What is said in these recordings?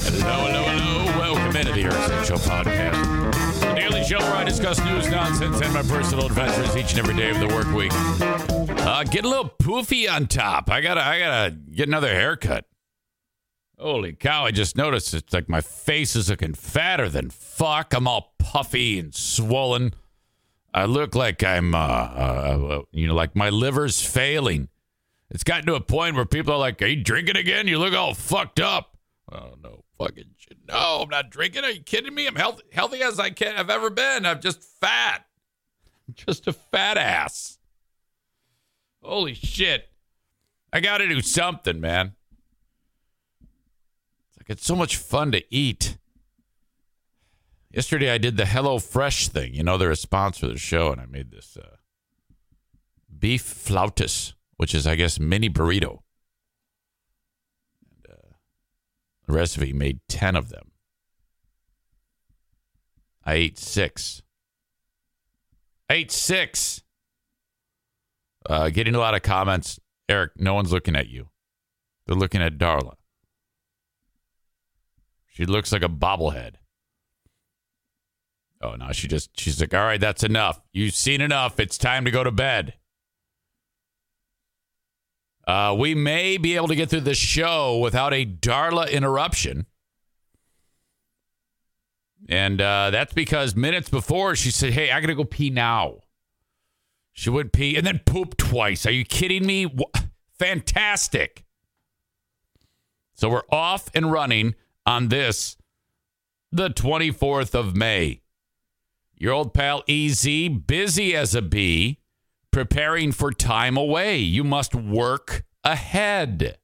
Hello, hello, hello. Welcome into the Zane Show podcast. The daily show where I discuss news, nonsense, and my personal adventures each and every day of the work week. Uh, get a little poofy on top. I gotta, I gotta get another haircut. Holy cow! I just noticed it's like my face is looking fatter than fuck. I'm all puffy and swollen. I look like I'm, uh, uh, you know, like my liver's failing. It's gotten to a point where people are like, "Are you drinking again? You look all fucked up." Oh no, fucking shit. No, I'm not drinking. Are you kidding me? I'm healthy, healthy as I can have ever been. I'm just fat. I'm just a fat ass. Holy shit. I got to do something, man. It's like it's so much fun to eat. Yesterday I did the HelloFresh thing. You know they're a sponsor of the show, and I made this uh, beef flautas, which is I guess mini burrito. The recipe made 10 of them. I ate six. I ate six. Uh, getting a lot of comments. Eric, no one's looking at you. They're looking at Darla. She looks like a bobblehead. Oh, no, she just, she's like, all right, that's enough. You've seen enough. It's time to go to bed. Uh, we may be able to get through the show without a Darla interruption. And uh, that's because minutes before she said, Hey, I got to go pee now. She would pee and then poop twice. Are you kidding me? Fantastic. So we're off and running on this, the 24th of May. Your old pal EZ, busy as a bee preparing for time away. You must work ahead.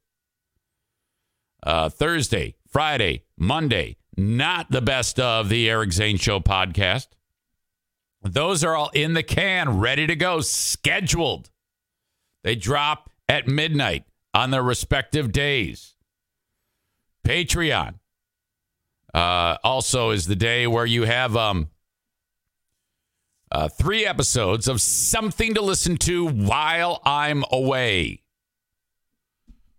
Uh, Thursday, Friday, Monday, not the best of the Eric Zane Show podcast. Those are all in the can, ready to go, scheduled. They drop at midnight on their respective days. Patreon uh, also is the day where you have um, uh, three episodes of something to listen to while I'm away.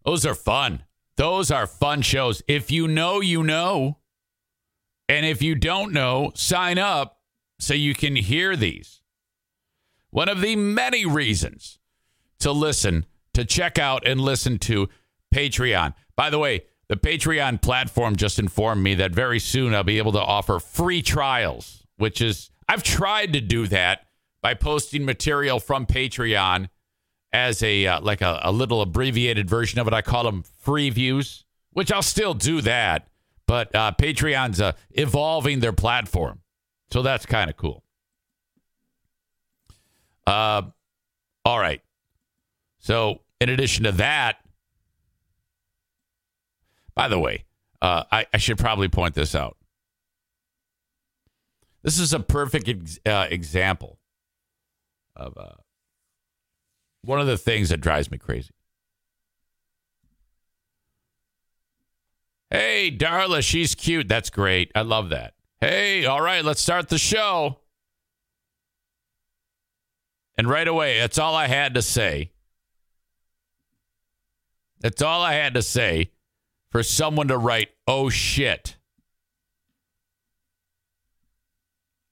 Those are fun. Those are fun shows. If you know, you know. And if you don't know, sign up so you can hear these. One of the many reasons to listen, to check out and listen to Patreon. By the way, the Patreon platform just informed me that very soon I'll be able to offer free trials, which is I've tried to do that by posting material from Patreon as a uh, like a, a little abbreviated version of it. I call them free views, which I'll still do that. But uh, Patreon's uh, evolving their platform, so that's kind of cool. Uh, all right. So in addition to that, by the way, uh, I, I should probably point this out. This is a perfect ex- uh, example of uh, one of the things that drives me crazy. Hey, Darla, she's cute. That's great. I love that. Hey, all right, let's start the show. And right away, that's all I had to say. That's all I had to say for someone to write, oh shit.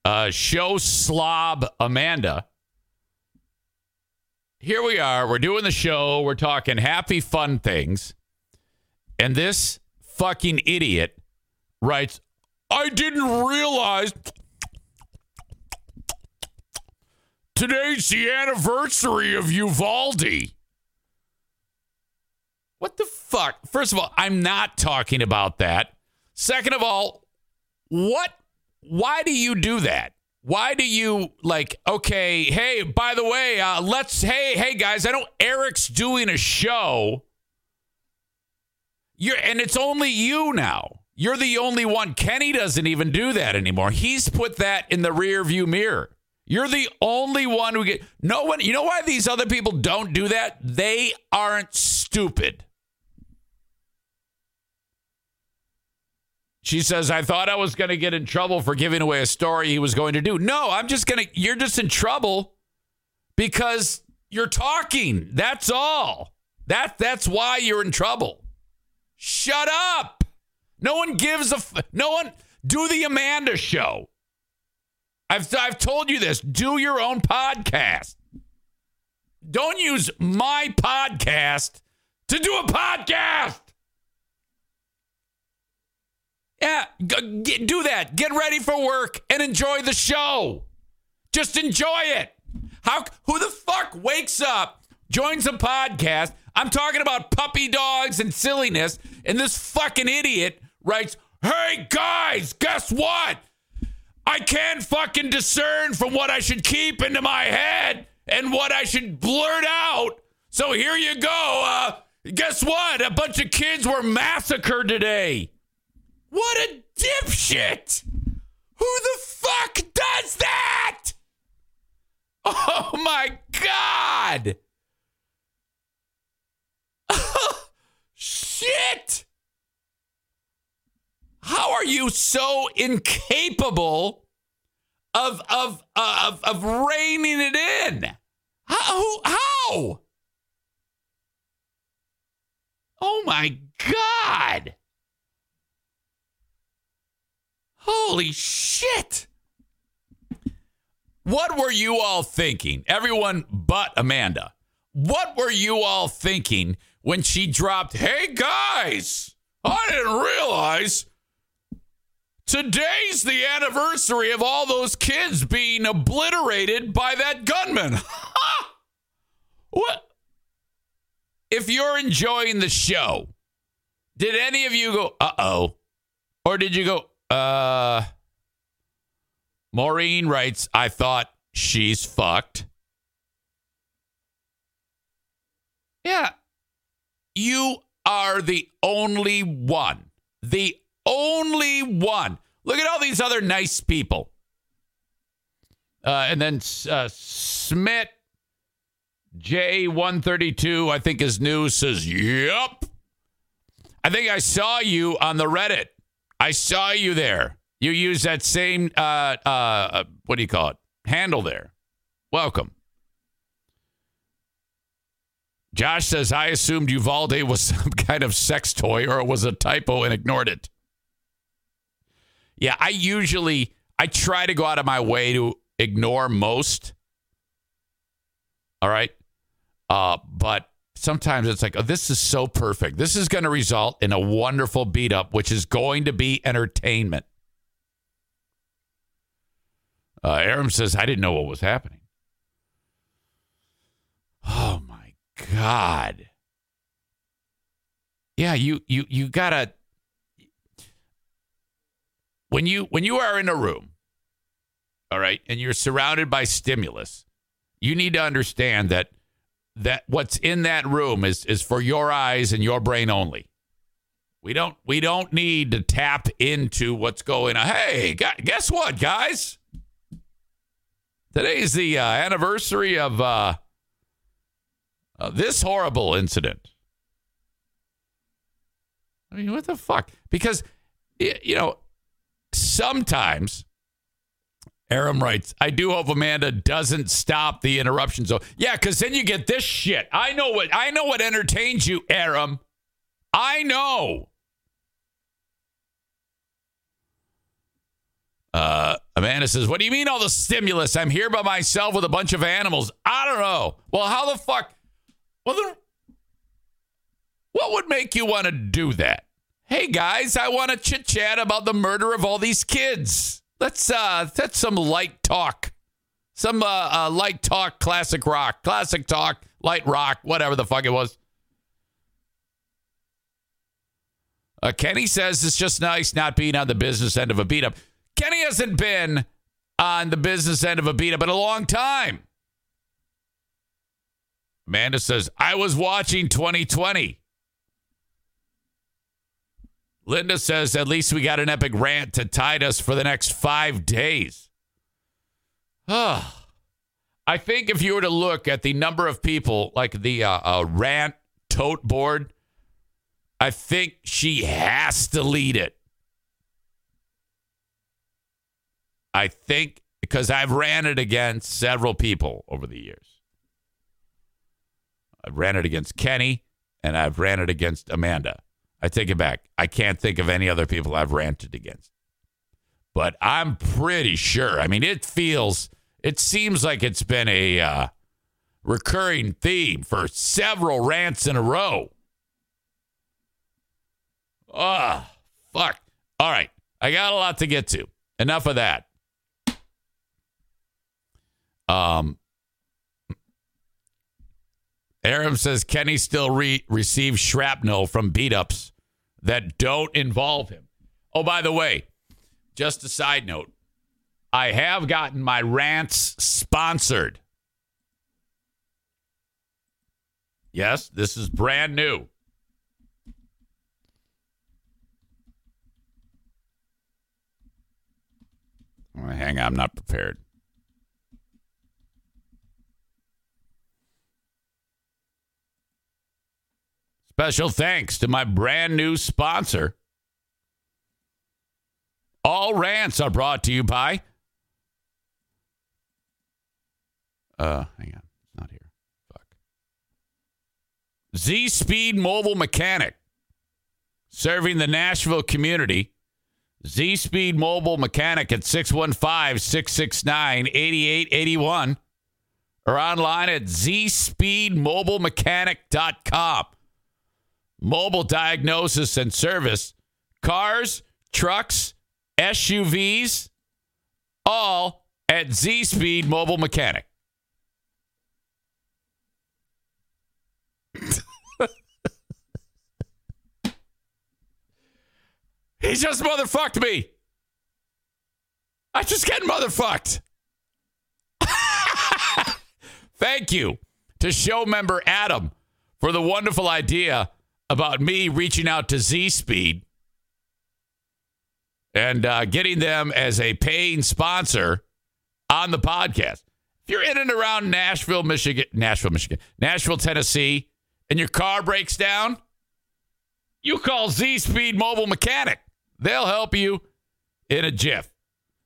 Uh, show slob Amanda. Here we are. We're doing the show. We're talking happy, fun things. And this fucking idiot writes, I didn't realize today's the anniversary of Uvalde. What the fuck? First of all, I'm not talking about that. Second of all, what why do you do that? Why do you like, okay, hey, by the way, uh, let's, hey, hey guys, I know Eric's doing a show. You're, and it's only you now. You're the only one. Kenny doesn't even do that anymore. He's put that in the rear view mirror. You're the only one who get no one. You know why these other people don't do that? They aren't stupid. She says, I thought I was going to get in trouble for giving away a story he was going to do. No, I'm just going to, you're just in trouble because you're talking. That's all. That, that's why you're in trouble. Shut up. No one gives a, no one, do the Amanda show. I've, I've told you this. Do your own podcast. Don't use my podcast to do a podcast. Yeah, get, do that. Get ready for work and enjoy the show. Just enjoy it. How? Who the fuck wakes up, joins a podcast? I'm talking about puppy dogs and silliness, and this fucking idiot writes, "Hey guys, guess what? I can't fucking discern from what I should keep into my head and what I should blurt out. So here you go. Uh, guess what? A bunch of kids were massacred today." What a dipshit! Who the fuck does that? Oh my god! Shit! How are you so incapable of of uh, of of reining it in? How? How? Oh my god! Holy shit. What were you all thinking? Everyone but Amanda. What were you all thinking when she dropped, hey guys, I didn't realize today's the anniversary of all those kids being obliterated by that gunman? what? If you're enjoying the show, did any of you go, uh oh? Or did you go, uh, Maureen writes, I thought she's fucked. Yeah. You are the only one. The only one. Look at all these other nice people. Uh, and then uh, Smith J132, I think is new, says, Yep. I think I saw you on the Reddit. I saw you there. You use that same uh, uh, what do you call it? Handle there. Welcome. Josh says, I assumed Uvalde was some kind of sex toy or it was a typo and ignored it. Yeah, I usually I try to go out of my way to ignore most. All right. Uh, but sometimes it's like, oh, this is so perfect. This is going to result in a wonderful beat up, which is going to be entertainment. Uh, Aram says, I didn't know what was happening. Oh my God. Yeah, you you you gotta when you when you are in a room, all right, and you're surrounded by stimulus, you need to understand that that what's in that room is is for your eyes and your brain only. We don't we don't need to tap into what's going on. Hey, guess what, guys? Today's the uh, anniversary of uh, uh, this horrible incident. I mean, what the fuck? Because you know, sometimes Aram writes, I do hope Amanda doesn't stop the interruption. So yeah, because then you get this shit. I know what I know what entertains you, Aram. I know. Uh, Amanda says, What do you mean all the stimulus? I'm here by myself with a bunch of animals. I don't know. Well, how the fuck? Well, what would make you want to do that? Hey guys, I want to chit chat about the murder of all these kids. Let's uh that's some light talk. Some uh, uh light talk classic rock. Classic talk, light rock, whatever the fuck it was. Uh, Kenny says it's just nice not being on the business end of a beat up. Kenny hasn't been on the business end of a beat up in a long time. Amanda says, I was watching 2020. Linda says, at least we got an epic rant to tide us for the next five days. Ah. I think if you were to look at the number of people, like the uh, uh, rant tote board, I think she has to lead it. I think because I've ran it against several people over the years. I've ran it against Kenny and I've ran it against Amanda. I take it back. I can't think of any other people I've ranted against. But I'm pretty sure. I mean, it feels, it seems like it's been a uh, recurring theme for several rants in a row. Ah, oh, fuck. All right. I got a lot to get to. Enough of that. Um, Aram says Kenny still re- receives shrapnel from beat ups that don't involve him. Oh, by the way, just a side note I have gotten my rants sponsored. Yes, this is brand new. Hang on, I'm not prepared. Special thanks to my brand new sponsor. All rants are brought to you by. Uh, hang on, it's not here. Fuck. Z Speed Mobile Mechanic, serving the Nashville community. Z Speed Mobile Mechanic at 615 669 8881 or online at zspeedmobilemechanic.com mobile diagnosis and service, cars, trucks, SUVs, all at Z Speed Mobile Mechanic. he just motherfucked me. I just get motherfucked. Thank you to show member Adam for the wonderful idea about me reaching out to Z Speed and uh, getting them as a paying sponsor on the podcast. If you're in and around Nashville, Michigan, Nashville, Michigan, Nashville, Tennessee, and your car breaks down, you call Z Speed Mobile Mechanic. They'll help you in a jiff.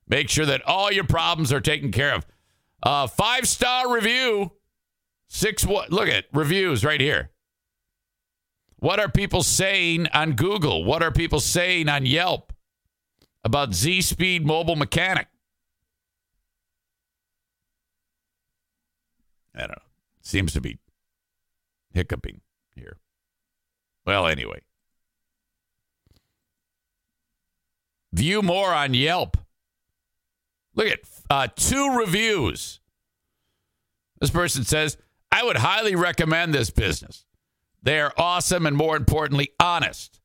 Make sure that all your problems are taken care of. Uh, five star review. Six what? Look at reviews right here. What are people saying on Google? What are people saying on Yelp about Z Speed Mobile Mechanic? I don't know. Seems to be hiccuping here. Well, anyway. View more on Yelp. Look at uh, two reviews. This person says, I would highly recommend this business. They are awesome and, more importantly, honest.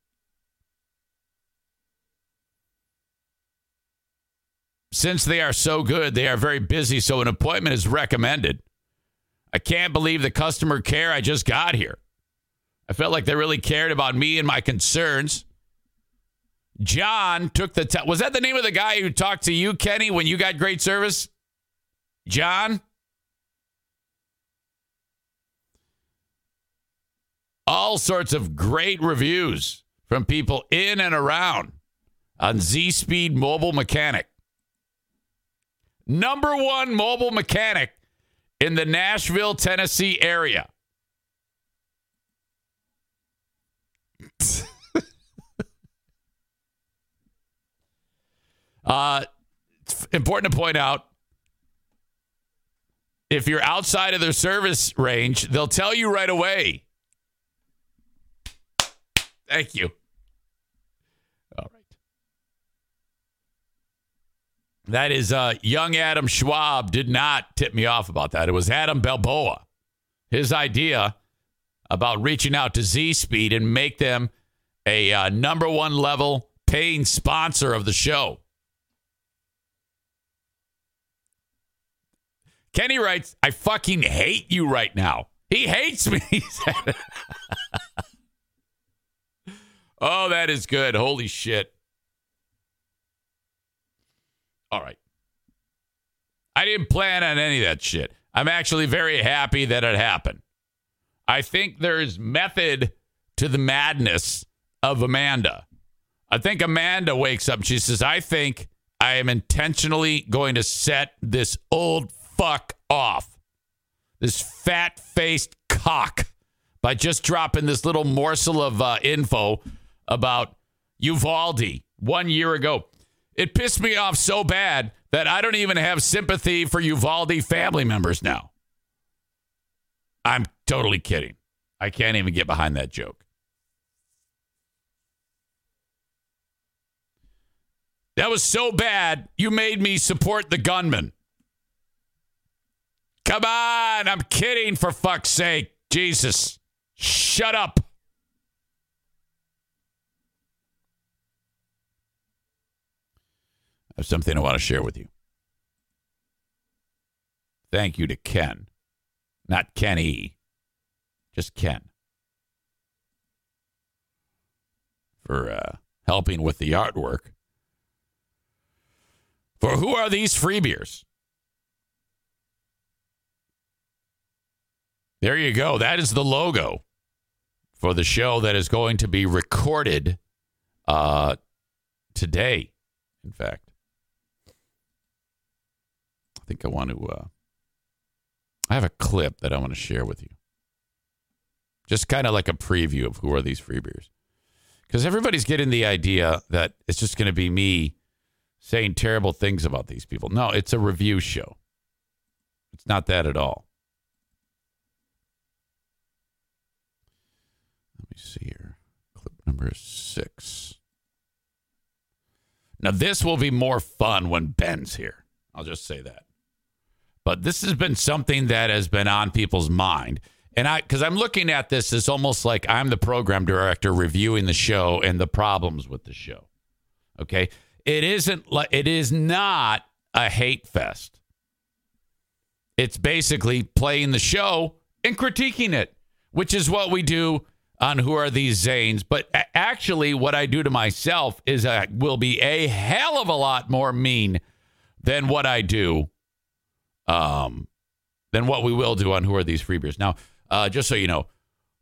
Since they are so good, they are very busy, so an appointment is recommended. I can't believe the customer care I just got here. I felt like they really cared about me and my concerns. John took the Was that the name of the guy who talked to you, Kenny, when you got great service? John? All sorts of great reviews from people in and around on Z Speed Mobile Mechanic. Number one mobile mechanic in the Nashville, Tennessee area. uh, it's important to point out if you're outside of their service range, they'll tell you right away Thank you. All right. That is uh, young Adam Schwab did not tip me off about that. It was Adam Balboa. His idea about reaching out to Z Speed and make them a uh, number one level paying sponsor of the show. Kenny writes, I fucking hate you right now. He hates me. Oh, that is good. Holy shit. All right. I didn't plan on any of that shit. I'm actually very happy that it happened. I think there's method to the madness of Amanda. I think Amanda wakes up she says, I think I am intentionally going to set this old fuck off. This fat faced cock by just dropping this little morsel of uh, info about Uvalde one year ago. It pissed me off so bad that I don't even have sympathy for Uvalde family members now. I'm totally kidding. I can't even get behind that joke. That was so bad, you made me support the gunman. Come on, I'm kidding for fuck's sake. Jesus. Shut up. I something I want to share with you. Thank you to Ken, not Kenny, just Ken, for uh, helping with the artwork. For who are these free beers? There you go. That is the logo for the show that is going to be recorded uh, today, in fact. I think I want to. Uh, I have a clip that I want to share with you. Just kind of like a preview of who are these free beers. Because everybody's getting the idea that it's just going to be me saying terrible things about these people. No, it's a review show. It's not that at all. Let me see here. Clip number six. Now, this will be more fun when Ben's here. I'll just say that. But this has been something that has been on people's mind. And I, because I'm looking at this as almost like I'm the program director reviewing the show and the problems with the show. Okay. It isn't like, it is not a hate fest. It's basically playing the show and critiquing it, which is what we do on who are these Zanes. But actually, what I do to myself is I will be a hell of a lot more mean than what I do, um, than what we will do on who are these free beers. Now, uh, just so you know,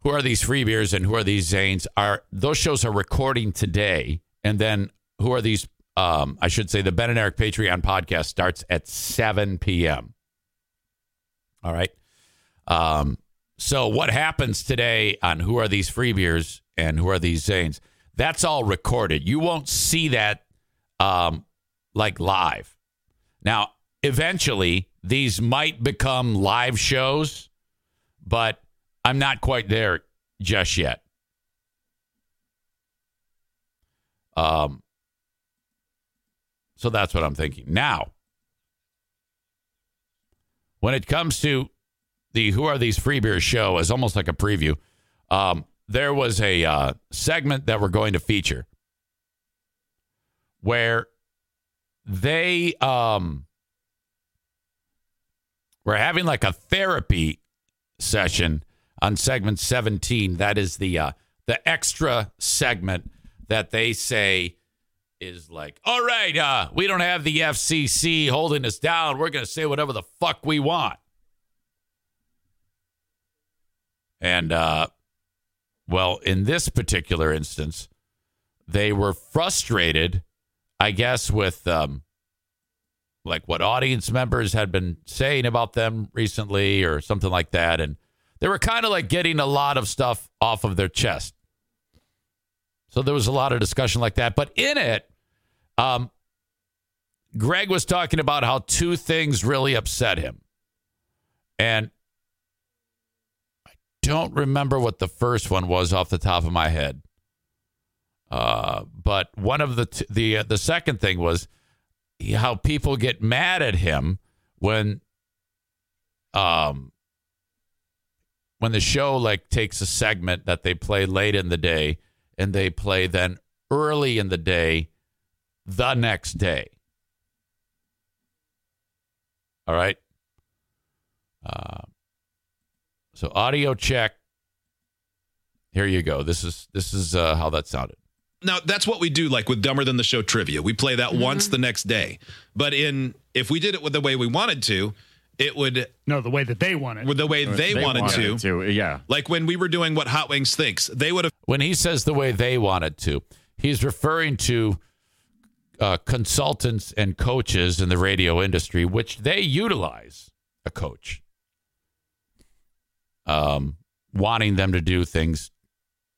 who are these free beers and who are these Zanes? Are those shows are recording today, and then who are these? Um, I should say the Ben and Eric Patreon podcast starts at 7 p.m. All right. Um, so what happens today on who are these free beers and who are these Zanes? That's all recorded. You won't see that um, like live. Now, eventually, these might become live shows, but I'm not quite there just yet. Um, so that's what I'm thinking. Now, when it comes to the Who Are These Free Beers show as almost like a preview. Um, there was a uh, segment that we're going to feature where they um, were having like a therapy session on segment 17. That is the uh, the extra segment that they say is like, all right, uh, we don't have the FCC holding us down. We're going to say whatever the fuck we want. And, uh, well, in this particular instance, they were frustrated, I guess, with um, like what audience members had been saying about them recently or something like that. And they were kind of like getting a lot of stuff off of their chest. So there was a lot of discussion like that. But in it, um, Greg was talking about how two things really upset him. And I don't remember what the first one was off the top of my head. Uh, but one of the t- the uh, the second thing was how people get mad at him when um when the show like takes a segment that they play late in the day and they play then early in the day the next day. All right. Uh, so audio check. Here you go. This is this is uh, how that sounded. Now that's what we do, like with Dumber Than the Show trivia. We play that once the next day. But in if we did it with the way we wanted to, it would No, the way that they wanted with the way they, wanted, to. to. Yeah. Like when we were doing what Hot Wings thinks, they would have When he says the way they wanted to, he's referring to uh, consultants and coaches in the radio industry, which they utilize a coach, um, wanting them to do things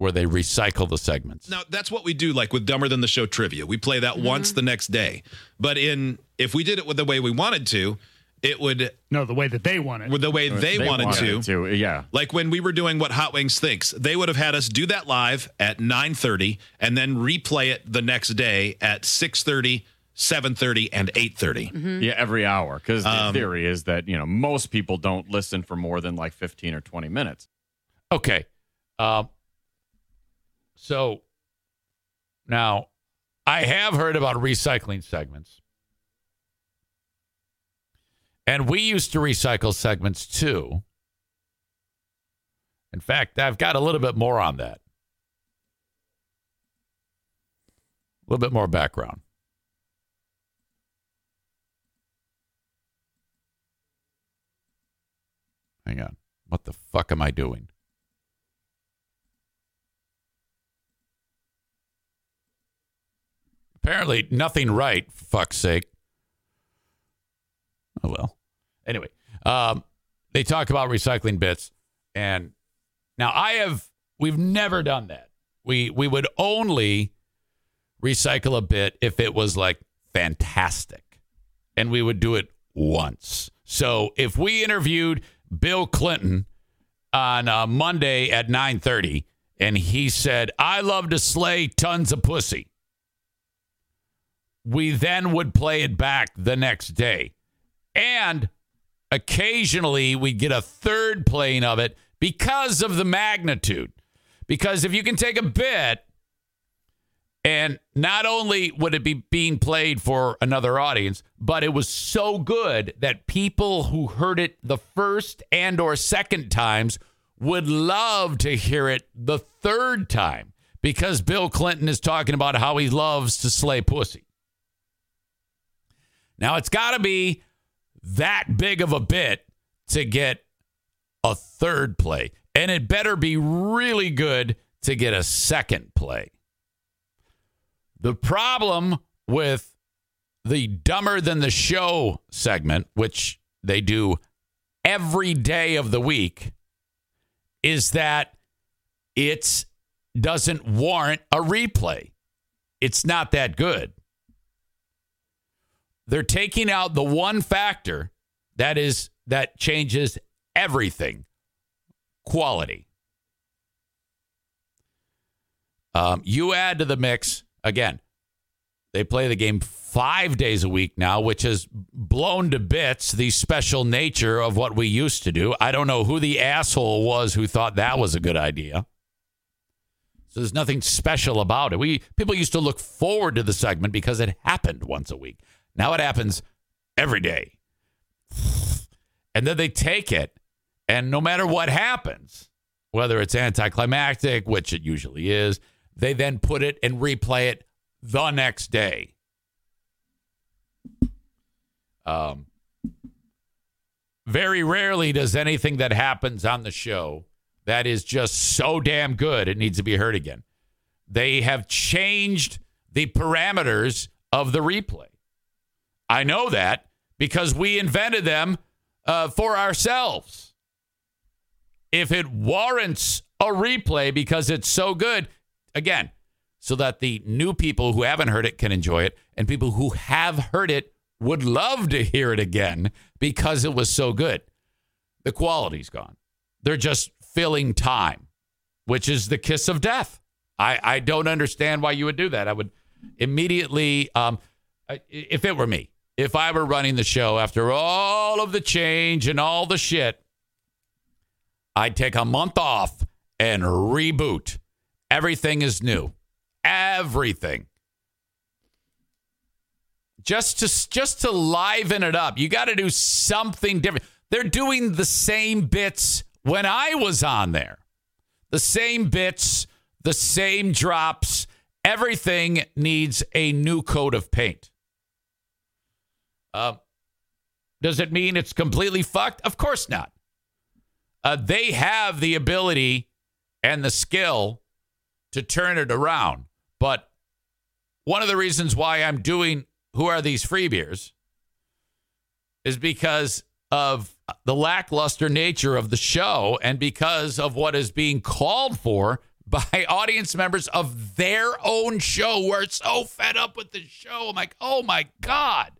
where they recycle the segments. Now that's what we do, like with Dumber Than the Show trivia. We play that once the next day. But in if we did it with the way we wanted to, it would no, the way that they wanted with the way they, wanted, to. to. Yeah. Like when we were doing what Hot Wings thinks, they would have had us do that live at 9:30 and then replay it the next day at 6:30, 7:30 and 8:30. Yeah, every hour. Because the Um, theory is that, you know, most people don't listen for more than like 15 or 20 minutes. Okay. Um, so now I have heard about recycling segments. And we used to recycle segments too. In fact, I've got a little bit more on that. A little bit more background. Hang on. What the fuck am I doing? Apparently, nothing right, for fuck's sake. Oh, well. Anyway, um, they talk about recycling bits. And now I have, we've never done that. We, we would only recycle a bit if it was like fantastic. And we would do it once. So if we interviewed Bill Clinton on uh, Monday at 9:30 and he said, "I love to slay tons of pussy." We then would play it back the next day. And occasionally we'd get a third playing of it because of the magnitude. Because if you can take a bit and not only would it be being played for another audience, but it was so good that people who heard it the first and or second times would love to hear it the third time because Bill Clinton is talking about how he loves to slay pussy. Now it's got to be that big of a bit to get a third play, and it better be really good to get a second play. The problem with the dumber than the show segment, which they do every day of the week, is that it doesn't warrant a replay. It's not that good. They're taking out the one factor that is that changes everything quality. Um, you add to the mix again. They play the game five days a week now, which has blown to bits the special nature of what we used to do. I don't know who the asshole was who thought that was a good idea. So there's nothing special about it. We people used to look forward to the segment because it happened once a week. Now it happens every day. And then they take it, and no matter what happens, whether it's anticlimactic, which it usually is, they then put it and replay it the next day. Um, very rarely does anything that happens on the show that is just so damn good it needs to be heard again. They have changed the parameters of the replay. I know that because we invented them uh, for ourselves. If it warrants a replay because it's so good, again, so that the new people who haven't heard it can enjoy it, and people who have heard it would love to hear it again because it was so good. The quality's gone. They're just filling time, which is the kiss of death. I, I don't understand why you would do that. I would immediately, um, if it were me, if I were running the show after all of the change and all the shit, I'd take a month off and reboot. Everything is new. Everything. Just to just to liven it up. You got to do something different. They're doing the same bits when I was on there. The same bits, the same drops everything needs a new coat of paint. Uh, does it mean it's completely fucked? Of course not. Uh, they have the ability and the skill to turn it around. But one of the reasons why I'm doing Who Are These Free Beers is because of the lackluster nature of the show and because of what is being called for by audience members of their own show. We're so fed up with the show. I'm like, oh my God.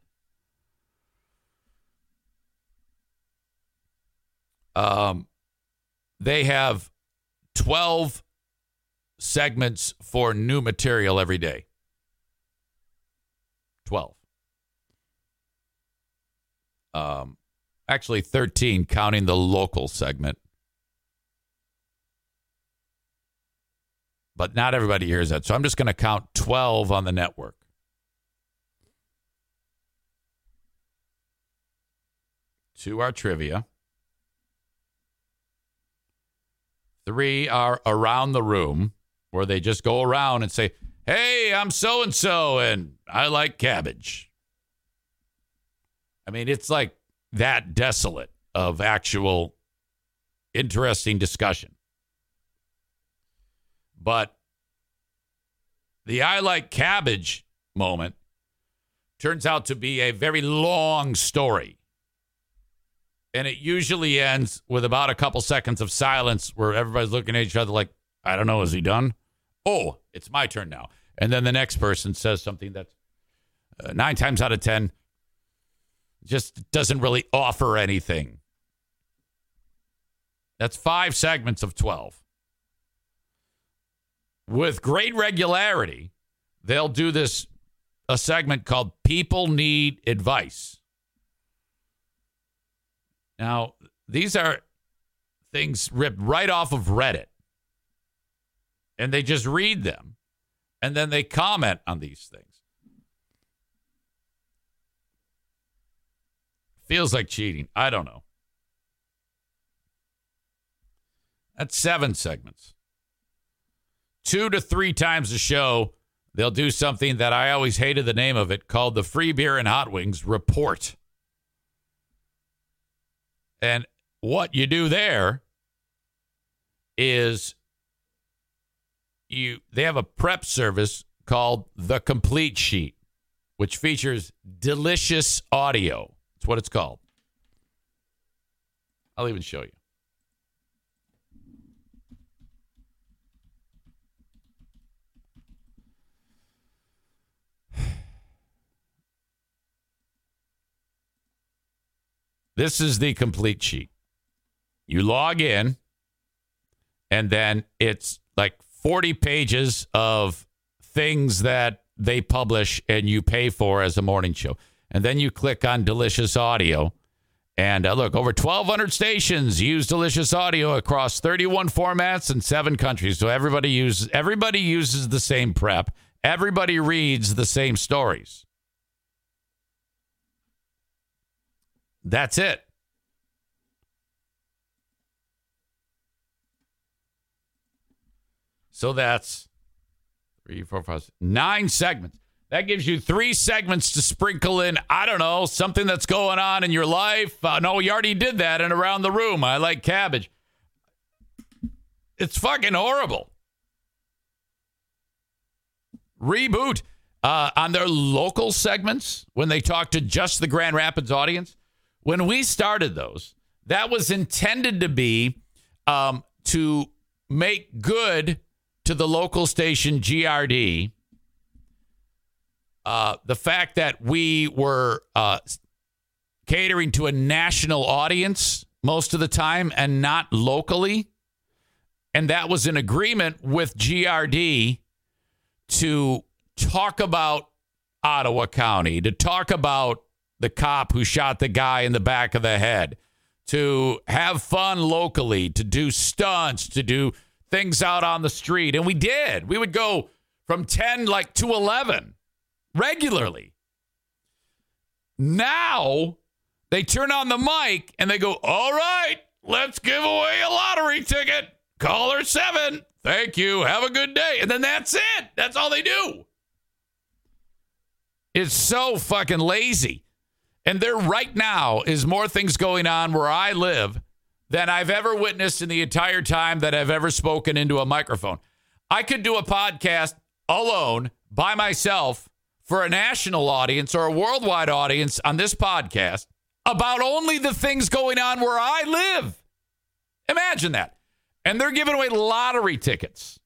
Um, they have 12 segments for new material every day. 12. Um, actually 13 counting the local segment. But not everybody hears that. So I'm just going to count 12 on the network. To our trivia. Three are around the room, where they just go around and say, Hey, I'm so and so, and I like cabbage. I mean, it's like that desolate of actual interesting discussion. But the I like cabbage moment turns out to be a very long story. And it usually ends with about a couple seconds of silence where everybody's looking at each other like, I don't know, is he done? Oh, it's my turn now. And then the next person says something that's uh, nine times out of 10 just doesn't really offer anything. That's five segments of 12. With great regularity, they'll do this a segment called People Need Advice. Now, these are things ripped right off of Reddit. And they just read them and then they comment on these things. Feels like cheating. I don't know. That's seven segments. Two to three times a show, they'll do something that I always hated the name of it called the Free Beer and Hot Wings Report. And what you do there is you they have a prep service called the Complete Sheet, which features delicious audio. That's what it's called. I'll even show you. This is the complete sheet. You log in, and then it's like 40 pages of things that they publish and you pay for as a morning show. And then you click on Delicious Audio. And uh, look, over 1,200 stations use Delicious Audio across 31 formats and seven countries. So everybody uses everybody uses the same prep. Everybody reads the same stories. That's it. So that's three, four, five, nine segments. That gives you three segments to sprinkle in, I don't know, something that's going on in your life. Uh, no, you already did that and around the room. I like cabbage. It's fucking horrible. Reboot uh, on their local segments when they talk to just the Grand Rapids audience. When we started those, that was intended to be um, to make good to the local station GRD uh, the fact that we were uh, catering to a national audience most of the time and not locally. And that was an agreement with GRD to talk about Ottawa County, to talk about the cop who shot the guy in the back of the head, to have fun locally, to do stunts, to do things out on the street. And we did. We would go from 10 like to 11 regularly. Now they turn on the mic and they go, All right, let's give away a lottery ticket. Caller seven Thank you. Have a good day. And then that's it. That's all they do. It's so fucking lazy. And there right now is more things going on where I live than I've ever witnessed in the entire time that I've ever spoken into a microphone. I could do a podcast alone by myself for a national audience or a worldwide audience on this podcast about only the things going on where I live. Imagine that. And they're giving away lottery tickets.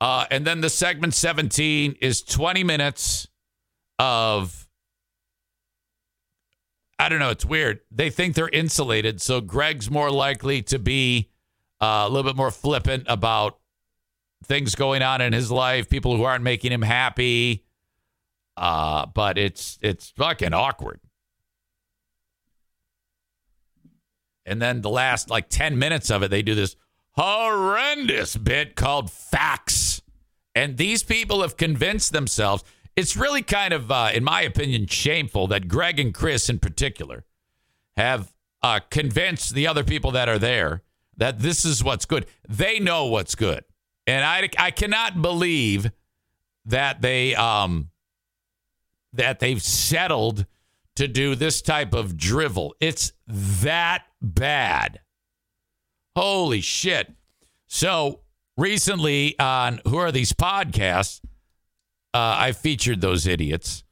Uh, and then the segment 17 is 20 minutes of, I don't know, it's weird. They think they're insulated. So Greg's more likely to be uh, a little bit more flippant about things going on in his life, people who aren't making him happy. Uh, but it's it's fucking awkward. And then the last like 10 minutes of it, they do this horrendous bit called facts. And these people have convinced themselves. It's really kind of, uh, in my opinion, shameful that Greg and Chris in particular have uh, convinced the other people that are there that this is what's good. They know what's good. And I, I cannot believe that they um that they've settled to do this type of drivel. It's that bad. Holy shit. So recently on Who Are These Podcasts, uh, I featured those idiots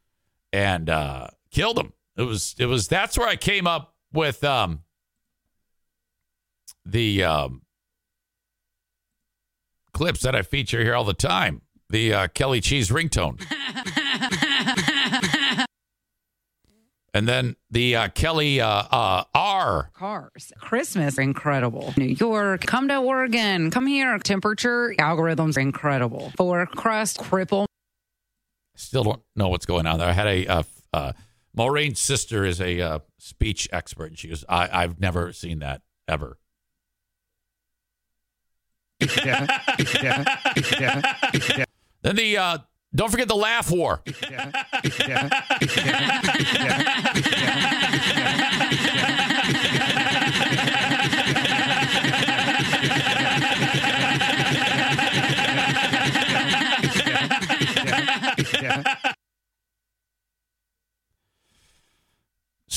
and uh, killed them. It was, it was, that's where I came up with um, the um, clips that I feature here all the time. The uh, Kelly Cheese ringtone. And then the uh, Kelly uh, uh, R. Cars. Christmas, incredible. New York, come to Oregon, come here. Temperature, algorithms, incredible. For crust, cripple. Still don't know what's going on there. I had a, uh, uh, Maureen's sister is a uh, speech expert. And she goes, I, I've never seen that ever. Yeah. Yeah. Yeah. Then the, uh, don't forget the laugh war.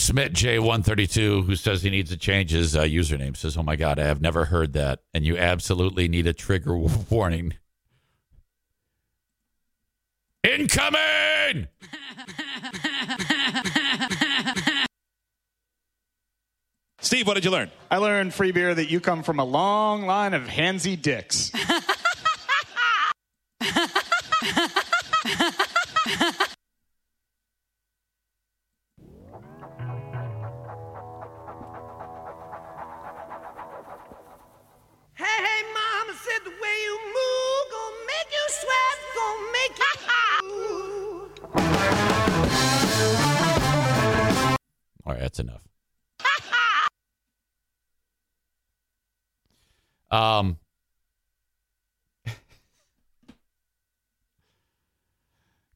Smith J132, who says he needs to change his uh, username, says, Oh my God, I have never heard that. And you absolutely need a trigger warning. Incoming! Steve, what did you learn? I learned free beer that you come from a long line of handsy dicks. um,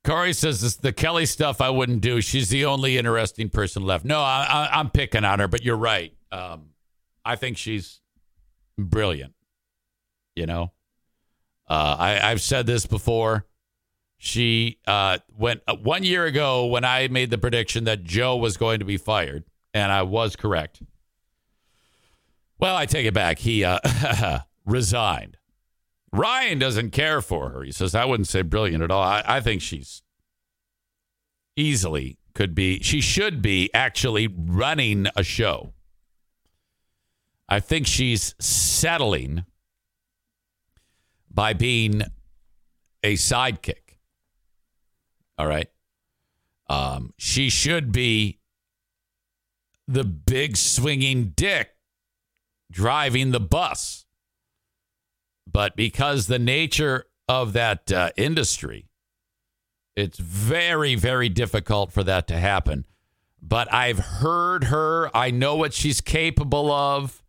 Corey says this, the Kelly stuff I wouldn't do. She's the only interesting person left. No, I, I'm picking on her, but you're right. Um, I think she's brilliant. You know, uh, I, I've said this before. She uh, went uh, one year ago when I made the prediction that Joe was going to be fired, and I was correct. Well, I take it back. He uh, resigned. Ryan doesn't care for her. He says, I wouldn't say brilliant at all. I, I think she's easily could be, she should be actually running a show. I think she's settling by being a sidekick. All right. Um, she should be the big swinging dick driving the bus. But because the nature of that uh, industry, it's very, very difficult for that to happen. But I've heard her. I know what she's capable of,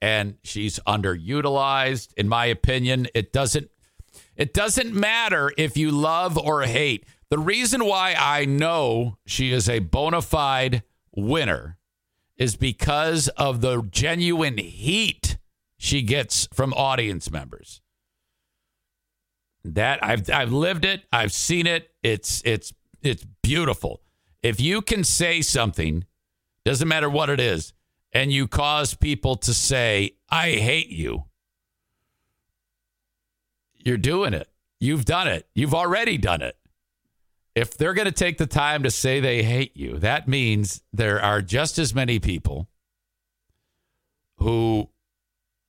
and she's underutilized. In my opinion, it doesn't. It doesn't matter if you love or hate. The reason why I know she is a bona fide winner is because of the genuine heat she gets from audience members. That I've I've lived it. I've seen it. It's it's it's beautiful. If you can say something, doesn't matter what it is, and you cause people to say, "I hate you," you're doing it. You've done it. You've already done it. If they're going to take the time to say they hate you, that means there are just as many people who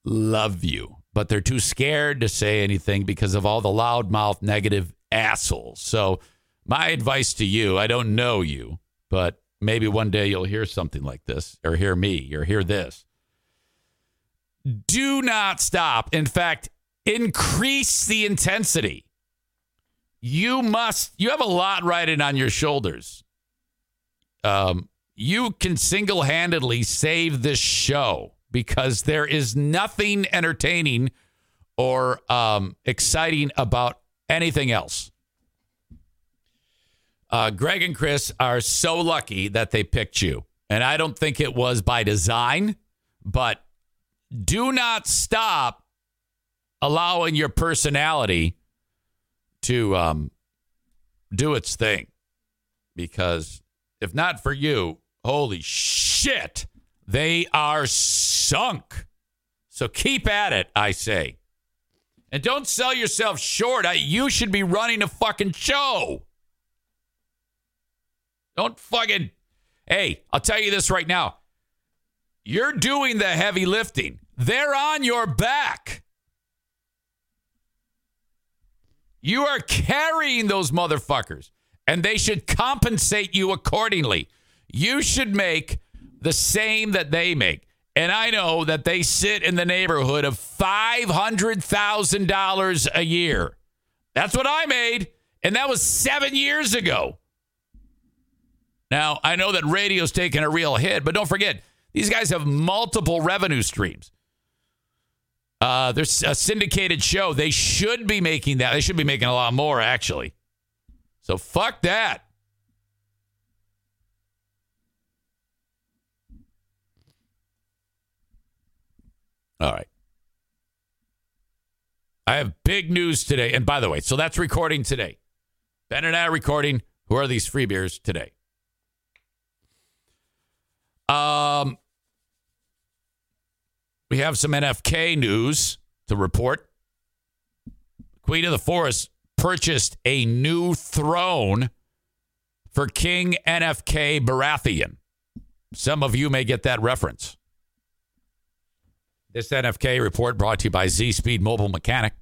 love you, but they're too scared to say anything because of all the loudmouth negative assholes. So, my advice to you I don't know you, but maybe one day you'll hear something like this, or hear me, or hear this. Do not stop. In fact, increase the intensity. You must, you have a lot riding on your shoulders. Um, you can single handedly save this show because there is nothing entertaining or um, exciting about anything else. Uh, Greg and Chris are so lucky that they picked you. And I don't think it was by design, but do not stop allowing your personality to um, do its thing. Because if not for you, holy shit, they are sunk. So keep at it, I say. And don't sell yourself short. I, you should be running a fucking show. Don't fucking. Hey, I'll tell you this right now. You're doing the heavy lifting, they're on your back. You are carrying those motherfuckers, and they should compensate you accordingly. You should make the same that they make. And I know that they sit in the neighborhood of $500,000 a year. That's what I made. And that was seven years ago. Now, I know that radio's taking a real hit, but don't forget, these guys have multiple revenue streams. Uh, there's a syndicated show. They should be making that. They should be making a lot more, actually. So fuck that. All right. I have big news today. And by the way, so that's recording today. Ben and I are recording. Who are these free beers today? Um, we have some NFK news to report. Queen of the Forest purchased a new throne for King NFK Baratheon. Some of you may get that reference. This NFK report brought to you by Z Speed Mobile Mechanic.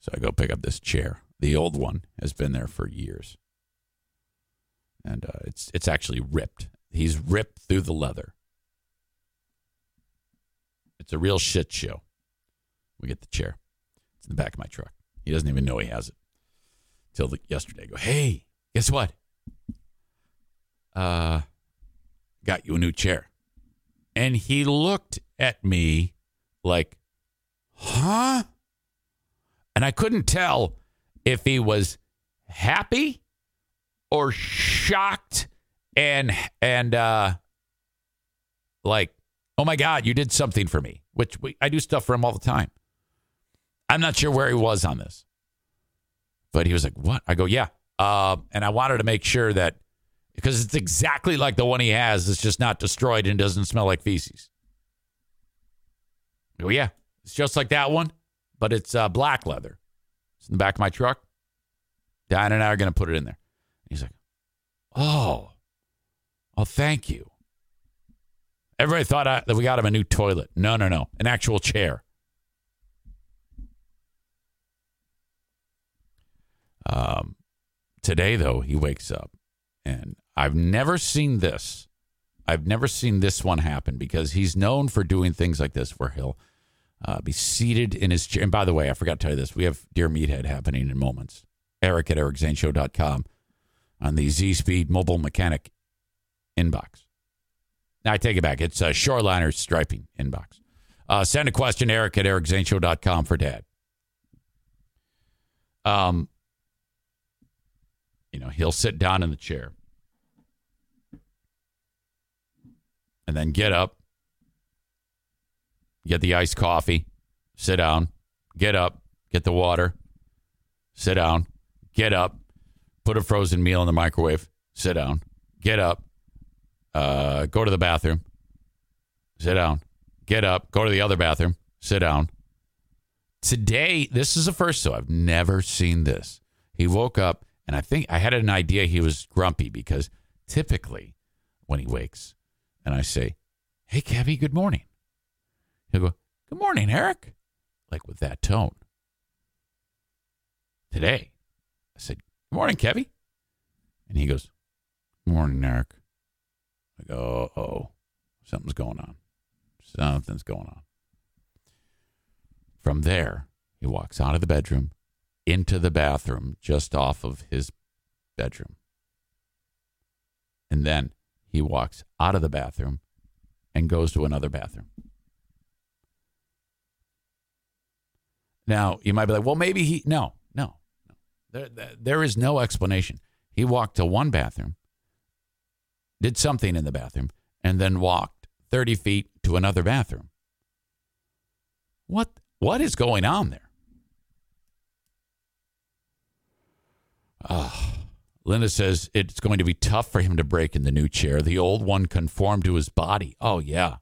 So I go pick up this chair. The old one has been there for years, and uh, it's it's actually ripped. He's ripped through the leather. It's a real shit show. We get the chair. It's in the back of my truck. He doesn't even know he has it. Till yesterday, I go, hey, guess what? Uh, got you a new chair. And he looked at me like, huh? And I couldn't tell if he was happy or shocked and and uh like oh my god you did something for me which we, i do stuff for him all the time. I'm not sure where he was on this but he was like what? I go yeah. Uh, and i wanted to make sure that because it's exactly like the one he has it's just not destroyed and doesn't smell like feces. Oh yeah it's just like that one but it's uh, black leather. It's in the back of my truck. Diane and I are going to put it in there. He's like, oh, oh, thank you. Everybody thought I, that we got him a new toilet. No, no, no, an actual chair. Um, today, though, he wakes up, and I've never seen this. I've never seen this one happen because he's known for doing things like this, where he'll uh, be seated in his chair. And by the way, I forgot to tell you this: we have Dear Meathead happening in moments. Eric at ericzaneshow.com on the Z Speed Mobile Mechanic inbox. Now, I take it back. It's a Shoreliner striping inbox. Uh, send a question, Eric at ericzaneshow.com for dad. Um, you know, he'll sit down in the chair. and then get up, get the iced coffee, sit down, get up, get the water, sit down, get up, put a frozen meal in the microwave, sit down, get up, uh, go to the bathroom, sit down, get up, go to the other bathroom, sit down. Today, this is the first, so I've never seen this. He woke up, and I think I had an idea he was grumpy because typically when he wakes, and I say, Hey, Kevy, good morning. He'll go, Good morning, Eric. Like with that tone. Today, I said, Good morning, Kevy. And he goes, morning, Eric. I go, Oh, something's going on. Something's going on. From there, he walks out of the bedroom into the bathroom just off of his bedroom. And then he walks out of the bathroom and goes to another bathroom. Now, you might be like, well, maybe he, no, no, no. There, there is no explanation. He walked to one bathroom, did something in the bathroom, and then walked 30 feet to another bathroom. What, what is going on there? Oh, Linda says it's going to be tough for him to break in the new chair. The old one conformed to his body. Oh, yeah.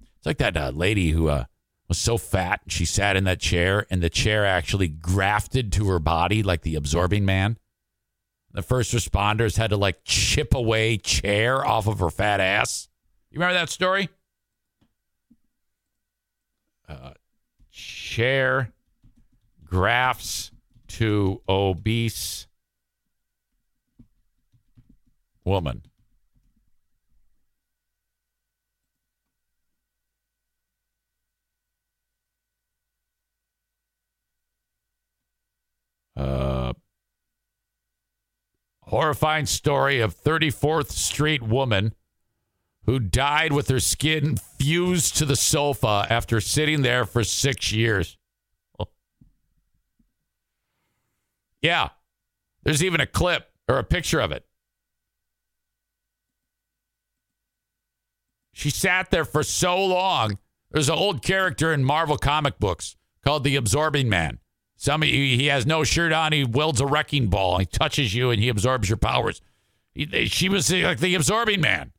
It's like that uh, lady who uh, was so fat she sat in that chair and the chair actually grafted to her body like the absorbing man. The first responders had to like chip away chair off of her fat ass. You remember that story? Uh, chair grafts to obese woman. Uh, horrifying story of 34th Street woman who died with her skin fused to the sofa after sitting there for six years. Yeah. There's even a clip or a picture of it. She sat there for so long. There's an old character in Marvel comic books called the Absorbing Man. Some he, he has no shirt on. He wields a wrecking ball. He touches you and he absorbs your powers. He, she was like the Absorbing Man.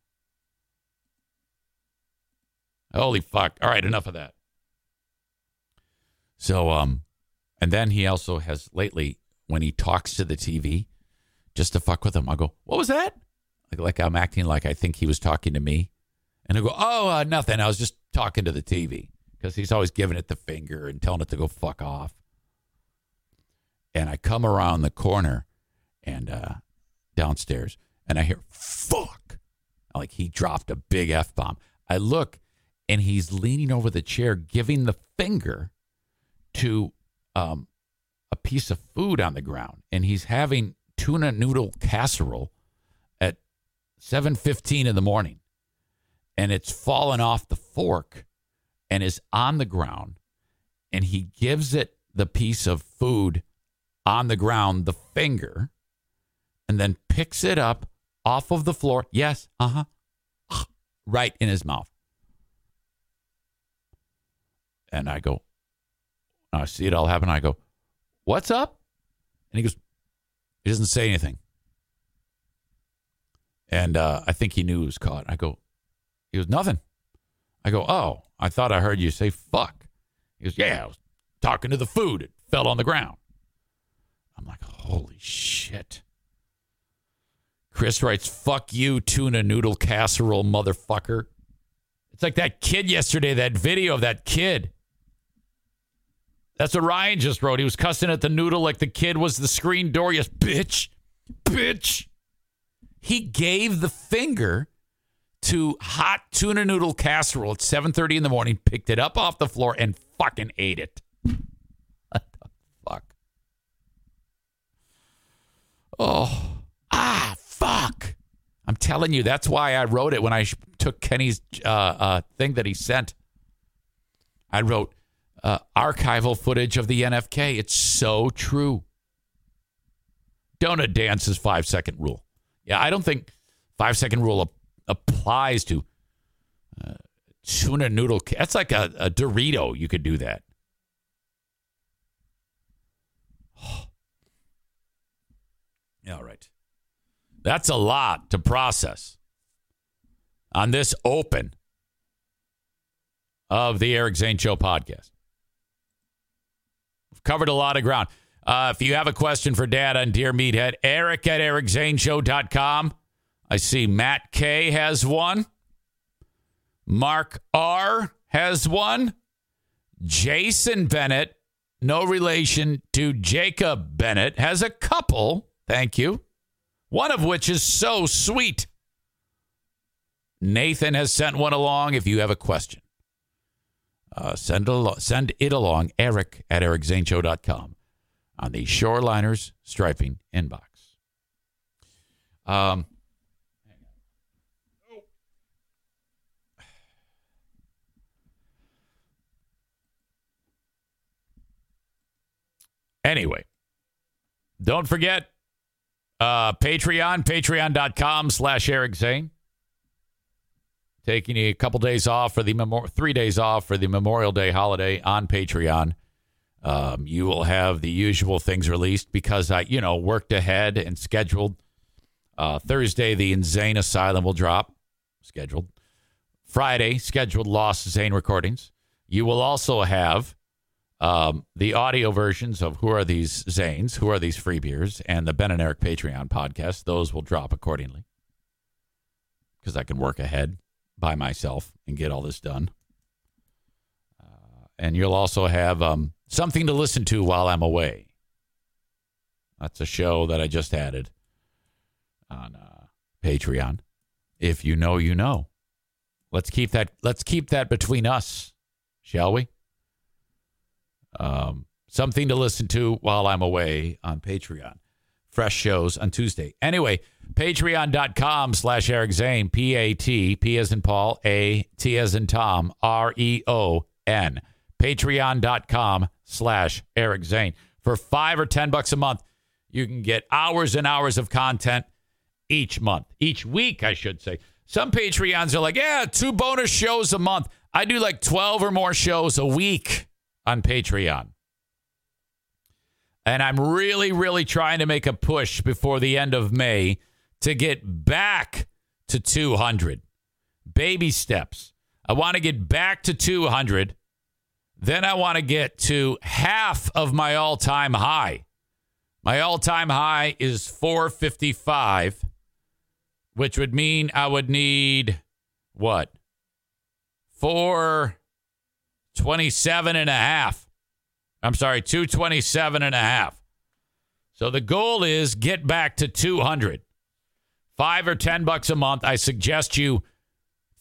Holy fuck! All right, enough of that. So, um, and then he also has lately when he talks to the TV, just to fuck with him. I go, "What was that?" Like, like I'm acting like I think he was talking to me, and I go, "Oh, uh, nothing. I was just talking to the TV." Because he's always giving it the finger and telling it to go fuck off. And I come around the corner and uh, downstairs, and I hear "fuck," like he dropped a big f bomb. I look, and he's leaning over the chair, giving the finger to um, a piece of food on the ground, and he's having tuna noodle casserole at 7:15 in the morning, and it's fallen off the fork and is on the ground, and he gives it the piece of food on the ground, the finger, and then picks it up off of the floor. Yes, uh huh, right in his mouth. And I go, I see it all happen. I go, What's up? And he goes, He doesn't say anything. And uh, I think he knew he was caught. I go, He goes, Nothing. I go, Oh, I thought I heard you say fuck. He goes, Yeah, I was talking to the food. It fell on the ground. I'm like, Holy shit. Chris writes, Fuck you, tuna noodle casserole, motherfucker. It's like that kid yesterday, that video of that kid. That's what Ryan just wrote. He was cussing at the noodle like the kid was the screen door. Yes, bitch, bitch. He gave the finger to hot tuna noodle casserole at 7:30 in the morning, picked it up off the floor and fucking ate it. What the fuck? Oh, ah, fuck. I'm telling you, that's why I wrote it when I took Kenny's uh, uh, thing that he sent. I wrote, uh, archival footage of the NFK. It's so true. Donut dance's five second rule. Yeah, I don't think five second rule ap- applies to Uh, tuna noodle. That's like a, a Dorito. You could do that. All right. That's a lot to process on this open of the Eric Zane Show podcast. We've covered a lot of ground. Uh, if you have a question for Dad on Dear Meathead, Eric at ericzaneshow.com. I see Matt K has one. Mark R has one. Jason Bennett, no relation to Jacob Bennett, has a couple. Thank you. One of which is so sweet. Nathan has sent one along if you have a question. Uh, send, al- send it along, eric at ericzaneshow.com on the Shoreliners Striping inbox. Um, anyway, don't forget uh, Patreon, patreon.com slash Eric Zane. Taking a couple days off for the memor- three days off for the Memorial Day holiday on Patreon. Um, you will have the usual things released because I, you know, worked ahead and scheduled. Uh, Thursday, the Insane Asylum will drop, scheduled. Friday, scheduled Lost Zane recordings. You will also have um, the audio versions of Who Are These Zanes, Who Are These Free Beers, and the Ben and Eric Patreon podcast. Those will drop accordingly because I can work ahead by myself and get all this done. Uh, and you'll also have um, something to listen to while I'm away. That's a show that I just added on uh, Patreon. If you know, you know. Let's keep that. Let's keep that between us, shall we? Um, something to listen to while I'm away on Patreon. Fresh shows on Tuesday. Anyway, patreon.com slash Eric Zane, P A T, P as in Paul, A, T as in Tom, R E O N. Patreon.com slash Eric Zane. For five or 10 bucks a month, you can get hours and hours of content each month, each week, I should say. Some Patreons are like, yeah, two bonus shows a month. I do like 12 or more shows a week on Patreon. And I'm really, really trying to make a push before the end of May to get back to 200. Baby steps. I want to get back to 200. Then I want to get to half of my all time high. My all time high is 455, which would mean I would need what? 427 and a half. I'm sorry, 227 and a half. So the goal is get back to 200. Five or 10 bucks a month. I suggest you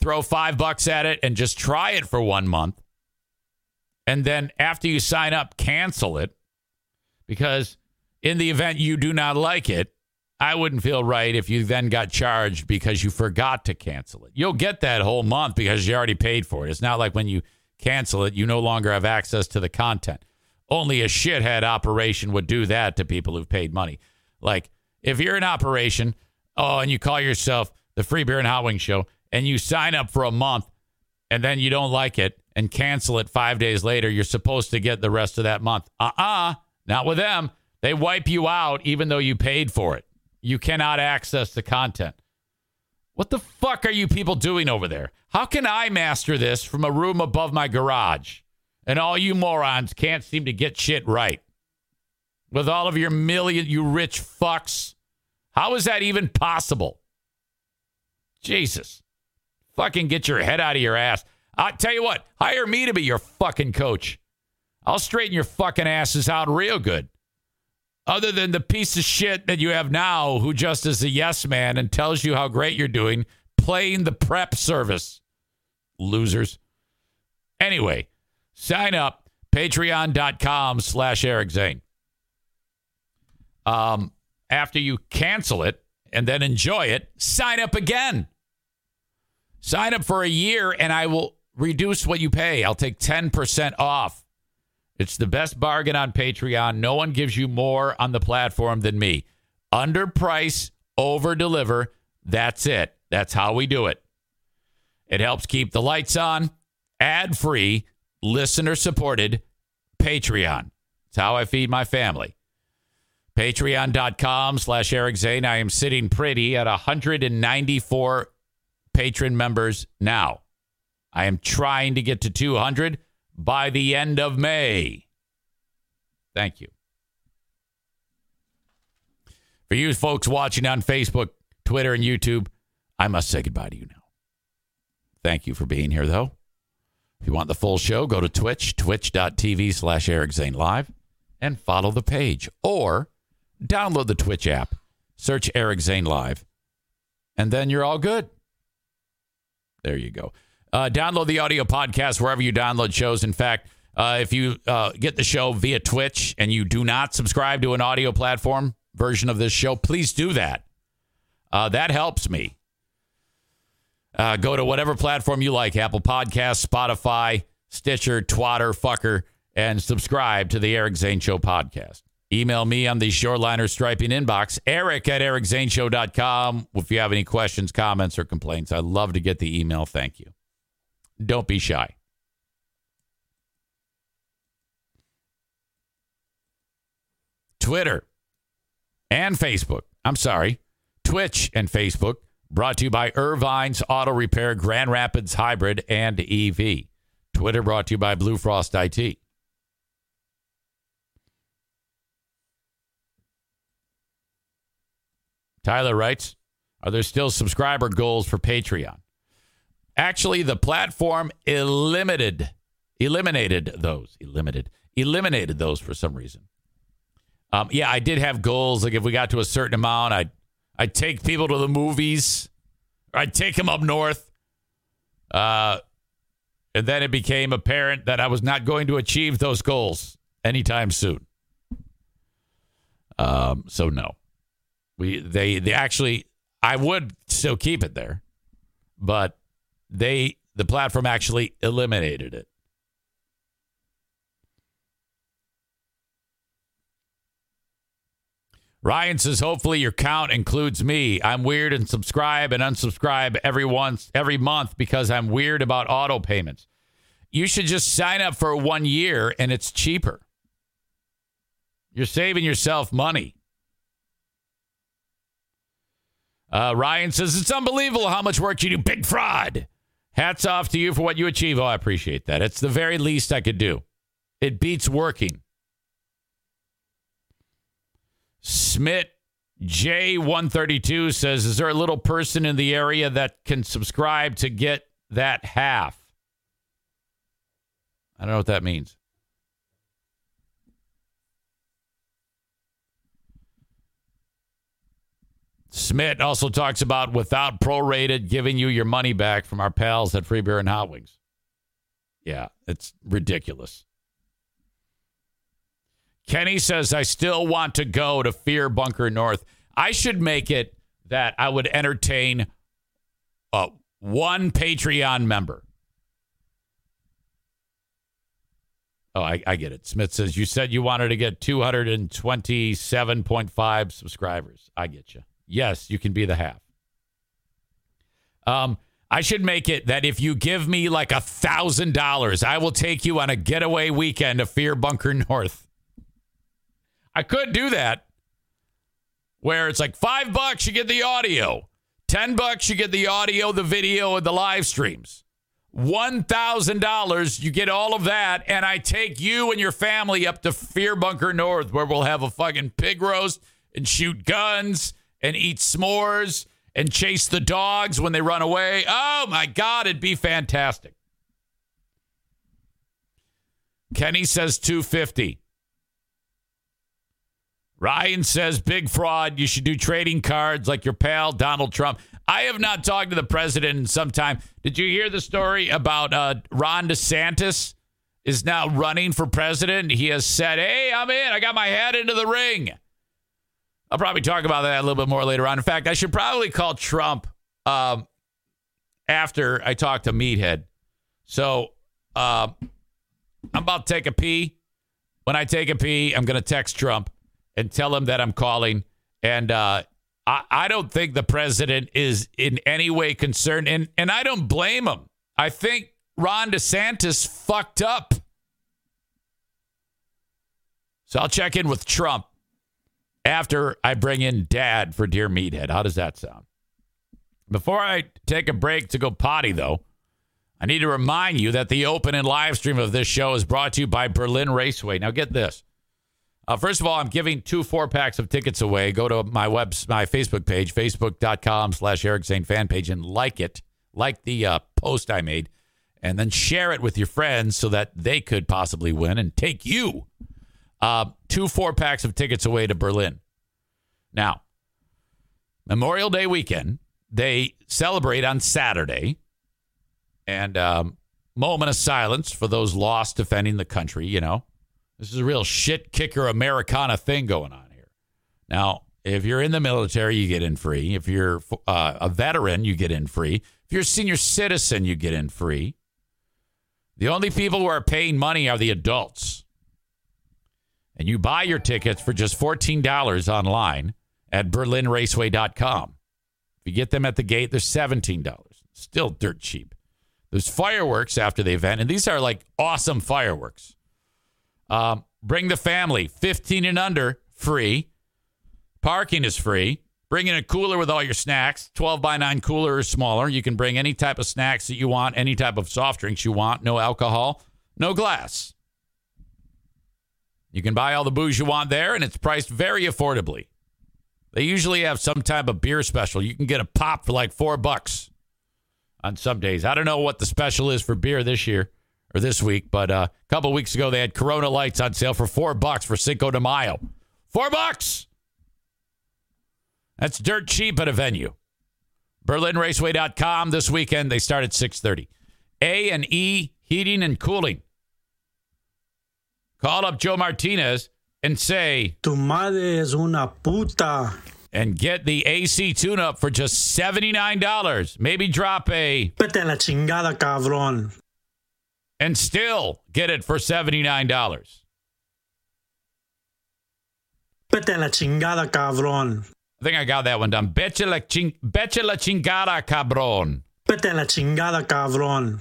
throw five bucks at it and just try it for one month. And then after you sign up, cancel it. Because in the event you do not like it, I wouldn't feel right if you then got charged because you forgot to cancel it. You'll get that whole month because you already paid for it. It's not like when you cancel it, you no longer have access to the content. Only a shithead operation would do that to people who've paid money. Like if you're an operation, oh, and you call yourself the Free Beer and Hot Wing Show, and you sign up for a month, and then you don't like it and cancel it five days later, you're supposed to get the rest of that month. Uh uh not with them. They wipe you out even though you paid for it. You cannot access the content. What the fuck are you people doing over there? How can I master this from a room above my garage? And all you morons can't seem to get shit right. With all of your million, you rich fucks. How is that even possible? Jesus. Fucking get your head out of your ass. I'll tell you what, hire me to be your fucking coach. I'll straighten your fucking asses out real good. Other than the piece of shit that you have now who just is a yes man and tells you how great you're doing, playing the prep service. Losers. Anyway, sign up patreon.com slash Eric Zane. Um, after you cancel it and then enjoy it, sign up again. Sign up for a year and I will reduce what you pay. I'll take 10% off. It's the best bargain on Patreon. No one gives you more on the platform than me. Underprice, over deliver. That's it. That's how we do it. It helps keep the lights on, ad free, listener supported Patreon. It's how I feed my family. Patreon.com slash Eric Zane. I am sitting pretty at 194 patron members now. I am trying to get to 200 by the end of May. Thank you. For you folks watching on Facebook, Twitter, and YouTube, I must say goodbye to you now. Thank you for being here, though. If you want the full show, go to Twitch, twitch.tv slash Eric Zane Live, and follow the page. Or download the Twitch app, search Eric Zane Live, and then you're all good. There you go. Uh, download the audio podcast wherever you download shows. In fact, uh, if you uh, get the show via Twitch and you do not subscribe to an audio platform version of this show, please do that. Uh, that helps me. Uh, go to whatever platform you like Apple Podcasts, Spotify, Stitcher, Twatter, Fucker, and subscribe to the Eric Zane Show podcast. Email me on the Shoreliner Striping inbox, eric at ericzaneshow.com. If you have any questions, comments, or complaints, I'd love to get the email. Thank you. Don't be shy. Twitter and Facebook. I'm sorry, Twitch and Facebook. Brought to you by Ervine's Auto Repair, Grand Rapids Hybrid, and EV. Twitter brought to you by Blue Frost IT. Tyler writes, Are there still subscriber goals for Patreon? Actually, the platform eliminated eliminated those. Eliminated. Eliminated those for some reason. Um, yeah, I did have goals. Like if we got to a certain amount, I'd I'd take people to the movies. Or I'd take them up north. Uh, and then it became apparent that I was not going to achieve those goals anytime soon. Um, so no. We they they actually I would still keep it there, but they the platform actually eliminated it. Ryan says, hopefully your count includes me. I'm weird and subscribe and unsubscribe every once every month because I'm weird about auto payments. You should just sign up for one year and it's cheaper. You're saving yourself money. Uh, Ryan says, it's unbelievable how much work you do. Big fraud. Hats off to you for what you achieve. Oh, I appreciate that. It's the very least I could do. It beats working. Smith J132 says, Is there a little person in the area that can subscribe to get that half? I don't know what that means. Smith also talks about without prorated giving you your money back from our pals at Free Beer and Hot Wings. Yeah, it's ridiculous. Kenny says, I still want to go to Fear Bunker North. I should make it that I would entertain uh, one Patreon member. Oh, I, I get it. Smith says, You said you wanted to get 227.5 subscribers. I get you. Yes, you can be the half. Um, I should make it that if you give me like a thousand dollars, I will take you on a getaway weekend to Fear Bunker North. I could do that where it's like five bucks, you get the audio, 10 bucks, you get the audio, the video, and the live streams. $1,000, you get all of that, and I take you and your family up to Fear Bunker North where we'll have a fucking pig roast and shoot guns and eat s'mores and chase the dogs when they run away. Oh my God, it'd be fantastic. Kenny says 250. Ryan says big fraud. You should do trading cards like your pal Donald Trump. I have not talked to the president in some time. Did you hear the story about uh, Ron DeSantis is now running for president? He has said, "Hey, I'm in. I got my head into the ring." I'll probably talk about that a little bit more later on. In fact, I should probably call Trump um, after I talk to Meathead. So uh, I'm about to take a pee. When I take a pee, I'm going to text Trump and tell him that I'm calling. And uh, I, I don't think the president is in any way concerned, and, and I don't blame him. I think Ron DeSantis fucked up. So I'll check in with Trump after I bring in Dad for Dear Meathead. How does that sound? Before I take a break to go potty, though, I need to remind you that the open and live stream of this show is brought to you by Berlin Raceway. Now, get this. Uh, first of all, I'm giving two four packs of tickets away. Go to my web, my Facebook page, facebook.com slash Eric Zane fan page, and like it. Like the uh, post I made, and then share it with your friends so that they could possibly win and take you uh, two four packs of tickets away to Berlin. Now, Memorial Day weekend, they celebrate on Saturday. And um, moment of silence for those lost defending the country, you know. This is a real shit kicker Americana thing going on here. Now, if you're in the military, you get in free. If you're uh, a veteran, you get in free. If you're a senior citizen, you get in free. The only people who are paying money are the adults. And you buy your tickets for just $14 online at berlinraceway.com. If you get them at the gate, they're $17. Still dirt cheap. There's fireworks after the event, and these are like awesome fireworks. Um, bring the family, 15 and under, free. Parking is free. Bring in a cooler with all your snacks, 12 by 9 cooler or smaller. You can bring any type of snacks that you want, any type of soft drinks you want, no alcohol, no glass. You can buy all the booze you want there, and it's priced very affordably. They usually have some type of beer special. You can get a pop for like four bucks on some days. I don't know what the special is for beer this year or this week, but uh, a couple weeks ago they had Corona Lights on sale for four bucks for Cinco de Mayo. Four bucks. That's dirt cheap at a venue. BerlinRaceway.com this weekend. They start at 6:30. A and E Heating and Cooling. Call up Joe Martinez and say, Tu madre es una puta. And get the AC tune up for just $79. Maybe drop a. Vete la chingada, cabrón. And still get it for $79. Vete la chingada, cabrón. I think I got that one done. Betcha la, ching- betcha la chingada, cabron. Vete la chingada, cabrón.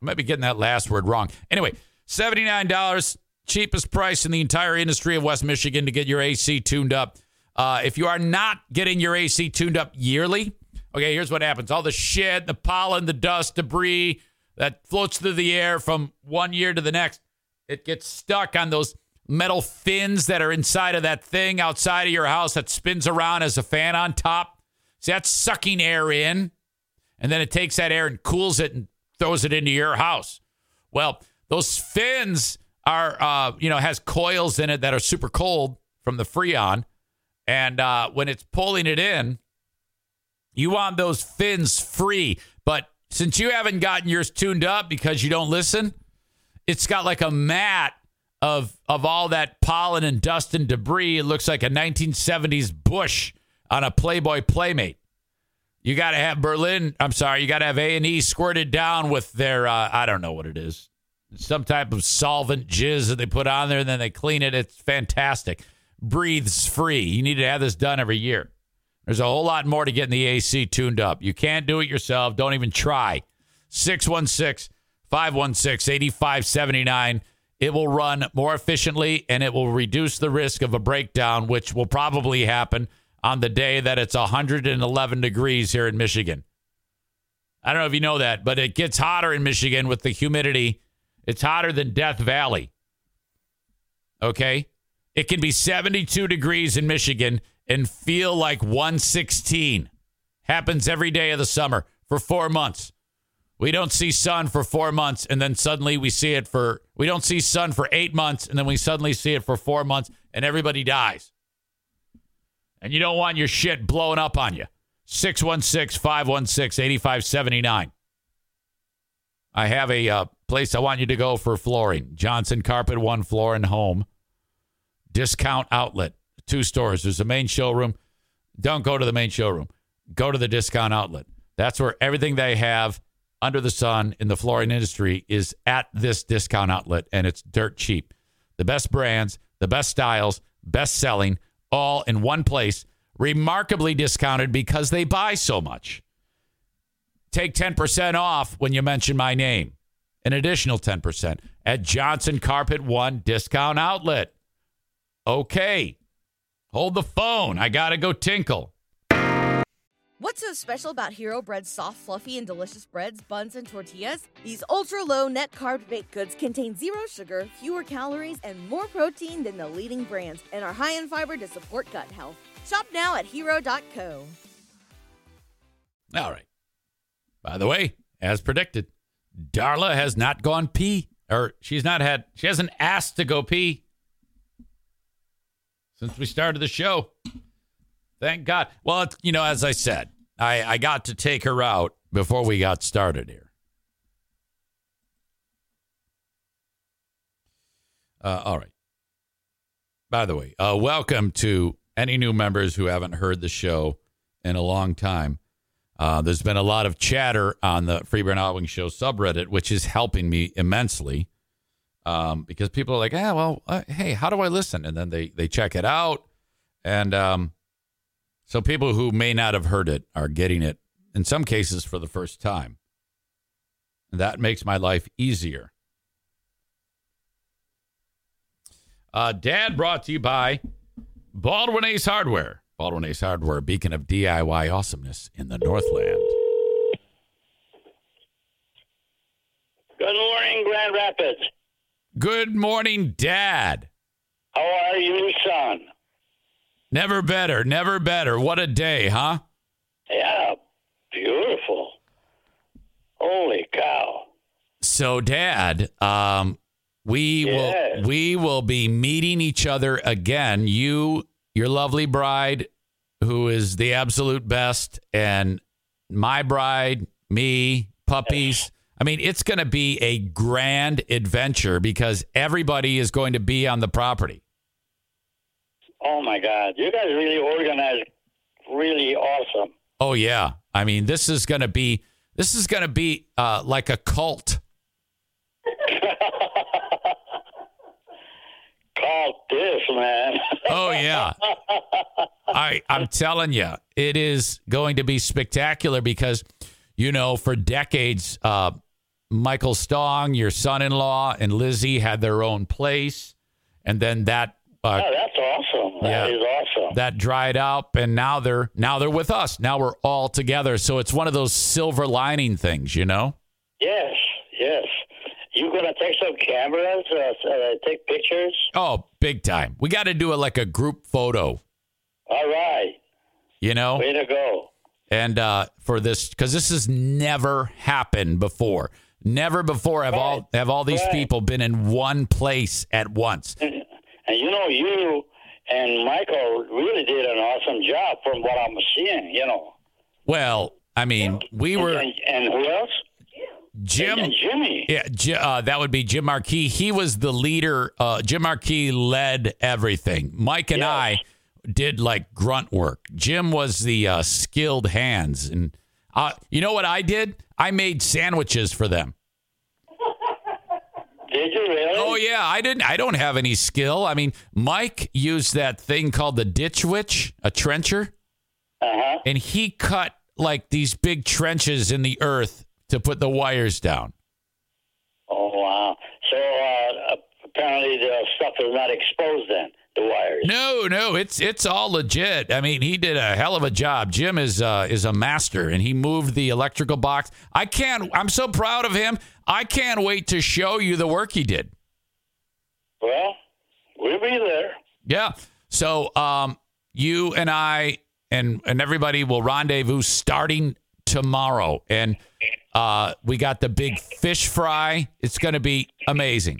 I might be getting that last word wrong. Anyway, $79, cheapest price in the entire industry of West Michigan to get your AC tuned up. Uh, if you are not getting your AC tuned up yearly, okay, here's what happens all the shit, the pollen, the dust, debris that floats through the air from one year to the next, it gets stuck on those metal fins that are inside of that thing outside of your house that spins around as a fan on top. See, that's sucking air in, and then it takes that air and cools it and throws it into your house. Well, those fins are, uh, you know, has coils in it that are super cold from the Freon. And uh, when it's pulling it in, you want those fins free. But since you haven't gotten yours tuned up because you don't listen, it's got like a mat of of all that pollen and dust and debris. It looks like a 1970s bush on a Playboy Playmate. You got to have Berlin. I'm sorry, you got to have A and E squirted down with their uh, I don't know what it is, some type of solvent jizz that they put on there, and then they clean it. It's fantastic. Breathes free. You need to have this done every year. There's a whole lot more to getting the AC tuned up. You can't do it yourself. Don't even try. 616 516 8579. It will run more efficiently and it will reduce the risk of a breakdown, which will probably happen on the day that it's 111 degrees here in Michigan. I don't know if you know that, but it gets hotter in Michigan with the humidity. It's hotter than Death Valley. Okay? It can be 72 degrees in Michigan and feel like 116. Happens every day of the summer for four months. We don't see sun for four months, and then suddenly we see it for, we don't see sun for eight months, and then we suddenly see it for four months, and everybody dies. And you don't want your shit blowing up on you. 616 516 8579. I have a uh, place I want you to go for flooring Johnson Carpet One Floor and Home. Discount outlet. Two stores. There's a main showroom. Don't go to the main showroom. Go to the discount outlet. That's where everything they have under the sun in the flooring industry is at this discount outlet, and it's dirt cheap. The best brands, the best styles, best selling, all in one place, remarkably discounted because they buy so much. Take 10% off when you mention my name. An additional 10% at Johnson Carpet One Discount Outlet. Okay. Hold the phone. I got to go tinkle. What's so special about Hero Bread's soft, fluffy, and delicious breads, buns, and tortillas? These ultra low net carb baked goods contain zero sugar, fewer calories, and more protein than the leading brands, and are high in fiber to support gut health. Shop now at hero.co. All right. By the way, as predicted, Darla has not gone pee, or she's not had, she hasn't asked to go pee since we started the show. Thank God. Well, you know, as I said, I, I got to take her out before we got started here. Uh, all right. By the way, uh, welcome to any new members who haven't heard the show in a long time. Uh, there's been a lot of chatter on the Free Beer and Hot Wing Show subreddit, which is helping me immensely um, because people are like, "Ah, well, uh, hey, how do I listen?" And then they they check it out, and um, so people who may not have heard it are getting it in some cases for the first time. That makes my life easier. Uh, Dad brought to you by Baldwin Ace Hardware. Baldwin Ace Hardware, beacon of DIY awesomeness in the Northland. Good morning, Grand Rapids. Good morning, Dad. How are you, son? Never better, never better. What a day, huh? Yeah, beautiful. Holy cow. So, Dad, um, we Yes. will we will be meeting each other again. You, your lovely bride, who is the absolute best, and my bride, me, puppies. I mean, it's going to be a grand adventure because everybody is going to be on the property. Oh my God. You guys really organized really awesome. Oh yeah, I mean, this is going to be this is going to be uh, like a cult. Call this, man. Oh yeah. I I'm telling you, it is going to be spectacular because you know, for decades uh Michael Stong, your son-in-law and Lizzie had their own place and then that uh, oh, that's awesome. That Yeah. is awesome. that dried up and now they're now they're with us. Now we're all together. So it's one of those silver lining things, you know? yes, yes. You gonna take some cameras, uh, uh, take pictures? Oh, big time. We got to do it like a group photo, All right. you know? Way to go. and uh, for this because this has never happened before. Never before have all have all these Right. people been in one place at once. And you know, you and Michael really did an awesome job from what I'm seeing, you know. Well, I mean, we were And, and who else? Jim. And Jimmy. Yeah, uh, that would be Jim Marquis. He was the leader. Uh, Jim Marquis led everything. Mike and I did like grunt work. Jim was the uh, skilled hands, and uh, you know what I did? I made sandwiches for them. Did you really? Oh yeah, I didn't. I don't have any skill. I mean, Mike used that thing called the ditch witch, a trencher, Uh-huh. and he cut like these big trenches in the earth to put the wires down. Oh wow! So uh, apparently the stuff is not exposed then. The wires. No, no, it's it's all legit. I mean, he did a hell of a job. Jim is uh, is a master, and he moved the electrical box. I can't. I'm so proud of him. I can't wait to show you the work he did. Well, we'll be there. Yeah. So um, you and I and and everybody will rendezvous starting tomorrow, and uh, we got the big fish fry. It's going to be amazing.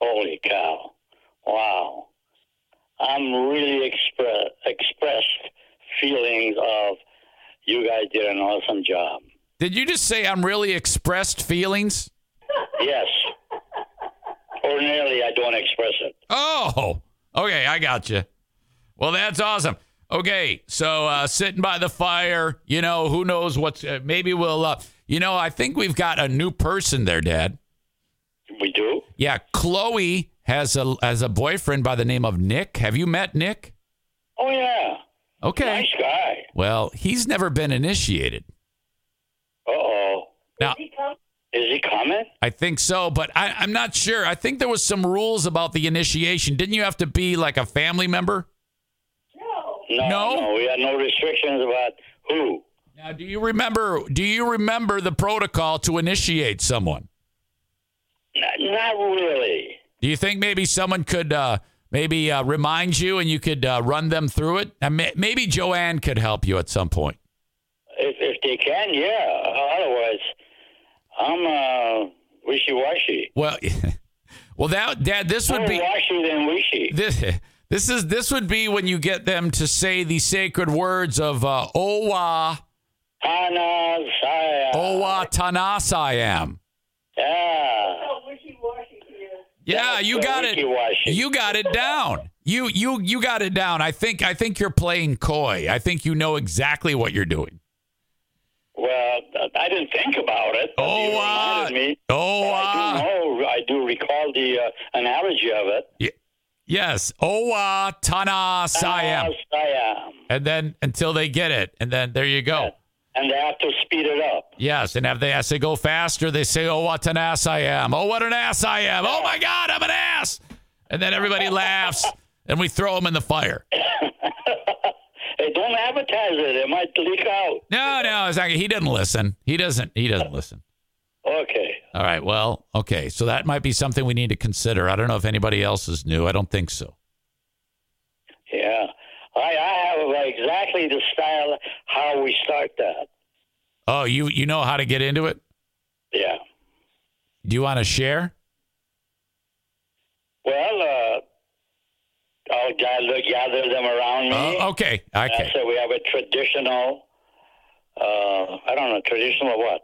Holy cow! Wow! I'm really expre- expressed feelings of you guys did an awesome job. Did you just say I'm really expressed feelings? Yes. Ordinarily, I don't express it. Oh, okay, I got you. Well, that's awesome. Okay, so uh, sitting by the fire, you know, who knows what's uh, maybe we'll, uh, you know, I think we've got a new person there, Dad. We do. Yeah, Chloe has a has a boyfriend by the name of Nick. Have you met Nick? Oh yeah. Okay. Nice guy. Well, he's never been initiated. Uh oh. Now, Is he coming? I think so, but I, I'm not sure. I think there was some rules about the initiation. Didn't you have to be like a family member? No, No? no, we had no restrictions about who. Now, do you remember? Do you remember the protocol to initiate someone? N- not really. Do you think maybe someone could uh, maybe uh, remind you and you could uh, run them through it? Uh, may- maybe Joanne could help you at some point. If if they can, yeah. Otherwise, I'm uh, wishy washy. Well, well, that Dad, this would be washy than wishy. this. This is this would be when you get them to say the sacred words of uh, Owa Anasaya. Owa Tanasayam. Yeah. Yeah, you got it. You got it down. You you you got it down. I think I think you're playing coy. I think you know exactly what you're doing. Well, I didn't think about it. Oh, uh, me. oh, I uh. do know. I do recall the uh, analogy of it. Y- yes, Owa Tanasayam. Anasaya. And then until they get it, and then there you go. And they have to speed it up. Yes, and if they as they go faster, they say, "Oh, what an ass I am! Oh, what an ass I am! Oh my God, I'm an ass!" And then everybody laughs, and we throw them in the fire. Hey, don't advertise it. It might leak out. No, no, exactly. he didn't listen. He doesn't. He doesn't listen. Okay. All right. Well, okay. So that might be something we need to consider. I don't know if anybody else is new. I don't think so. Yeah. I, I have uh, exactly the style how we start that. Oh, you you know how to get into it? Yeah. Do you want to share? Well, uh, I'll gather, gather them around me. Oh, okay. Okay. So we have a traditional, uh, I don't know, traditional what?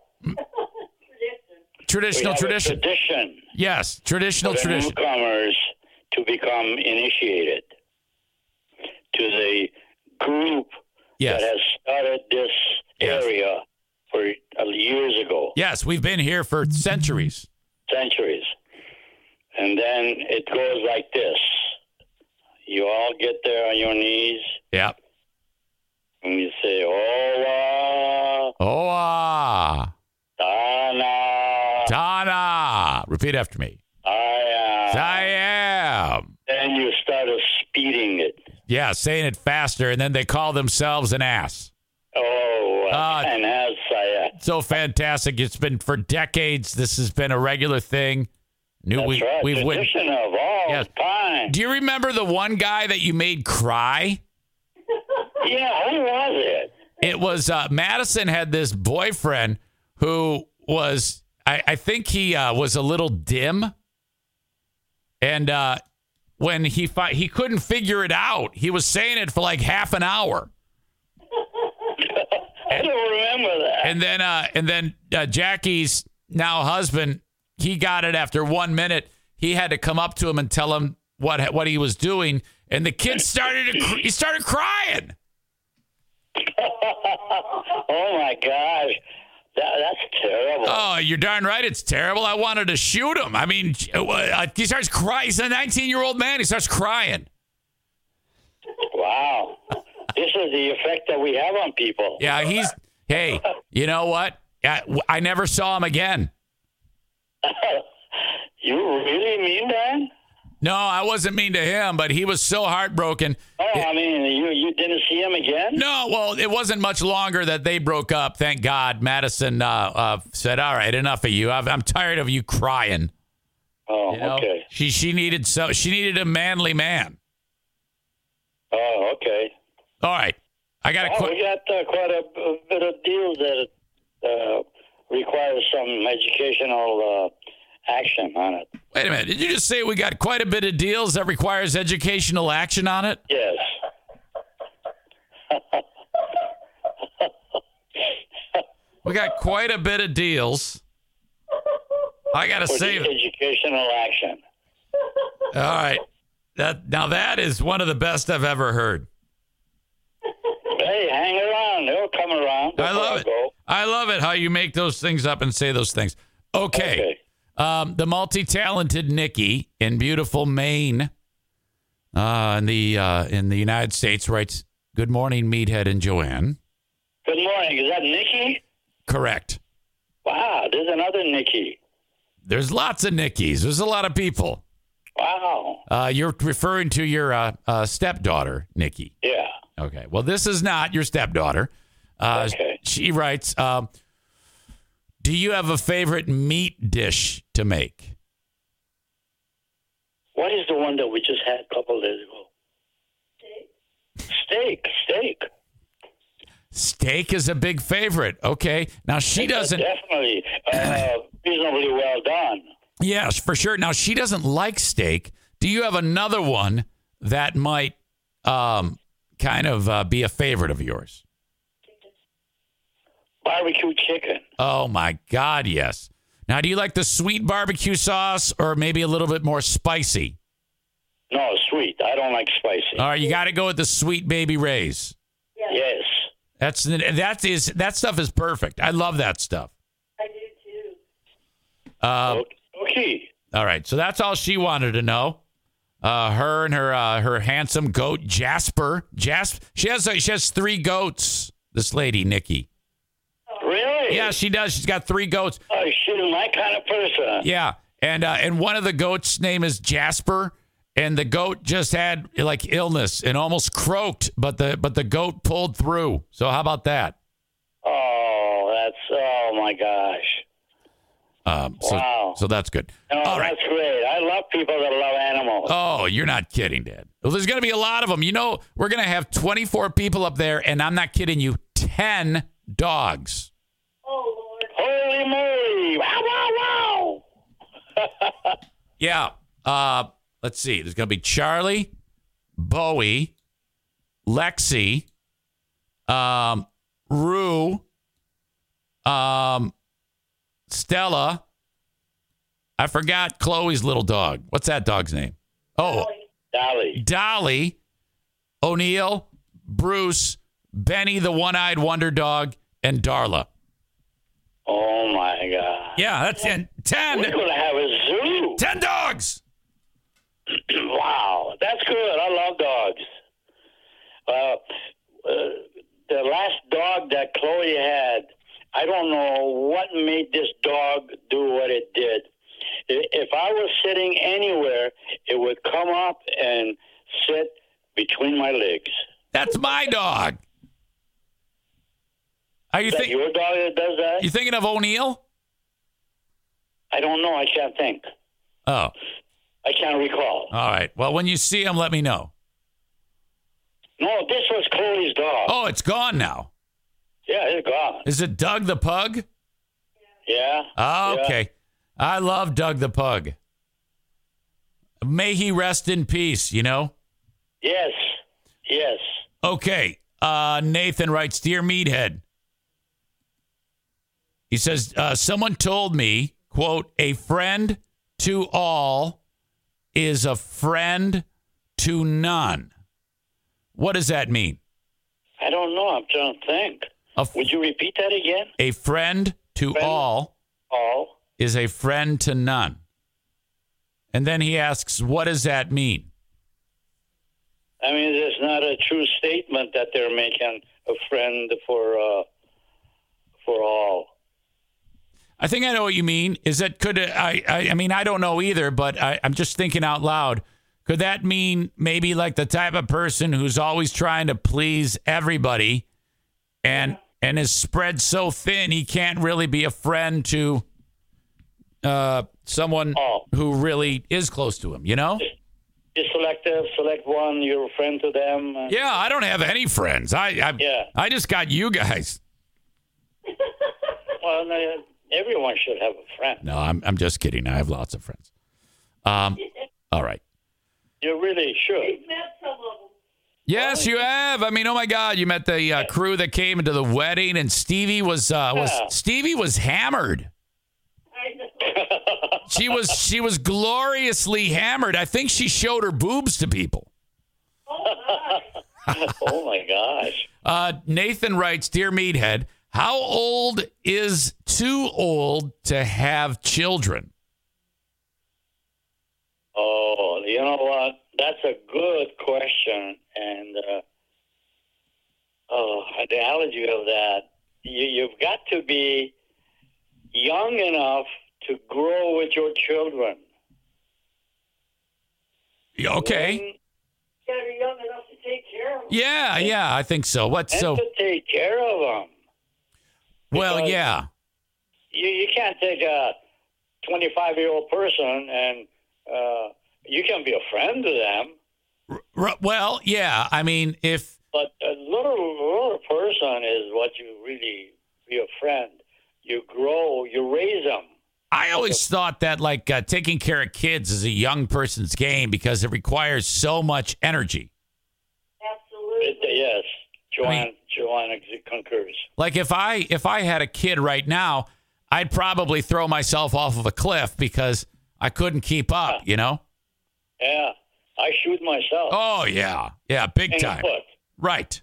Traditional tradition. Tradition Yes, traditional tradition. newcomers to become initiated to the group Yes. that has started this Yes. area for uh, years ago, Yes, we've been here for centuries. centuries. And then it goes like this. You all get there on your knees Yep. and you say, Oh, ah. Dana, Tana. Repeat after me. I am. I am. Then you start speeding it. Yeah, saying it faster, and then they call themselves an ass. Oh, Uh, and as I, uh, So fantastic. It's been for decades. This has been a regular thing. New, we, right. we've Tradition of all Yes. time. Do you remember the one guy that you made cry? Yeah, who was it? It was uh, Madison had this boyfriend who was, I, I think he uh, was a little dim. And uh, when he fi- he couldn't figure it out, he was saying it for like half an hour. I don't remember that. And then uh, and then uh, Jackie's now husband, he got it after one minute. He had to come up to him and tell him what what he was doing, and the kid started to cr- he started crying. oh my gosh, that, that's terrible. Oh, you're darn right. It's terrible. I wanted to shoot him. I mean, uh, he starts crying. He's a 19 year old man. He starts crying. Wow, this is the effect that we have on people. Yeah, he's. Hey, you know what? I, I never saw him again. You really mean that? No, I wasn't mean to him, but he was so heartbroken. Oh, I mean, you you didn't see him again? No, well, it wasn't much longer that they broke up. Thank God. Madison uh, uh, said, "All right, enough of you. I've, I'm tired of you crying." Oh, You know? okay. She she needed so she needed a manly man. Oh, okay. All right, I got a Oh, we got uh, quite a, a bit of deals that uh, require some educational uh, action on it. Wait a minute. Did you just say we got quite a bit of deals that requires educational action on it? Yes. We got quite a bit of deals. I got to save educational action. All right. That now that is one of the best I've ever heard. Hey, hang around. They'll come around. I love it. go. I love it how you make those things up and say those things. Okay. Um, the multi-talented Nikki in beautiful Maine, uh, in the uh, in the United States, writes Good morning, Meathead and Joanne. Good morning. Is that Nikki? Correct. Wow, there's another Nikki. There's lots of Nickies. There's a lot of people. Wow. Uh, you're referring to your uh, uh, stepdaughter, Nikki. Yeah. Okay. Well, this is not your stepdaughter. Uh, Okay. She writes, um, "Do you have a favorite meat dish to make?" What is the one that we just had a couple days ago? Steak. Steak. Steak is a big favorite. Okay. Now she doesn't. Definitely. Uh, reasonably well done. Yes, for sure. Now she doesn't like steak. Do you have another one that might um, kind of uh, be a favorite of yours? Barbecue chicken. Oh my God, yes. Now, do you like the sweet barbecue sauce or maybe a little bit more spicy? No, sweet. I don't like spicy. All right, you got to go with the Sweet Baby Ray's. Yes. That's that is that stuff is perfect. I love that stuff. I do too. Uh, Okay. all right, so that's all she wanted to know. Uh, her and her uh, her handsome goat Jasper. Jasper. She has she has three goats. This lady Nikki. Yeah, she does. She's got three goats. Oh, she's my kind of person. Yeah, and uh, and one of the goats' name is Jasper, and the goat just had like illness and almost croaked, but the but the goat pulled through. So how about that? Oh, that's oh my gosh. Um, so, Wow. So that's good. No, All right. that's great. I love people that love animals. Oh, you're not kidding, Dad. Well, there's going to be a lot of them. You know, we're going to have 24 people up there, and I'm not kidding you, 10 dogs. Holy moly! Wow, wow, wow! Yeah. Uh, let's see. There's going to be Charlie, Bowie, Lexi, um, Rue, um, Stella. I forgot Chloe's little dog. What's that dog's name? Oh, Dolly. Dolly, O'Neill, Bruce, Benny, the one-eyed wonder dog, and Darla. Oh my God! Yeah, that's ten. Ten. We're gonna have a zoo. Ten dogs. wow, that's good. I love dogs. Uh, uh, the last dog that Chloe had, I don't know what made this dog do what it did. If I was sitting anywhere, it would come up and sit between my legs. That's my dog. Are you Is that think your dog that does that? you thinking of O'Neill? I don't know. I can't think. Oh, I can't recall. all right. Well, when you see him, let me know. No, this was Chloe's dog. Oh, it's gone now. Yeah, it's gone. Is it Doug the pug? Yeah. Oh, Yeah. okay. I love Doug the pug. May he rest in peace, you know? Yes. Yes. Okay. Uh, Nathan writes, Dear Meathead. He says, uh, Someone told me, quote, a friend to all is a friend to none. What does that mean? I don't know. I'm trying to think. F- Would you repeat that again? a friend to Friend. all All. is a friend to none. And then he asks, What does that mean? I mean, it's not a true statement that they're making a friend for uh, for all. I think I know what you mean. Is that could I, I? I mean, I don't know either, but I, I'm just thinking out loud. Could that mean maybe like the type of person who's always trying to please everybody, and and is spread so thin he can't really be a friend to uh, someone Oh. who really is close to him? You know? Be selective. Select one. You're a friend to them. Yeah, I don't have any friends. I I, Yeah. I just got you guys. Well, no, everyone should have a friend. No, I'm I'm just kidding. I have lots of friends. Um, all right. You really should. Yes, you have. I mean, oh my God, you met the uh, crew that came into the wedding, and Stevie was uh, was Yeah. Stevie was hammered. She was she was gloriously hammered. I think she showed her boobs to people. oh my gosh. Uh, Nathan writes, "Dear Meathead, how old is too old to have children?" Oh, you know what? That's a good question, and uh, analogy of that, you, you've got to be young enough to grow with your children. Okay. You gotta be young enough to take care of them. Yeah, yeah, I think so. What so? to take care of them. Well, yeah. You, you can't take a 25 year old person and uh, you can be a friend to them, R- well, yeah. I mean, if but a little, little person is what you really be a friend. You grow, you raise them. I always thought that like uh, taking care of kids is a young person's game because it requires so much energy. It, yes, Joanne, Joanne ex- concurs. Like if I if I had a kid right now, I'd probably throw myself off of a cliff because I couldn't keep up, you know? Yeah, I shoot myself. Oh yeah. Yeah, big in the time. foot. Right.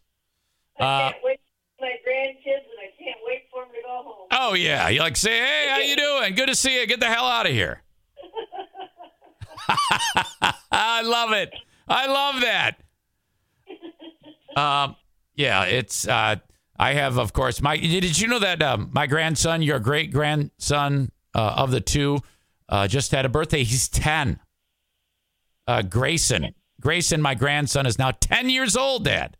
Uh, wait for my grandkids, and I can't wait for them to go home. oh yeah. You like say, "Hey, how you doing? Good to see you. Get the hell out of here." I love it. I love that. Um, yeah, it's. Uh, I have, of course, my. Did you know that um, my grandson, your great grandson uh, of the two, uh, just had a birthday? He's ten. Uh, Grayson. Grayson, my grandson, is now ten years old. Dad.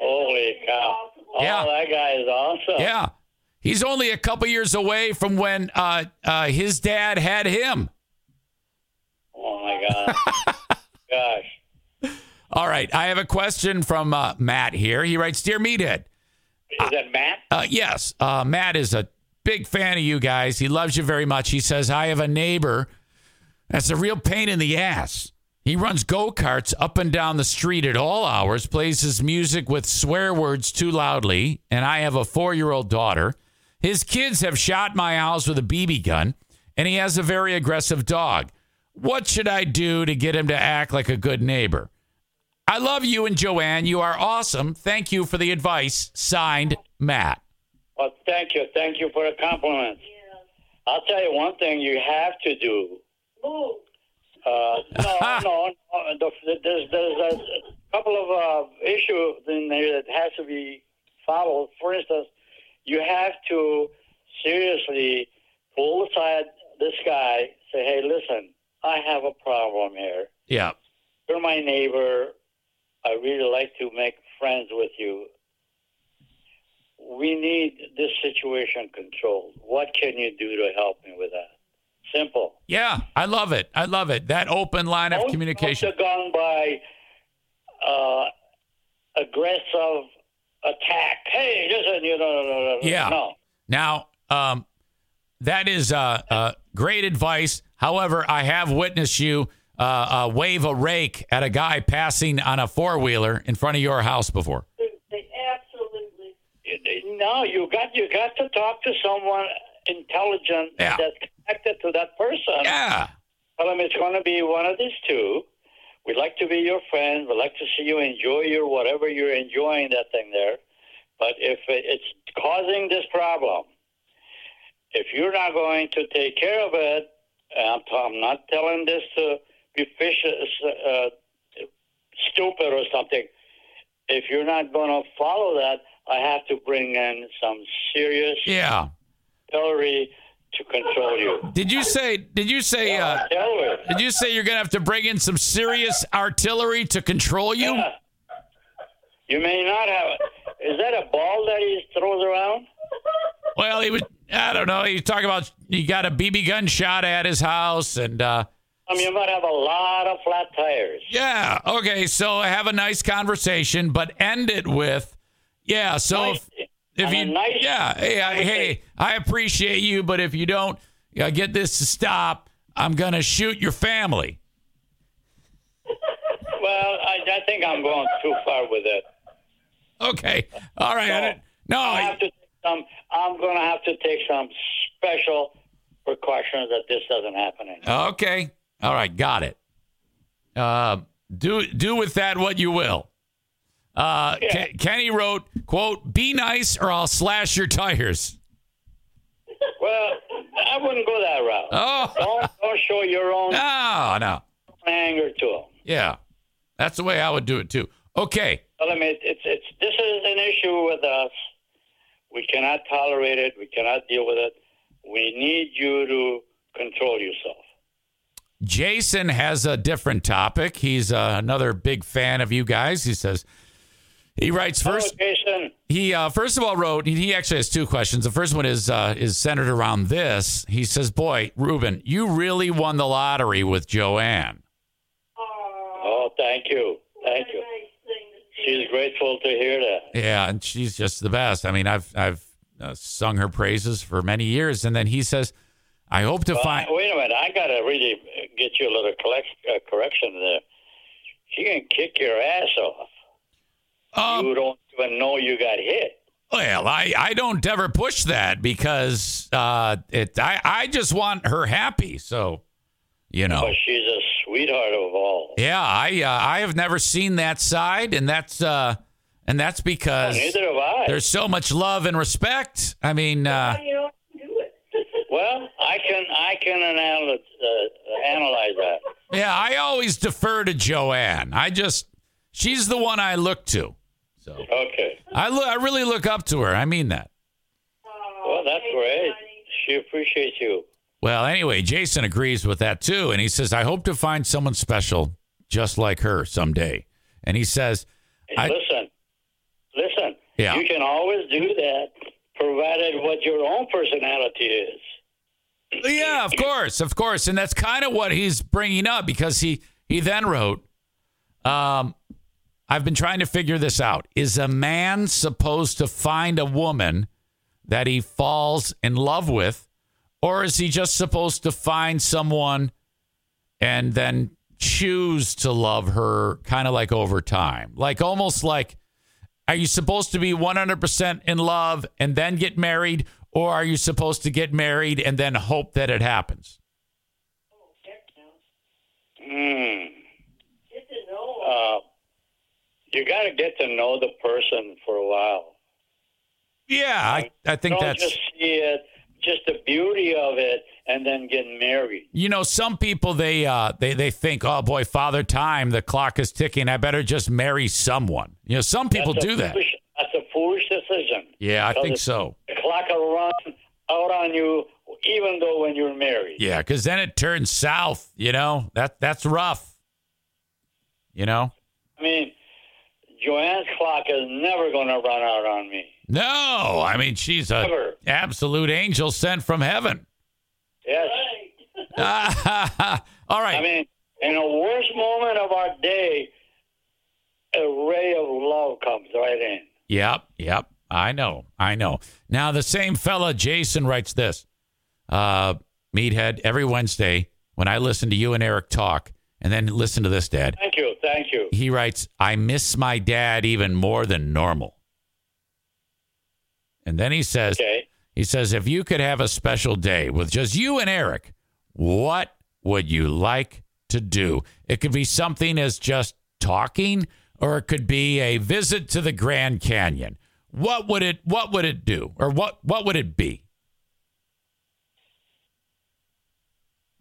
Holy cow! Oh, Yeah. that guy is awesome. Yeah, he's only a couple years away from when uh, uh, his dad had him. Oh my God! Gosh, All right, I have a question from uh, Matt here. He writes, "Dear Meathead." is that Matt? Uh, yes, uh, Matt is a big fan of you guys. He loves you very much. He says, I have a neighbor that's a real pain in the ass. He runs go karts up and down the street at all hours, plays his music with swear words too loudly, and I have a four year old daughter. His kids have shot my house with a BB gun, and he has a very aggressive dog. What should I do to get him to act like a good neighbor? I love you and Joanne. You are awesome. Thank you for the advice. Signed, Matt. Well, thank you, thank you for the compliments. I'll tell you one thing you have to do. Move. Uh, no, no, no. There's there's a couple of uh, issues in there that has to be followed. For instance, you have to seriously pull aside this guy. Say, hey, listen, I have a problem here. Yeah. You're my neighbor. I really like to make friends with you. We need this situation controlled. What can you do to help me with that? Simple. Yeah, I love it. I love it. That open line of communication. gun by uh, aggressive attack. Hey, listen, you know, no, no, no, Yeah. no. Now, um, that is uh, uh, great advice. However, I have witnessed you uh, uh, wave a rake at a guy passing on a four wheeler in front of your house before. They absolutely. No, you got you got to talk to someone intelligent Yeah. that's connected to that person. Yeah. Tell them it's going to be one of these two. We'd like to be your friend. We'd like to see you enjoy your whatever you're enjoying that thing there. But if it's causing this problem, if you're not going to take care of it, I'm, t- I'm not telling this to vicious, uh, stupid or something. If you're not going to follow that, I have to bring in some serious Yeah. artillery to control you. Did you say? Did you say? Uh, Artillery. did you say you're gonna have to bring in some serious artillery to control you? Yeah. You may not have. Is that a ball that he throws around? Well, he was. I don't know. He's talking about he got a BB gun shot at his house, and uh, I mean, you might have a lot of flat tires. yeah. Okay, so have a nice conversation, but end it with, yeah. So Nice. if, if you, nice yeah, hey, I, hey, I appreciate you, but if you don't uh, get this to stop, I'm gonna shoot your family. Well, I, I think I'm going too far with it. Okay, all right. I didn't- no, I I- have to some. I'm going to have to take some special precautions that this doesn't happen. Anymore. Okay. All right. Got it. Uh, do do with that what you will. Uh, Ke- Kenny wrote, "quote Be nice, or I'll slash your tires." Well, I wouldn't go that route. Oh. Don't, don't show your own No, no. anger to him. Yeah, that's the way I would do it too. Okay. Tell him it, it's it's this is an issue with us. We cannot tolerate it. We cannot deal with it. We need you to control yourself. Jason has a different topic. He's uh, another big fan of you guys. He says he writes first. Hello, Jason. He uh, first of all wrote. He actually has two questions. The first one is uh, is centered around this. He says, "Boy, Ruben, you really won the lottery with Joanne." Oh, thank you, thank you. She's grateful to hear that. Yeah, and she's just the best. I mean, I've I've uh, sung her praises for many years, and then he says, "I hope to Well, find." wait a minute. I got to really get you a little collect, uh, correction there. She can kick your ass off. Um, you don't even know you got hit. Well, I, I don't ever push that because uh, it I, I just want her happy. So, you know. But she's a sweetheart of all. Yeah, I uh, I have never seen that side, and that's uh, and that's because neither have I. there's so much love and respect. I mean, uh, Well, I can I can analyze, uh, analyze that. yeah, I always defer to Joanne. I just she's the one I look to. So Okay. I look, I really look up to her. I mean that. Well, that's great. She appreciates you. Well, anyway, Jason agrees with that too, and he says, "I hope to find someone special just like her someday." And he says, listen, listen. Yeah. You can always do that, provided what your own personality is. Yeah, of course, of course, and that's kind of what he's bringing up because he he then wrote, um, "I've been trying to figure this out. Is a man supposed to find a woman that he falls in love with, or is he just supposed to find someone and then choose to love her, kind of like over time, like almost like." Are you supposed to be 100% in love and then get married, or are you supposed to get married and then hope that it happens? Hmm. Uh, you got to get to know the person for a while. Yeah, I, I think Don't that's. just see it, just the beauty of it, and then get married. You know, some people they uh they they think, oh boy, father time, the clock is ticking. I better just marry someone. You know, some people That's do that. Foolish, foolish decision. Yeah, I think so. The clock will run out on you, even though when you're married. Yeah, because then it turns south. You know that that's rough. You know. I mean, Joanne's clock is never going to run out on me. No, I mean she's a Never. absolute angel sent from heaven. Yes. All right. I mean, in the worst moment of our day, a ray of love comes right in. Yep, yep. I know, I know. Now the same fella, Jason, writes this. Uh, Meathead, every Wednesday when I listen to you and Eric talk, and then listen to this, Dad. Thank you, thank you. He writes, I miss my dad even more than normal. And then he says, Okay. he says, if you could have a special day with just you and Eric, what would you like to do? It could be something as just talking, or it could be a visit to the Grand Canyon. What would it what would it do? Or what what would it be?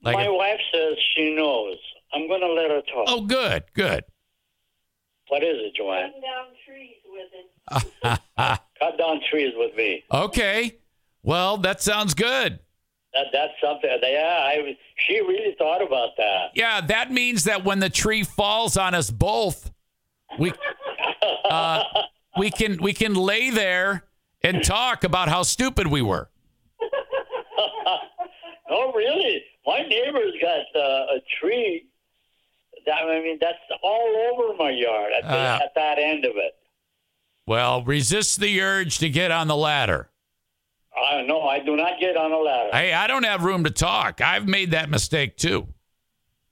Like My a- wife says she knows. I'm going to let her talk. oh good, good. What is it, Joanne? Cutting down trees with him. Cut down trees with me. okay. Well, that sounds good. That that's something. Yeah, I. She really thought about that. Yeah, that means that when the tree falls on us both, we uh, we can we can lay there and talk about how stupid we were. Oh, really? My neighbor's got uh, a tree. That I mean, that's all over my yard at, the, Ah. at that end of it. Well, resist the urge to get on the ladder. I no, I do not get on a ladder. Hey, I don't have room to talk. I've made that mistake too.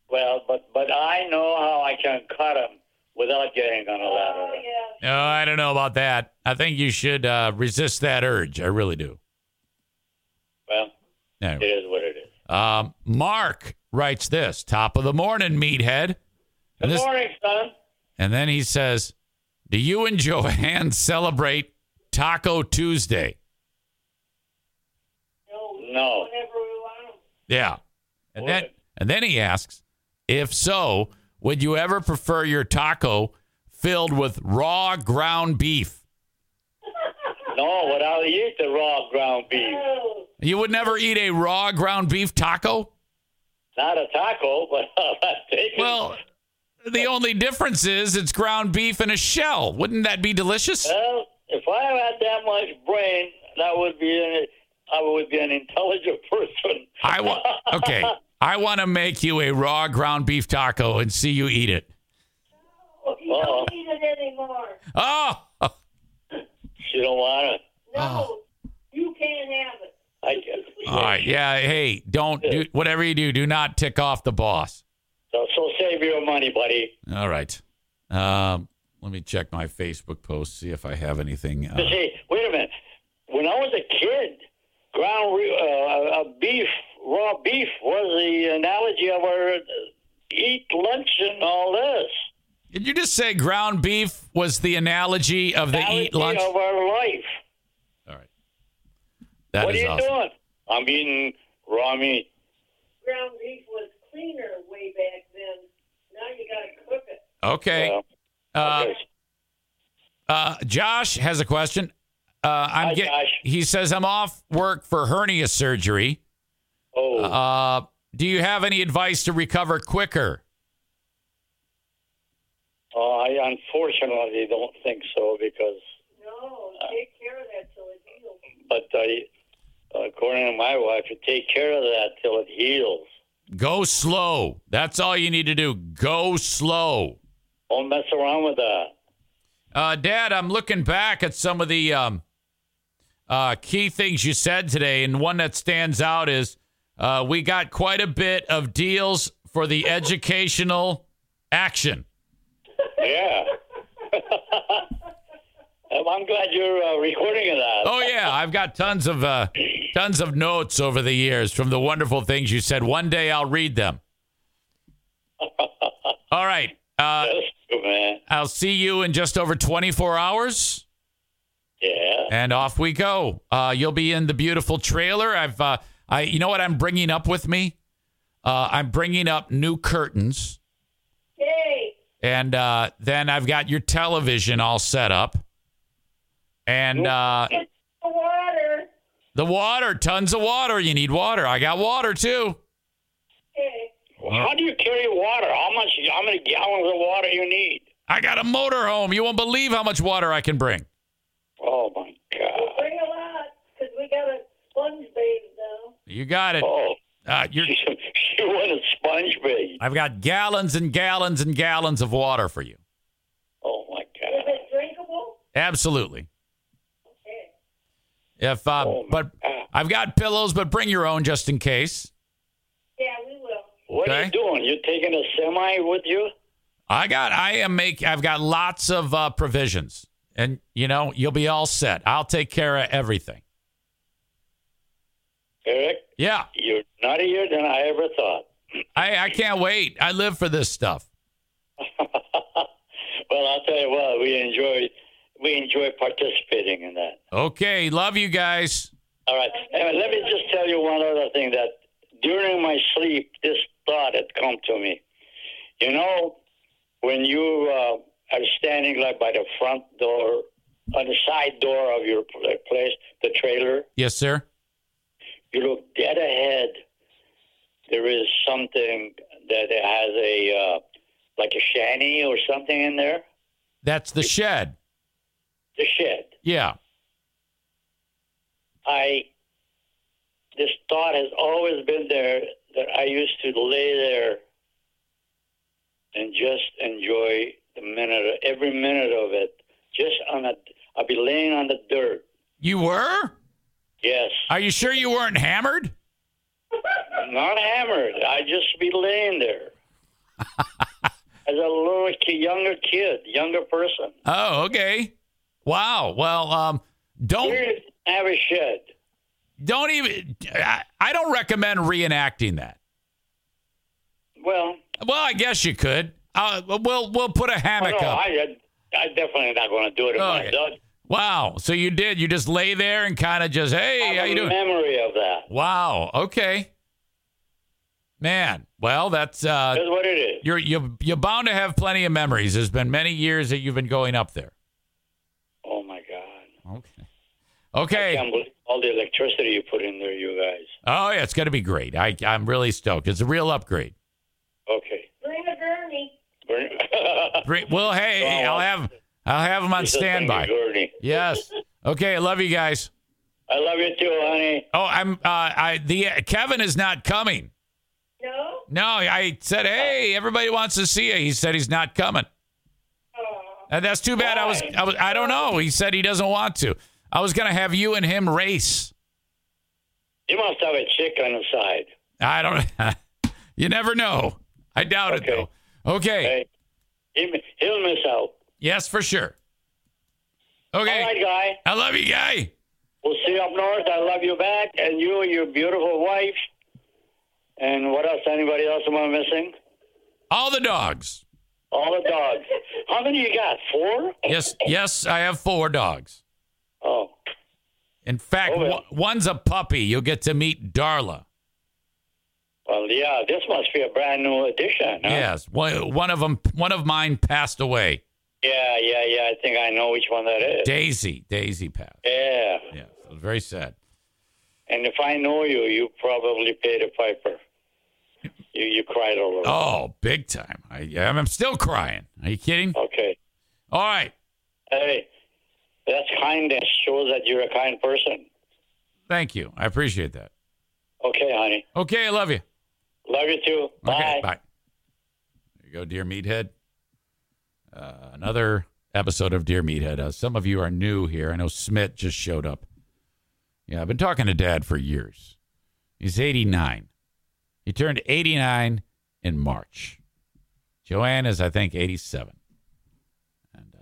well, but but I know how I can cut them without getting on a ladder. No, I don't know about that. I think you should uh, resist that urge. I really do. Well, Anyway. it is what it is. Um, Mark writes this top of the morning, meathead. And, Good this, morning, son. and then he says, Do you and Joanne celebrate Taco Tuesday? No. Whenever we want 'em. Yeah. And then and then he asks, if so, would you ever prefer your taco filled with raw ground beef. No, but I'll eat the raw ground beef. You would never eat a raw ground beef taco? Not a taco, but I'll take it. Well, the only difference is it's ground beef in a shell. Wouldn't that be delicious? Well, if I had that much brain, that would be an, I would be an intelligent person. I want okay. I want to make you a raw ground beef taco and see you eat it. You don't need it anymore. Oh, You don't want it. No, you can't have it. I guess. all right. Yeah. Hey, don't do whatever you do. Do not tick off the boss. So, so save your money, buddy. All right. Um, let me check my Facebook post see if I have anything. You Uh, see, wait a minute. When I was a kid, ground re- uh, uh, beef, raw beef was the analogy of our uh, eat lunch and all this. did you just say ground beef was the analogy of the eat lunch? of our life. That what is are you awesome. doing? I'm eating raw meat. Ground beef was cleaner way back then. Now you got to cook it. Okay. Uh, uh, Josh has a question. Uh, I'm Hi, get- Josh. He says I'm off work for hernia surgery. Oh. Uh, do you have any advice to recover quicker? Oh, I unfortunately don't think so because, No, take care of that till it heals. but I, according to my wife, you take care of that till it heals. Go slow. That's all you need to do. Go slow. Don't mess around with that. Uh, Dad, I'm looking back at some of the um, uh, key things you said today, and one that stands out is uh, we got quite a bit of deals for the educational action. Yeah. I'm glad you're uh, recording that. Oh yeah, I've got tons of uh, tons of notes over the years from the wonderful things you said. One day I'll read them. All right. Uh, man. I'll see you in just over 24 hours. Yeah. And off we go. Uh, you'll be in the beautiful trailer. I've, uh, I, you know what I'm bringing up with me? Uh, I'm bringing up new curtains, Hey, and uh, then I've got your television all set up, and uh, get the water. the water, tons of water. You need water. I got water too. Hey, How do you carry water? How much? How many gallons of water you need? I got a motorhome. You won't believe how much water I can bring. Oh my God! bring a lot, because we got a sponge bathe now. You got it. Oh, Uh, you're, you want a sponge bathe? I've got gallons and gallons and gallons of water for you. Oh my God! Is it drinkable? Absolutely. Okay. If uh, Oh, but God. I've got pillows, but bring your own just in case. Yeah, we will. What are you doing? You taking a semi with you? I got I am make I've got lots of uh, provisions, and you know you'll be all set. I'll take care of everything. Eric, Yeah, you're nuttier than I ever thought. I I can't wait. I live for this stuff. Well, I'll tell you what, we enjoy we enjoy participating in that. Okay, love you guys. All right. And let me just tell you one other thing that during my sleep, this thought had come to me. You know, when you uh, are standing like by the front door, on the side door of your place, the trailer, Yes, sir. You look dead ahead. There is something that has a uh, like a shanty or something in there. That's the shed. The shed. Yeah. I this thought has always been there that I used to lay there and just enjoy the minute, every minute of it. Just on a, I'd be laying on the dirt. You were? Yes, Are you sure you weren't hammered? not hammered. I just be laying there as a little younger kid, younger person. Oh, okay. Wow. Well, um, don't have a shed. don't even. I, I don't recommend reenacting that. Well, Well, I guess you could. Uh, we'll we'll put a oh, hammock no, up. I, I definitely not going to do it Okay. Dog. Wow. So you did. You just lay there and kind of just, hey, I how you a doing? memory of that. Wow. Okay. Man, well, that's uh, That's what it is. you're you you're bound to have plenty of memories. There's been many years that you've been going up there. Oh my God! Okay. Okay. I can't believe all the electricity you put in there, you guys. Oh yeah, it's going to be great. I I'm really stoked. It's a real upgrade. Okay. Bring a gurney. Great. Well, hey, I'll have I'll have them on Just a thing, standby. Yes. Okay. I love you guys. I love you too, honey. Oh, I'm uh I the Kevin is not coming. No? No, I said, hey, everybody wants to see you. He said he's not coming. Oh. And that's too bad. I was, I was, I don't know. He said he doesn't want to. I was gonna have you and him race. You must have a chick on the side. I don't. you never know. I doubt it though. Okay. He, he'll miss out. Yes, for sure. Okay. All right, guy. I love you, guy. We'll see you up north. I love you back, and you and your beautiful wife. And what else? Anybody else am I missing? All the dogs. All the dogs. How many you got? Four? Yes, yes, I have four dogs. Oh. In fact, Oh, well. one's a puppy. You'll get to meet Darla. Well, yeah. This must be a brand new addition. Huh? Yes, one, one of them, one of mine passed away. Yeah, yeah, yeah. I think I know which one that is. Daisy, Daisy passed. Yeah. Yeah, was very sad. And if I know you, you probably paid a piper. You you cried over. it. Oh, big time. I, I'm still crying. Are you kidding? Okay. All right. Hey, that's kindness. Shows that you're a kind person. Thank you. I appreciate that. Okay, honey. Okay, I love you. Love you too. Bye. Okay, bye. There you go, Dear Meathead. Uh, another episode of Dear Meathead. Uh, some of you are new here. I know Smith just showed up. Yeah, I've been talking to Dad for years. He's 89. He turned 89 in March. Joanne is, I think, 87. And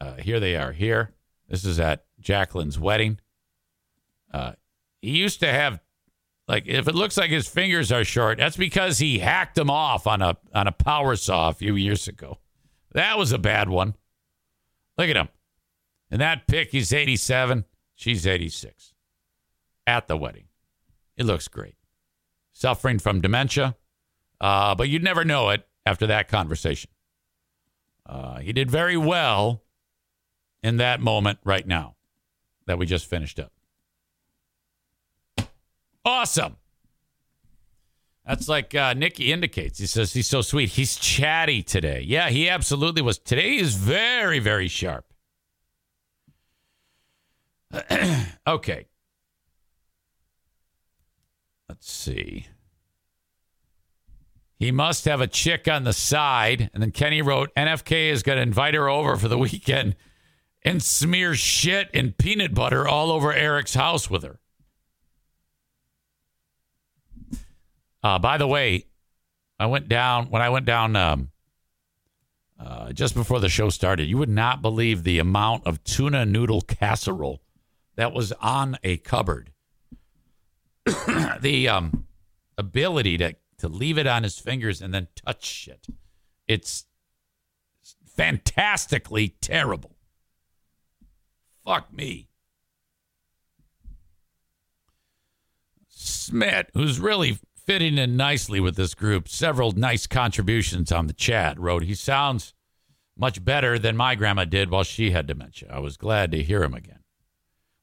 uh, uh, here they are. Here, this is at Jacqueline's wedding. Uh, he used to have like if it looks like his fingers are short, that's because he hacked them off on a on a power saw a few years ago. That was a bad one. Look at him. In that pic, he's 87. She's 86. At the wedding. It looks great. Suffering from dementia, uh, but you'd never know it after that conversation. Uh, he did very well in that moment right now that we just finished up. Awesome. That's like uh, Nikki indicates. He says he's so sweet. He's chatty today. Yeah, he absolutely was. Today is very, very sharp. okay. Let's see. He must have a chick on the side. And then Kenny wrote NFK is going to invite her over for the weekend and smear shit and peanut butter all over Eric's house with her. Uh, by the way, I went down when I went down um, uh, just before the show started. You would not believe the amount of tuna noodle casserole that was on a cupboard. the um, ability to to leave it on his fingers and then touch shit. It's fantastically terrible. Fuck me. Smith, who's really fitting in nicely with this group, several nice contributions on the chat, wrote, He sounds much better than my grandma did while she had dementia. I was glad to hear him again.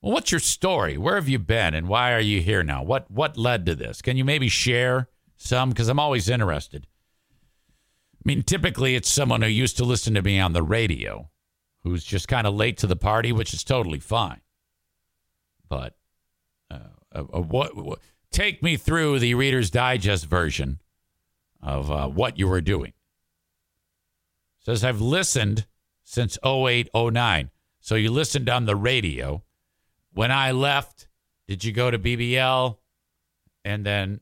Well, what's your story? Where have you been and why are you here now? What what led to this? Can you maybe share some? Because I'm always interested. I mean, typically it's someone who used to listen to me on the radio who's just kind of late to the party, which is totally fine. But uh, uh, uh, what, what take me through the Reader's Digest version of uh, what you were doing. Says I've listened since 0809. So you listened on the radio. When I left, did you go to BBL and then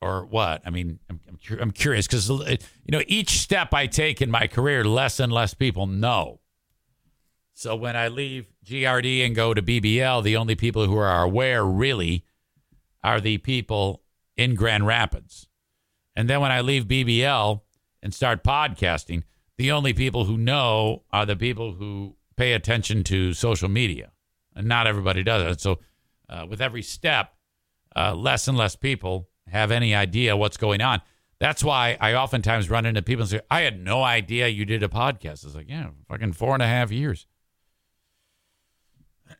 or what? I mean, I'm I'm, cur- I'm curious cuz you know each step I take in my career less and less people know. So when I leave GRD and go to BBL, the only people who are aware really are the people in Grand Rapids. And then when I leave BBL and start podcasting, the only people who know are the people who pay attention to social media. And not everybody does it. So uh, with every step, uh, less and less people have any idea what's going on. That's why I oftentimes run into people and say, I had no idea you did a podcast. It's like, yeah, fucking four and a half years.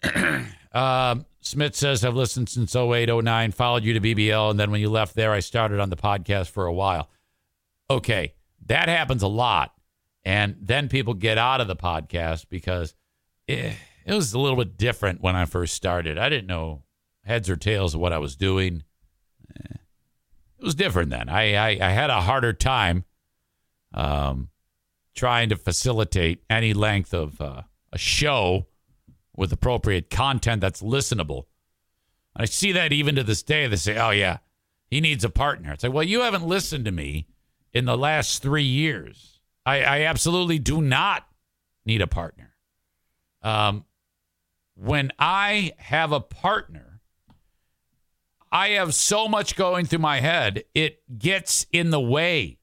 um, Smith says, I've listened since 08, 09, followed you to BBL. And then when you left there, I started on the podcast for a while. Okay, that happens a lot. And then people get out of the podcast because it, it was a little bit different when I first started. I didn't know heads or tails of what I was doing. Eh, it was different then. I, I, I had a harder time um, trying to facilitate any length of uh, a show with appropriate content that's listenable. I see that even to this day. They say, oh, yeah, he needs a partner. It's like, well, you haven't listened to me in the last three years. I, I absolutely do not need a partner. Um, when I have a partner, I have so much going through my head, it gets in the way.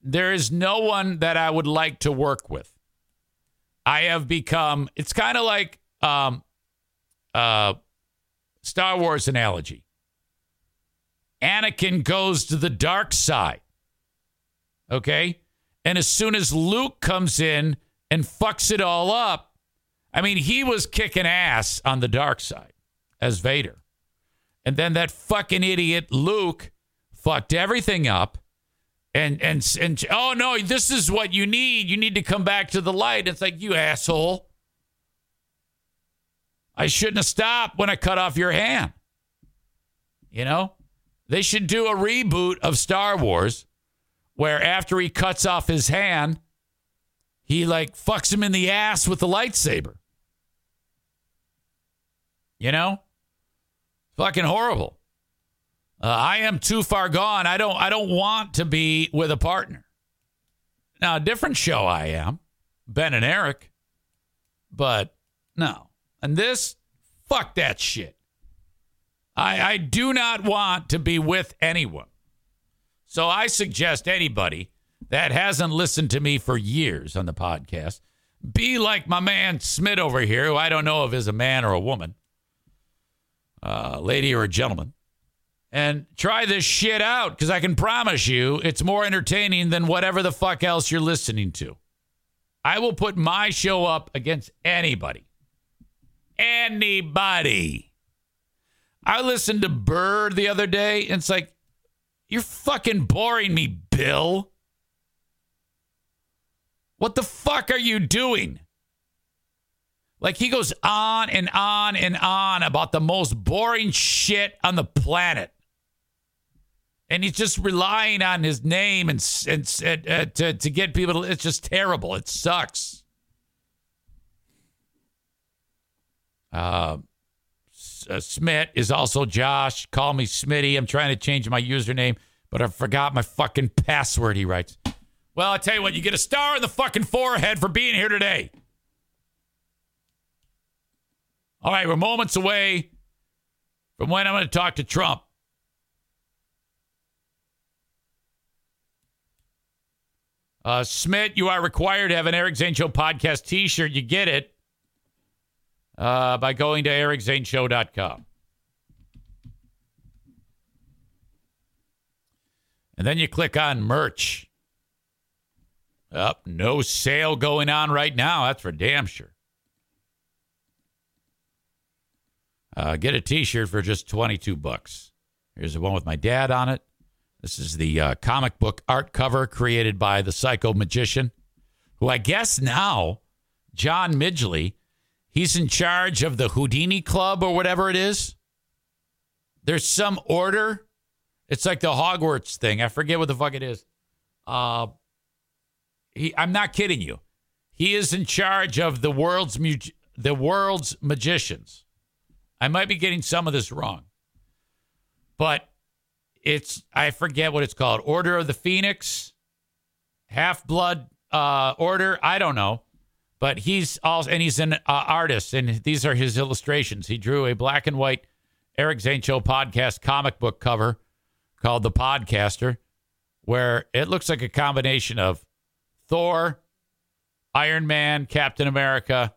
There is no one that I would like to work with. I have become, it's kind of like um, uh, Star Wars analogy. Anakin goes to the dark side. Okay? And as soon as Luke comes in and fucks it all up, I mean, he was kicking ass on the dark side as Vader. And then that fucking idiot Luke fucked everything up. And and and oh no, this is what you need. You need to come back to the light. It's like you asshole. I shouldn't have stopped when I cut off your hand. You know? They should do a reboot of Star Wars where after he cuts off his hand, he like fucks him in the ass with the lightsaber. You know? Fucking horrible. Uh, I am too far gone. I don't I don't want to be with a partner. Now, a different show I am, Ben and Eric. But no. And this, fuck that shit. I, I do not want to be with anyone. So I suggest anybody that hasn't listened to me for years on the podcast be like my man Smith over here, who I don't know if is a man or a woman, a lady or a gentleman, and try this shit out because I can promise you it's more entertaining than whatever the fuck else you're listening to. I will put my show up against anybody. Anybody. I listened to Burr the other day, and it's like, you're fucking boring me, Bill. What the fuck are you doing? Like he goes on and on and on about the most boring shit on the planet. And he's just relying on his name and, and, and uh, to, to get people to, it's just terrible. It sucks. Uh, uh, Smith is also Josh. Call me Smitty. I'm trying to change my username, but I forgot my fucking password, he writes. Well, I tell you what, you get a star in the fucking forehead for being here today. All right, we're moments away from when I'm going to talk to Trump. Uh, Smith, you are required to have an Eric Zane Show podcast t shirt. You get it uh, by going to ericzaneshow.com. And then you click on merch. Up, no sale going on right now. That's for damn sure. Uh, get a T-shirt for just twenty-two bucks. Here's the one with my dad on it. This is the uh, comic book art cover created by the Psycho Magician, who I guess now John Midgley, he's in charge of the Houdini Club or whatever it is. There's some order. It's like the Hogwarts thing. I forget what the fuck it is. Uh, he, I'm not kidding you. He is in charge of the world's mu- the world's magicians. I might be getting some of this wrong, but it's I forget what it's called. Order of the Phoenix, Half Blood uh, Order. I don't know, but he's also and he's an uh, artist, and these are his illustrations. He drew a black and white Eric Zane Show podcast comic book cover called The Podcaster, where it looks like a combination of Thor, Iron Man, Captain America,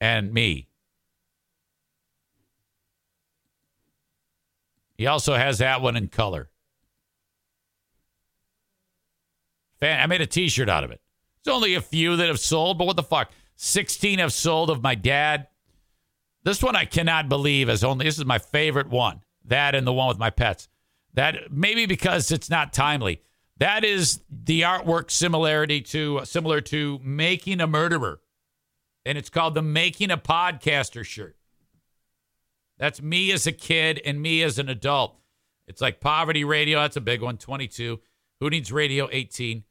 and me. He also has that one in color. Fan, I made a T-shirt out of it. There's only a few that have sold, but what the fuck? 16 have sold of my dad. This one I cannot believe is only. This is my favorite one. That and the one with my pets. That maybe because it's not timely. That is the artwork similarity to similar to making a murderer, and it's called the Making a Podcaster shirt. That's me as a kid and me as an adult. It's like Poverty Radio. That's a big one. 22. Who Needs Radio? 18.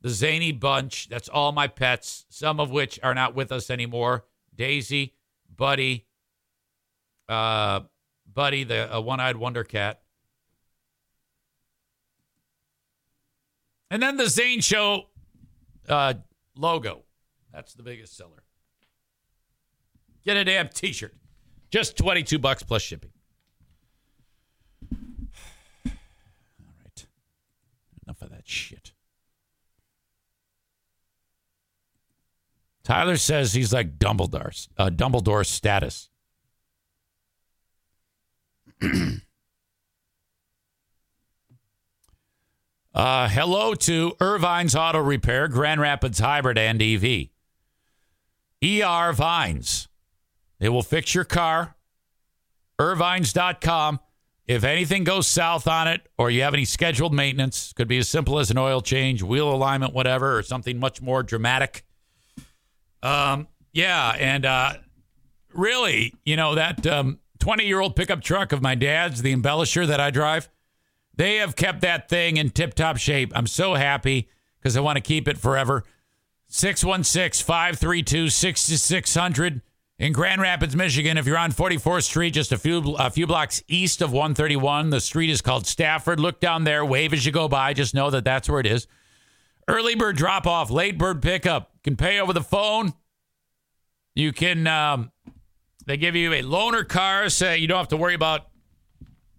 The Zany Bunch. That's all my pets, some of which are not with us anymore. Daisy, Buddy, uh, Buddy, the uh, one-eyed wonder cat. And then the Zane Show uh, logo. That's the biggest seller. Get a damn t-shirt. Just 22 bucks plus shipping. All right. Enough of that shit. Tyler says he's like Dumbledore's uh, status. uh, hello to Ervine's Auto Repair, Grand Rapids Hybrid and EV. ER Vines. They will fix your car. Ervines.com. If anything goes south on it or you have any scheduled maintenance, could be as simple as an oil change, wheel alignment, whatever, or something much more dramatic. Um, yeah, and uh, really, you know, that um, 20 year old pickup truck of my dad's, the embellisher that I drive, they have kept that thing in tip top shape. I'm so happy because I want to keep it forever. 616 532 6600 in Grand Rapids, Michigan. If you're on 44th Street, just a few a few blocks east of 131, the street is called Stafford. Look down there, wave as you go by. Just know that that's where it is. Early bird drop off, late bird pickup. You can pay over the phone. You can. Um, they give you a loaner car, so you don't have to worry about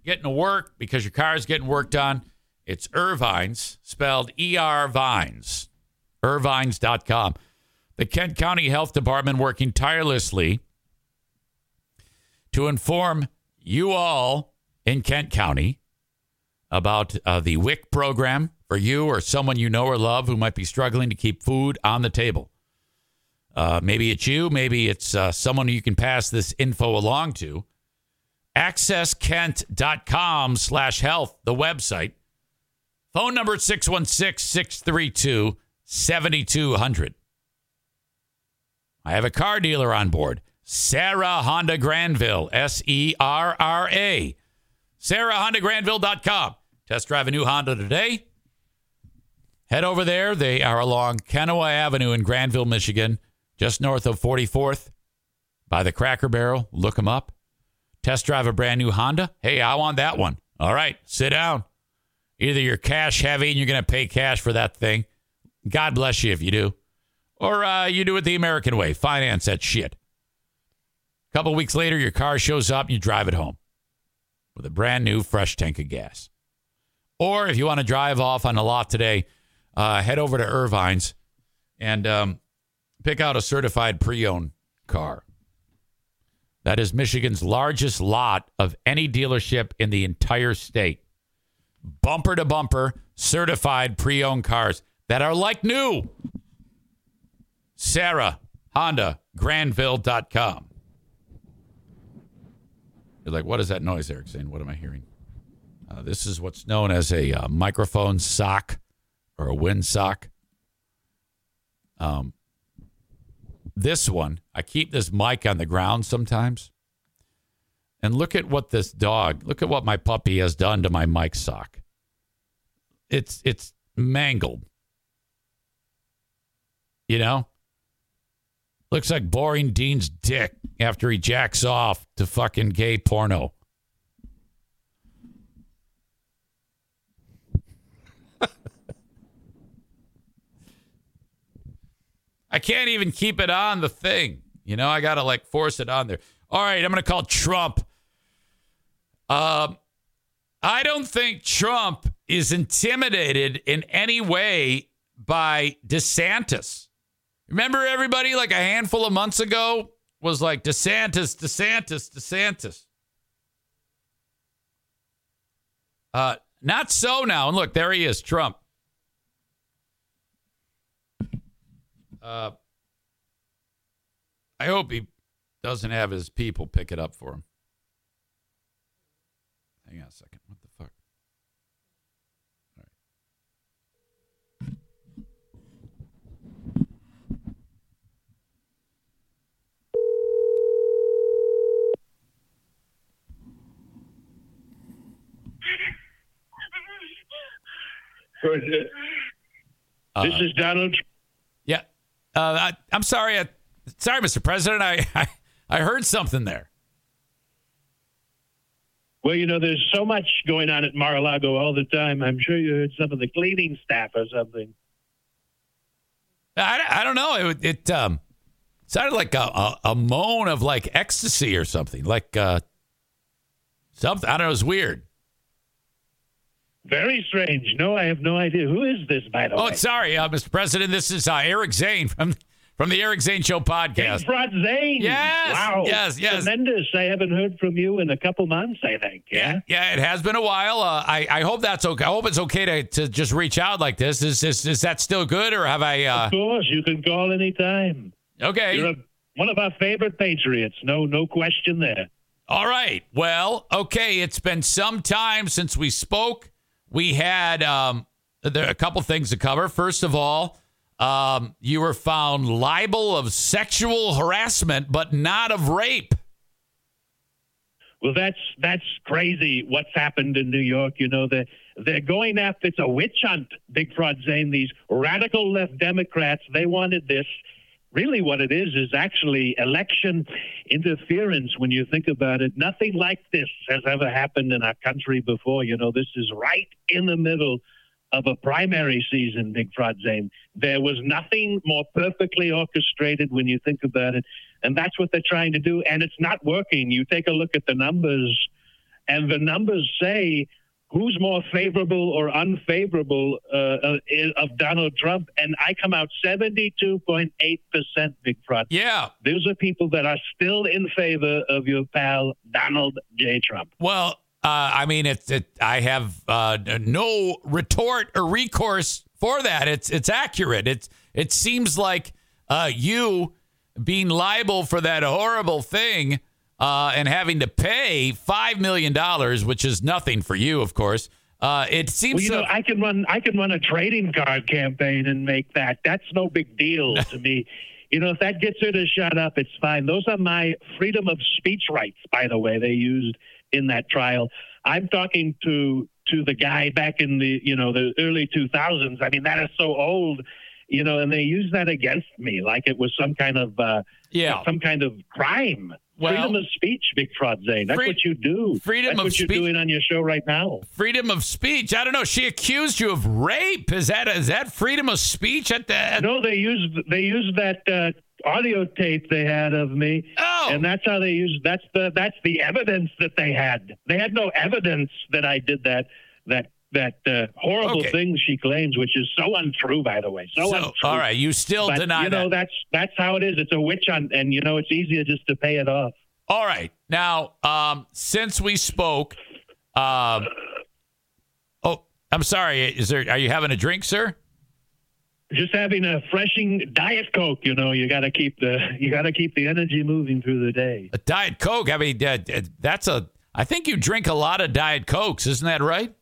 getting to work because your car is getting worked on. It's Ervines, spelled E R Vines. Ervines.com. The Kent County Health Department working tirelessly to inform you all in Kent County about uh, the WIC program for you or someone you know or love who might be struggling to keep food on the table. Uh, maybe it's you, maybe it's uh, someone you can pass this info along to. AccessKent.com slash health, the website. Phone number 616 632 7200. I have a car dealer on board. Serra Honda Grandville, S E R R A. SerraHondaGrandville.com. Test drive a new Honda today. Head over there. They are along Kenowa Avenue in Granville, Michigan, just north of 44th by the Cracker Barrel. Look them up. Test drive a brand new Honda. Hey, I want that one. All right, sit down. Either you're cash heavy and you're going to pay cash for that thing. God bless you if you do. Or uh, you do it the American way finance that shit. A couple weeks later, your car shows up you drive it home with a brand new fresh tank of gas. Or if you want to drive off on the lot today, uh, head over to Ervine's and um, pick out a certified pre owned car. That is Michigan's largest lot of any dealership in the entire state. Bumper to bumper, certified pre owned cars that are like new. Serra, Honda, Grandville.com. You're like, what is that noise, Eric? Saying, what am I hearing? Uh, this is what's known as a uh, microphone sock or a wind sock. Um, this one, I keep this mic on the ground sometimes. And look at what this dog, look at what my puppy has done to my mic sock. It's it's mangled. You know? Looks like boring Dean's dick after he jacks off to fucking gay porno. I can't even keep it on the thing. You know, I got to like force it on there. All right, I'm going to call Trump. Um, I don't think Trump is intimidated in any way by DeSantis. Remember everybody like a handful of months ago was like DeSantis, DeSantis, DeSantis. Uh, not so now. And look, there he is, Trump. Uh, I hope he doesn't have his people pick it up for him. Hang on a second. What the fuck? This is Donald. Yeah. Uh, I, I'm sorry. I, sorry, Mr. President. I, I I heard something there. Well, you know, there's so much going on at Mar-a-Lago all the time. I'm sure you heard some of the cleaning staff or something. I, I don't know. It it um sounded like a, a, a moan of like ecstasy or something. Like uh something. I don't know. It was weird. Very strange. No, I have no idea. Who is this, by the Oh, way? Oh, sorry, uh, Mr. President. This is uh, Eric Zane from from the Eric Zane Show podcast. Fraud Zane. Yes, Wow. yes, yes. Tremendous. I haven't heard from you in a couple months, I think. Yeah. Yeah, it has been a while. Uh, I I hope that's okay. I hope it's okay to, to just reach out like this. Is is is that still good, or have I? Uh, Of course, you can call anytime. okay. You're a, one of our favorite patriots. No, no question there. All right. Well, okay. It's been some time since we spoke. We had um, there a couple things to cover. First of all, um, you were found liable of sexual harassment, but not of rape. Well, that's that's crazy. What's happened in New York? You know, they're they're going after. It's a witch hunt. Big fraud saying these radical left Democrats. They wanted this. Really, what it is is actually election interference. When you think about it, nothing like this has ever happened in our country before. You know, this is right in the middle of a primary season, Big Fraud Zane. There was nothing more perfectly orchestrated when you think about it. And that's what they're trying to do. And it's not working. You take a look at the numbers, and the numbers say who's more favorable or unfavorable uh, uh, of Donald Trump. And I come out 72.8% Big Fraud. Yeah. Those are people that are still in favor of your pal, Donald J. Trump. Well, uh, I mean, it's it. I have uh, no retort or recourse for that. It's it's accurate. It's it seems like uh, you being liable for that horrible thing uh, and having to pay five million dollars, which is nothing for you, of course. Uh, it seems Well, you so- know, I can run I can run a trading card campaign and make that. That's no big deal to me. You know, if that gets her to shut up, it's fine. Those are my freedom of speech rights, by the way, they used in that trial. I'm talking to to the guy back in the you know the early 2000s. I mean, that is so old, you know, and they use that against me like it was some kind of uh, yeah some kind of crime. Well- freedom of speech, Big Fraud Zane. That's Free- what you do. freedom That's of what you're doing on your show right now. freedom of speech. I don't know. She accused you of rape. Is that is that freedom of speech at the? No, they used they used that uh, audio tape they had of me, oh. and that's how they used. That's the that's the evidence that they had. They had no evidence that I did that that that uh, horrible Okay. thing she claims, which is so untrue, by the way. So, So, untrue. all right, you still But, deny you know that. that's that's how it is. It's a witch hunt, and you know it's easier just to pay it off. All right. Now, um, since we spoke, um, oh, I'm sorry. Is there? Are you having a drink, sir? Just having a freshing diet coke, you know, you got to keep the you got to keep the energy moving through the day. A diet coke. I mean, uh, uh, that's a. I think you drink a lot of diet cokes, isn't that right?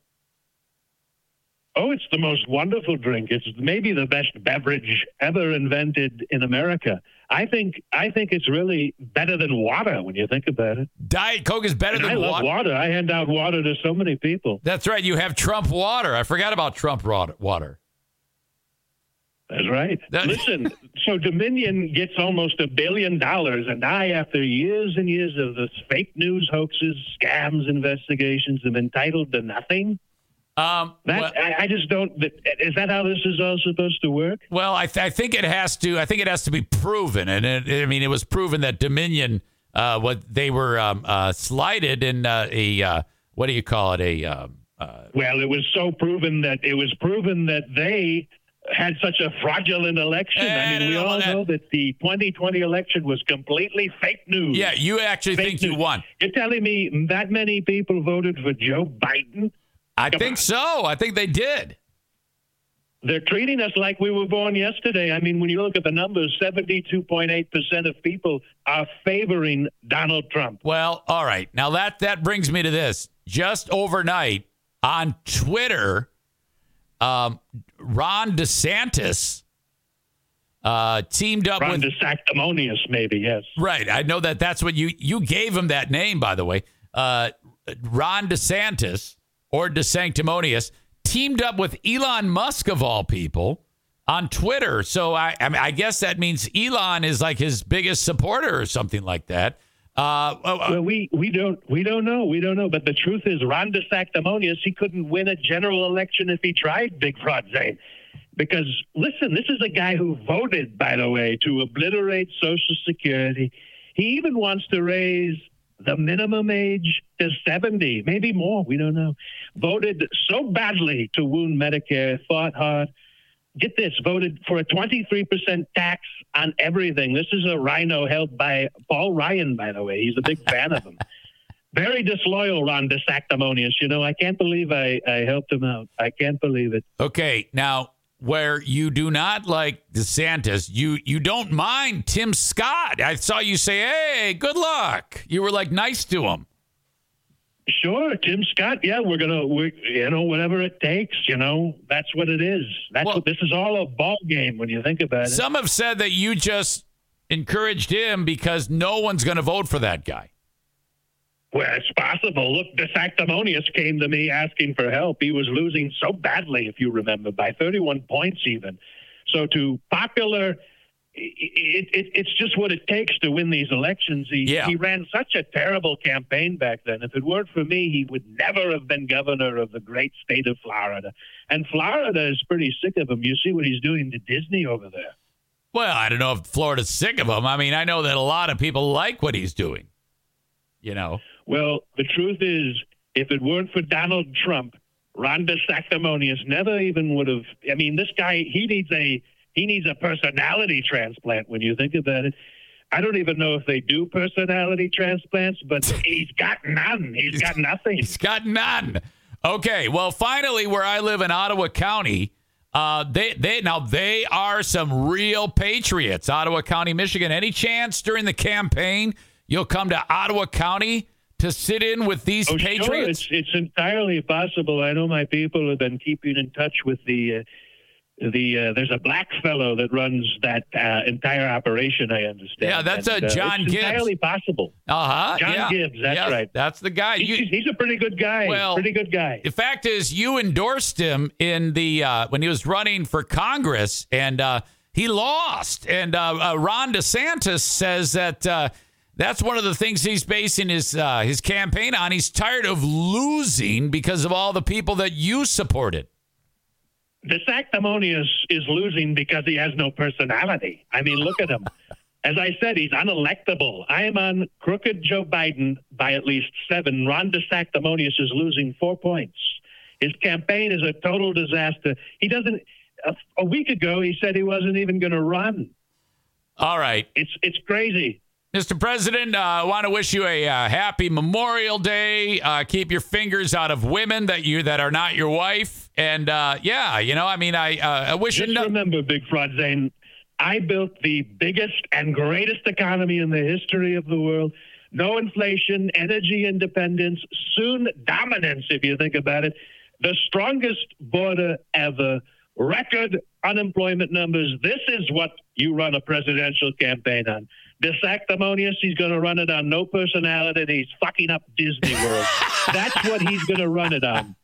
Oh, it's the most wonderful drink. It's maybe the best beverage ever invented in America. I think I think it's really better than water when you think about it. Diet coke is better And than I love water. water. I hand out water to so many people. That's right. You have Trump water. I forgot about Trump water. water. That's right. Listen, so Dominion gets almost a billion dollars, and I, after years and years of this fake news hoaxes, scams, investigations, am entitled to nothing. Um, that I, I just don't. Is that how this is all supposed to work? Well, I, th- I think it has to. I think it has to be proven, and it, I mean, it was proven that Dominion, uh, what they were um, uh, slighted in uh, a uh, what do you call it? A um, uh, Well, it was so proven that it was proven that they had such a fraudulent election. I mean, we all know that the 2020 election was completely fake news. yeah. You actually Fake think you won? You're telling me that many people voted for Joe Biden? I think so. I think they did. They're treating us like we were born yesterday. I mean, when you look at the numbers, 72.8% of people are favoring Donald Trump. Well, all right. Now that that brings me to this. Just overnight on Twitter, um, Ron DeSantis uh, teamed up with. Ron with DeSanctimonious, maybe, yes. Right. I know that that's what you you gave him that name, by the way. Uh, Ron DeSantis or DeSanctimonious teamed up with Elon Musk of all people on Twitter. So I, I, mean, I guess that means Elon is like his biggest supporter or something like that. Uh, well, we, we don't we don't know we don't know. But the truth is, Ron DeSanctimonious he couldn't win a general election if he tried. Big fraud Zane. Because listen, this is a guy who voted, by the way, to obliterate Social Security. He even wants to raise the minimum age to 70, maybe more. We don't know. Voted so badly to wound Medicare, fought hard. Get this, voted for a 23% tax on everything. This is a rhino held by Paul Ryan, by the way. He's a big fan of him. Very disloyal, Ron DeSanctimonious. You know, I can't believe I, I helped him out. I can't believe it. Okay, now where you do not like DeSantis, you you don't mind Tim Scott. I saw you say, "Hey, good luck." You were like nice to him. Sure, Tim Scott. Yeah, we're gonna, we you know, whatever it takes. You know, that's what it is. That's well, what this is all a ball game when you think about it. Some have said that you just encouraged him because no one's going to vote for that guy. Well, it's possible. Look, DeSanctimonious came to me asking for help. He was losing so badly, if you remember, by 31 points even. So to popular it, it, it's just what it takes to win these elections. He, yeah. he ran such a terrible campaign back then. If it weren't for me, he would never have been governor of the great state of Florida. And Florida is pretty sick of him. You see what he's doing to Disney over there. Well, I don't know if Florida's sick of him. I mean, I know that a lot of people like what he's doing. You know. Well, the truth is, if it weren't for Donald Trump, Ron DeSanctimonious never even would have. I mean, this guy, he needs a he needs a personality transplant when you think about it. I don't even know if they do personality transplants, but he's got none. he's got nothing. He's got none. Okay, well, finally, where I live in Ottawa County, uh, they they now they are some real patriots. Ottawa County, Michigan. Any chance during the campaign you'll come to Ottawa County to sit in with these oh, patriots? Sure. It's, it's entirely possible. I know my people have been keeping in touch with the. Uh, the uh, there's a black fellow that runs that uh, entire operation. I understand. Yeah, that's and, a John it's Gibbs. Entirely possible. Uh huh. John yeah. Gibbs. That's yes, right. That's the guy. He's, you, he's a pretty good guy. Well, pretty good guy. The fact is, you endorsed him in the uh, when he was running for Congress, and uh, he lost. And uh, uh, Ron DeSantis says that. Uh, that's one of the things he's basing his his campaign on. He's tired of losing because of all the people that you supported. DeSanctimonious is losing because he has no personality. I mean, look at him. As I said, he's unelectable. I am on crooked Joe Biden by at least seven. Ron DeSanctimonious is losing four points. His campaign is a total disaster. He doesn't. A, a week ago, he said he wasn't even going to run. All right, it's it's crazy. Mr. President, uh, I want to wish you a uh, happy Memorial Day. Uh, keep your fingers out of women that you that are not your wife. And uh, yeah, you know, I mean, I uh, I wish Just you. No- remember, Big Fraud Zane, I built the biggest and greatest economy in the history of the world. No inflation, energy independence, soon dominance. If you think about it, the strongest border ever. Record unemployment numbers. This is what you run a presidential campaign on DeSanctimonious, he's going to run it on no personality, and he's fucking up Disney World. That's what he's going to run it on.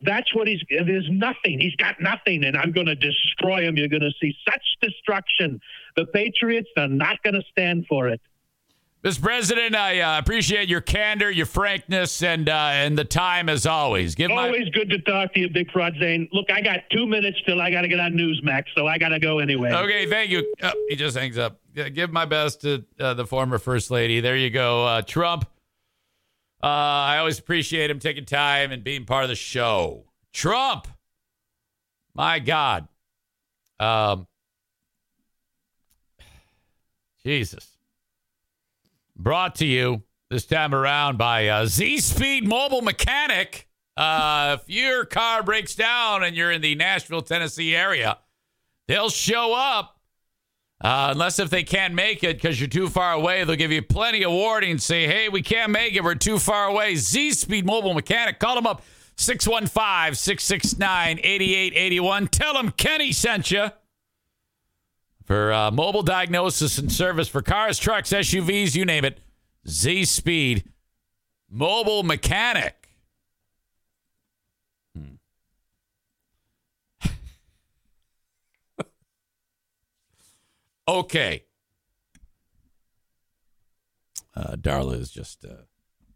That's what he's. There's nothing. He's got nothing, and I'm going to destroy him. You're going to see such destruction. The Patriots are not going to stand for it. Mr. President, I uh, appreciate your candor, your frankness, and uh, and the time as always. Give always my... good to talk to you, Big Fraud Zane. Look, I got two minutes till I got to get on Newsmax, so I got to go anyway. Okay, thank you. Oh, he just hangs up. Give my best to uh, the former First Lady. There you go, uh, Trump. Uh, I always appreciate him taking time and being part of the show. Trump, my God, um, Jesus. Brought to you this time around by uh, Z Speed Mobile Mechanic. Uh, if your car breaks down and you're in the Nashville, Tennessee area, they'll show up. Uh, unless if they can't make it because you're too far away, they'll give you plenty of warning. Say, hey, we can't make it. We're too far away. Z Speed Mobile Mechanic. Call them up 615 669 8881. Tell them Kenny sent you for uh, mobile diagnosis and service for cars, trucks, SUVs, you name it. Z Speed Mobile Mechanic. Hmm. okay. Uh, Darla is just, uh,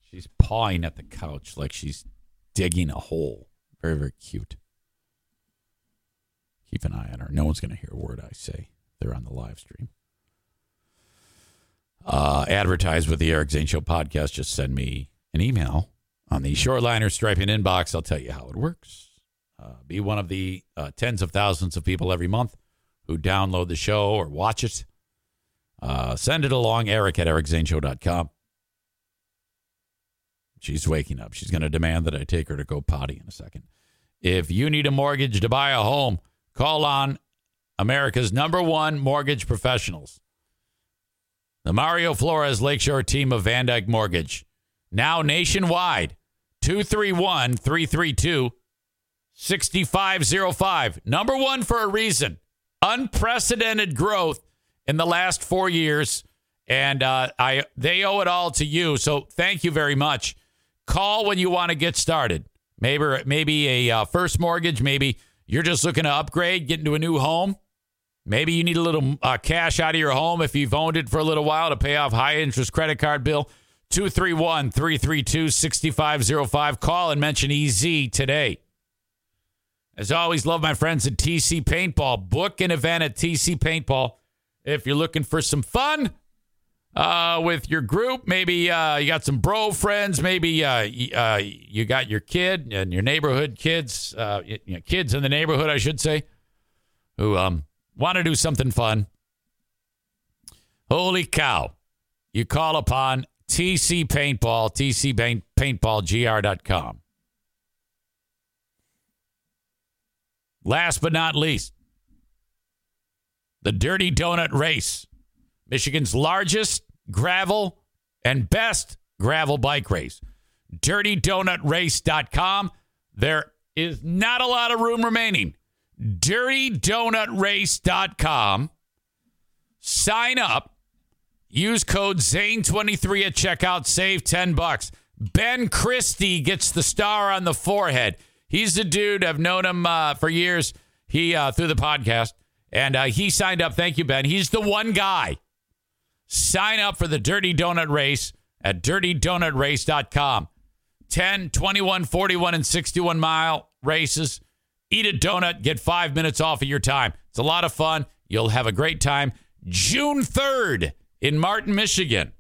she's pawing at the couch like she's digging a hole. Very, very cute. Keep an eye on her. No one's going to hear a word I say. They're on the live stream. Uh, advertise with the Eric Zane Show podcast. Just send me an email on the Shoreliner Striping inbox. I'll tell you how it works. Uh, be one of the uh, tens of thousands of people every month who download the show or watch it. Uh, send it along, Eric at ericzaneshow.com. She's waking up. She's going to demand that I take her to go potty in a second. If you need a mortgage to buy a home, call on America's number one mortgage professionals. The Mario Flores Lakeshore team of VanDyk Mortgage. Now nationwide. 231 332 6505. Number one for a reason. Unprecedented growth in the last four years. And uh, I they owe it all to you. So thank you very much. Call when you want to get started. Maybe maybe a uh, first mortgage. Maybe you're just looking to upgrade, get into a new home. Maybe you need a little uh, cash out of your home if you've owned it for a little while to pay off high interest credit card bill. 231 332 6505. Call and mention EZ today. As always, love my friends at TC Paintball. Book an event at TC Paintball if you're looking for some fun uh, with your group. Maybe uh, you got some bro friends. Maybe uh, uh, you got your kid and your neighborhood kids, uh, you know, kids in the neighborhood, I should say, who um, want to do something fun. Holy cow. You call upon TC Paintball, TC tcpaintballgr.com. Last but not least, the Dirty Donut Race, Michigan's largest gravel and best gravel bike race. DirtyDonutRace.com. There is not a lot of room remaining. DirtyDonutRace.com. Sign up. Use code ZANE23 at checkout. Save 10 bucks. Ben Christie gets the star on the forehead. He's the dude. I've known him uh, for years. He uh, through the podcast, and uh, he signed up. Thank you, Ben. He's the one guy. Sign up for the Dirty Donut Race at dirtydonutrace.com. 10, 21, 41, and 61 mile races. Eat a donut, get five minutes off of your time. It's a lot of fun. You'll have a great time. June 3rd in Martin, Michigan.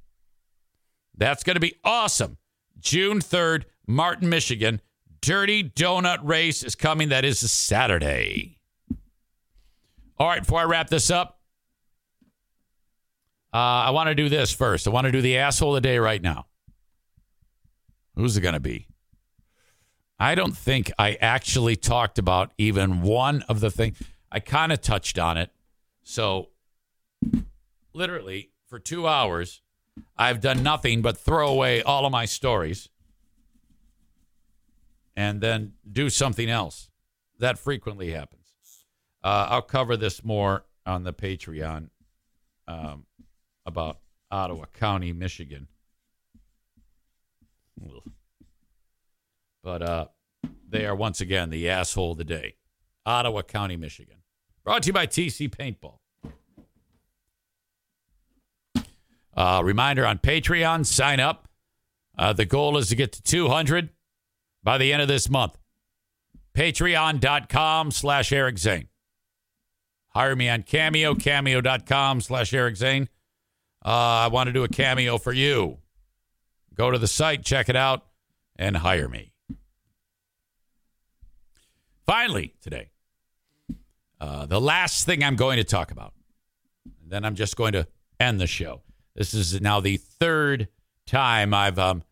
That's going to be awesome. June 3rd, Martin, Michigan. Dirty Donut Race is coming. That is a Saturday. All right, before I wrap this up, uh, I want to do this first. I want to do the asshole of the day right now. Who's it going to be? I don't think I actually talked about even one of the things. I kind of touched on it. So, literally, for two hours, I've done nothing but throw away all of my stories and then do something else. That frequently happens. Uh, I'll cover this more on the Patreon um, about Ottawa County, Michigan. But uh, they are once again the asshole of the day. Ottawa County, Michigan. Brought to you by TC Paintball. Uh, reminder on Patreon, sign up. Uh, the goal is to get to 200 by the end of this month. Patreon.com slash Eric Zane. Hire me on Cameo, cameo.com slash Eric Zane. Uh, I want to do a cameo for you. Go to the site, check it out, and hire me. Finally, today, uh, the last thing I'm going to talk about, and then I'm just going to end the show. This is now the third time I've um,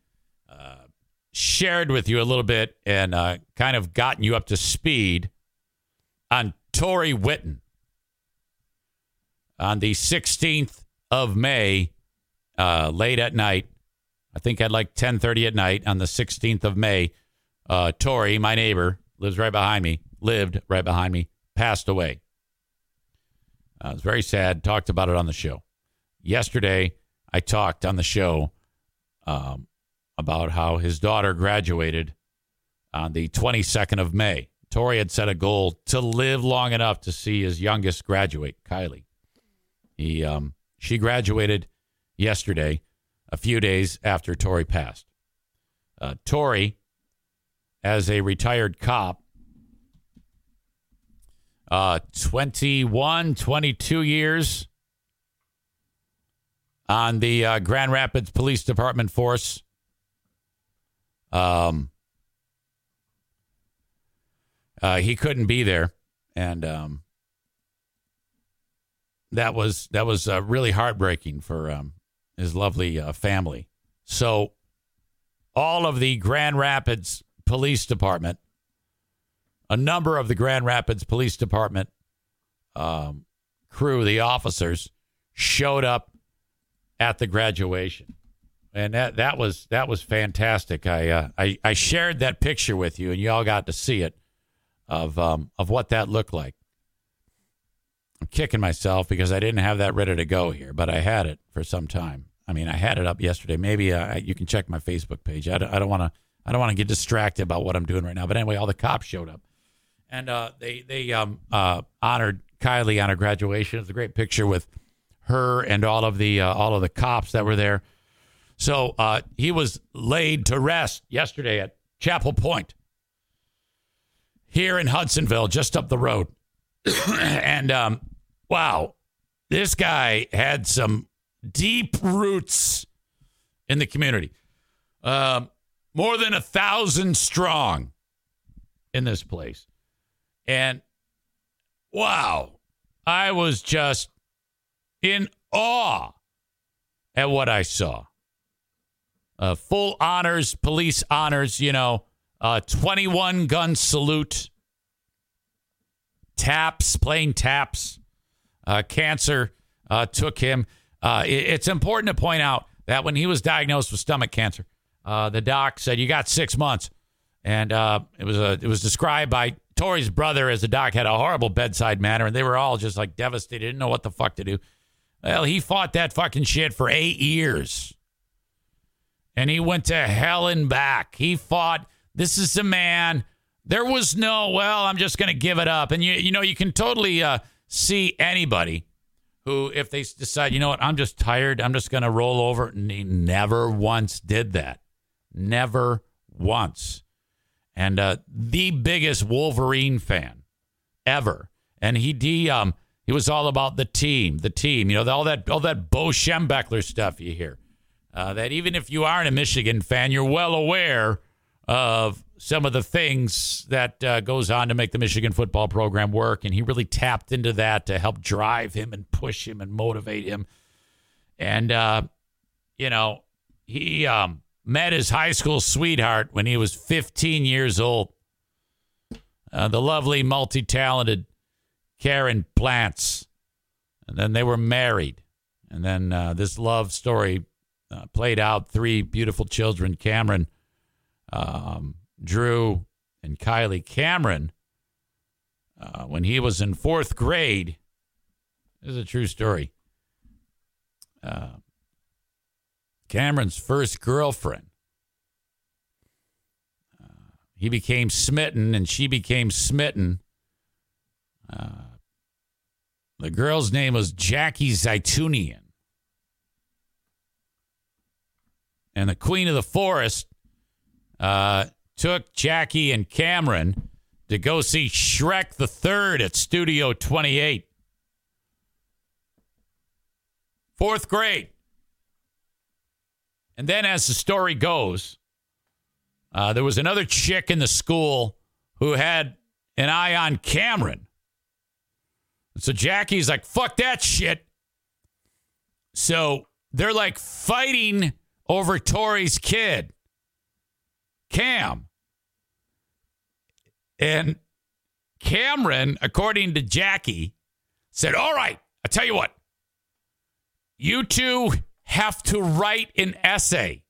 uh, shared with you a little bit and uh, kind of gotten you up to speed on Torey Whitten on the 16th of May, uh, late at night. I think at like 10:30 at night on the 16th of May. Uh, Tori, my neighbor, lives right behind me. Lived right behind me. Passed away. Uh, was very sad. Talked about it on the show yesterday. I talked on the show um, about how his daughter graduated on the 22nd of May. Torey had set a goal to live long enough to see his youngest graduate, Kylie. He, um, she graduated yesterday, a few days after Torey passed. Uh, Torey, as a retired cop, uh, 21, 22 years on the uh, Grand Rapids Police Department force. Um, uh, he couldn't be there, and um, that was that was uh, really heartbreaking for um, his lovely uh, family. So, all of the Grand Rapids Police Department, a number of the Grand Rapids Police Department um, crew, the officers, showed up at the graduation, and that that was that was fantastic. I uh, I, I shared that picture with you, and you all got to see it of um, of what that looked like. I'm kicking myself because I didn't have that ready to go here, but I had it for some time. I mean, I had it up yesterday. Maybe uh, you can check my Facebook page. I don't want to. I don't want to get distracted about what I'm doing right now. But anyway, all the cops showed up, and uh, they they um, uh, honored Kylie on her graduation. It's a great picture with her and all of the uh, all of the cops that were there. So uh, he was laid to rest yesterday at Chapel Point here in Hudsonville, just up the road. and um, wow, this guy had some deep roots in the community. Um, more than a thousand strong in this place. And wow, I was just in awe at what I saw. Uh, full honors, police honors, you know, uh, 21 gun salute, taps, playing taps. Uh, cancer uh, took him. Uh, it, it's important to point out that when he was diagnosed with stomach cancer, uh, the doc said you got six months, and uh, it was a, it was described by Torey's brother as the doc had a horrible bedside manner, and they were all just like devastated, didn't know what the fuck to do. Well, he fought that fucking shit for eight years, and he went to hell and back. He fought. This is a man. There was no well. I'm just going to give it up, and you you know you can totally uh, see anybody who, if they decide, you know what, I'm just tired, I'm just going to roll over. And he never once did that. Never once. And uh, the biggest Wolverine fan ever. And he, he, um, he was all about the team, the team, you know, all that, all that Bo Schembechler stuff you hear. Uh, that even if you aren't a Michigan fan, you're well aware of some of the things that uh, goes on to make the Michigan football program work, and he really tapped into that to help drive him and push him and motivate him. And uh, you know, he um, met his high school sweetheart when he was 15 years old. Uh, the lovely, multi-talented Karen Plants, and then they were married, and then uh, this love story uh, played out. Three beautiful children, Cameron. Um, Drew and Kylie Cameron, uh, when he was in fourth grade, this is a true story. Uh, Cameron's first girlfriend. Uh, he became smitten and she became smitten. Uh, the girl's name was Jackie Zaitunian. And the Queen of the Forest uh, took Jackie and Cameron to go see Shrek the Third at Studio 28. Fourth grade. And then, as the story goes, uh, there was another chick in the school who had an eye on Cameron. So Jackie's like, fuck that shit. So they're like fighting over Torey's kid. Cam. And Cameron, according to Jackie, said, All right, I tell you what, you two have to write an essay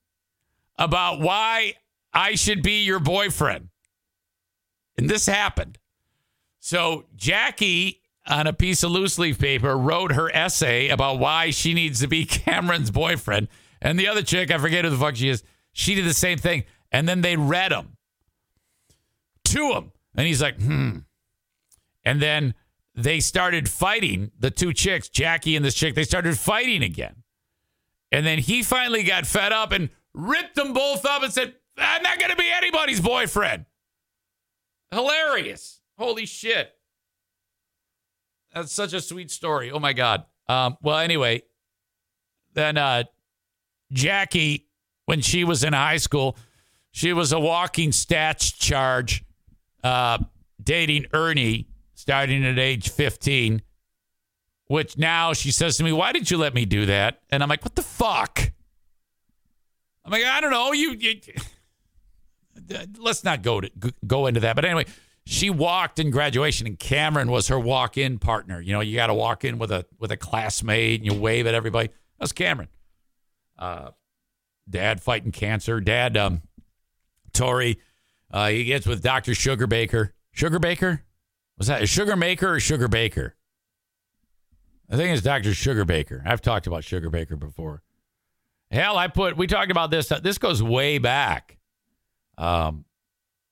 about why I should be your boyfriend. And this happened. So Jackie, on a piece of loose leaf paper, wrote her essay about why she needs to be Cameron's boyfriend. And the other chick, I forget who the fuck she is, she did the same thing. And then they read them to him. And he's like, hmm. And then they started fighting, the two chicks, Jackie and this chick, they started fighting again. And then he finally got fed up and ripped them both up and said, I'm not going to be anybody's boyfriend. Hilarious. Holy shit. That's such a sweet story. Oh my God. Um, well, anyway, then uh, Jackie, when she was in high school, she was a walking stats charge, uh, dating Ernie starting at age 15, which now she says to me, Why did you let me do that? And I'm like, What the fuck? I'm like, I don't know. You, you let's not go to go into that. But anyway, she walked in graduation, and Cameron was her walk-in partner. You know, you got to walk in with a with a classmate, and you wave at everybody. That's Cameron. Uh, dad fighting cancer. Dad, um, Torey, uh, he gets with Doctor Sugar Baker. Sugar Baker, was that a Sugar Maker or Sugar Baker? I think it's Doctor Sugar Baker. I've talked about Sugar Baker before. Hell, I put we talked about this. This goes way back, um,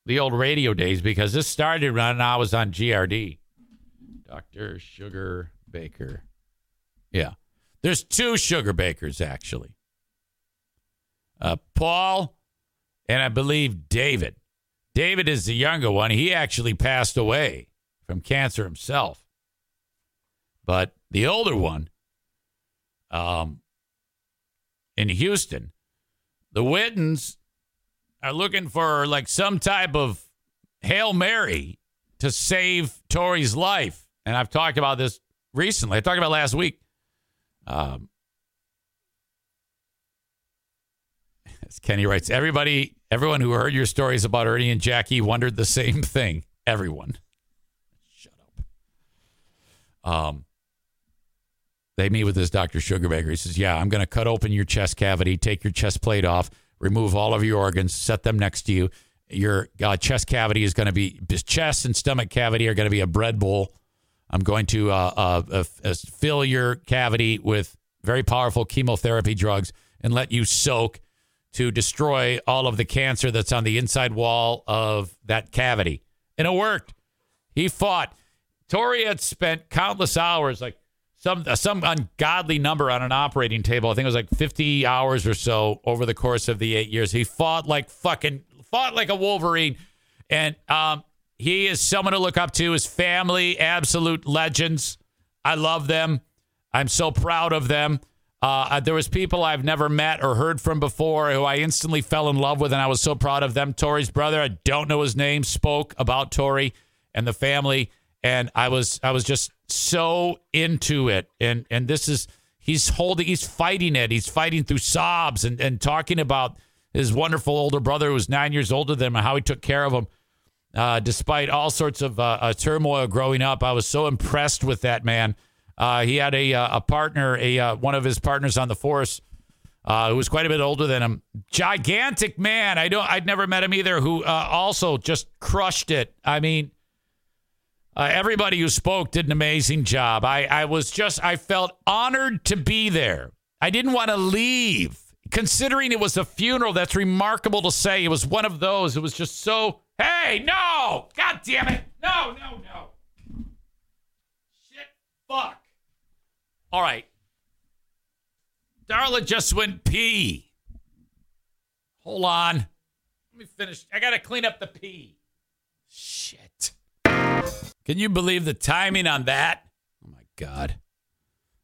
the old radio days because this started when I was on GRD. Doctor Sugar Baker. Yeah, there's two Sugar Bakers actually. Uh, Paul and I believe David. David is the younger one. He actually passed away from cancer himself. But the older one, um, in Houston, the Whittens are looking for like some type of Hail Mary to save Torey's life. And I've talked about this recently. I talked about last week. Um, as Kenny writes, everybody, everyone who heard your stories about Ernie and Jackie wondered the same thing. Everyone. Shut up. Um, they meet with this Dr. Sugarbaker. He says, Yeah, I'm going to cut open your chest cavity, take your chest plate off, remove all of your organs, set them next to you. Your uh, chest cavity is going to be, chest and stomach cavity are going to be a bread bowl. I'm going to uh, uh, uh, fill your cavity with very powerful chemotherapy drugs and let you soak to destroy all of the cancer that's on the inside wall of that cavity. And it worked. He fought. Torey had spent countless hours, like some some ungodly number on an operating table. I think it was like 50 hours or so over the course of the eight years. He fought like fucking fought like a Wolverine, and um, he is someone to look up to. His family, absolute legends. I love them. I'm so proud of them. Uh, there was people I've never met or heard from before who I instantly fell in love with, and I was so proud of them. Torey's brother, I don't know his name, spoke about Torey and the family and I was I was just so into it. And and this is he's holding he's fighting it. He's fighting through sobs and and talking about his wonderful older brother who was nine years older than him and how he took care of him. Uh, despite all sorts of uh, uh, turmoil growing up, I was so impressed with that man. Uh, he had a uh, a partner, a uh, one of his partners on the force, who was quite a bit older than him. Gigantic man. I don't. I'd never met him either. Who also just crushed it. I mean, uh, everybody who spoke did an amazing job. I, I was just, I felt honored to be there. I didn't want to leave. Considering it was a funeral, that's remarkable to say. It was one of those. It was just so, hey, no, God damn it. No, no, no. Shit, fuck. All right. Darla just went pee. Hold on. Let me finish. I got to clean up the pee. Can you believe the timing on that? Oh my God.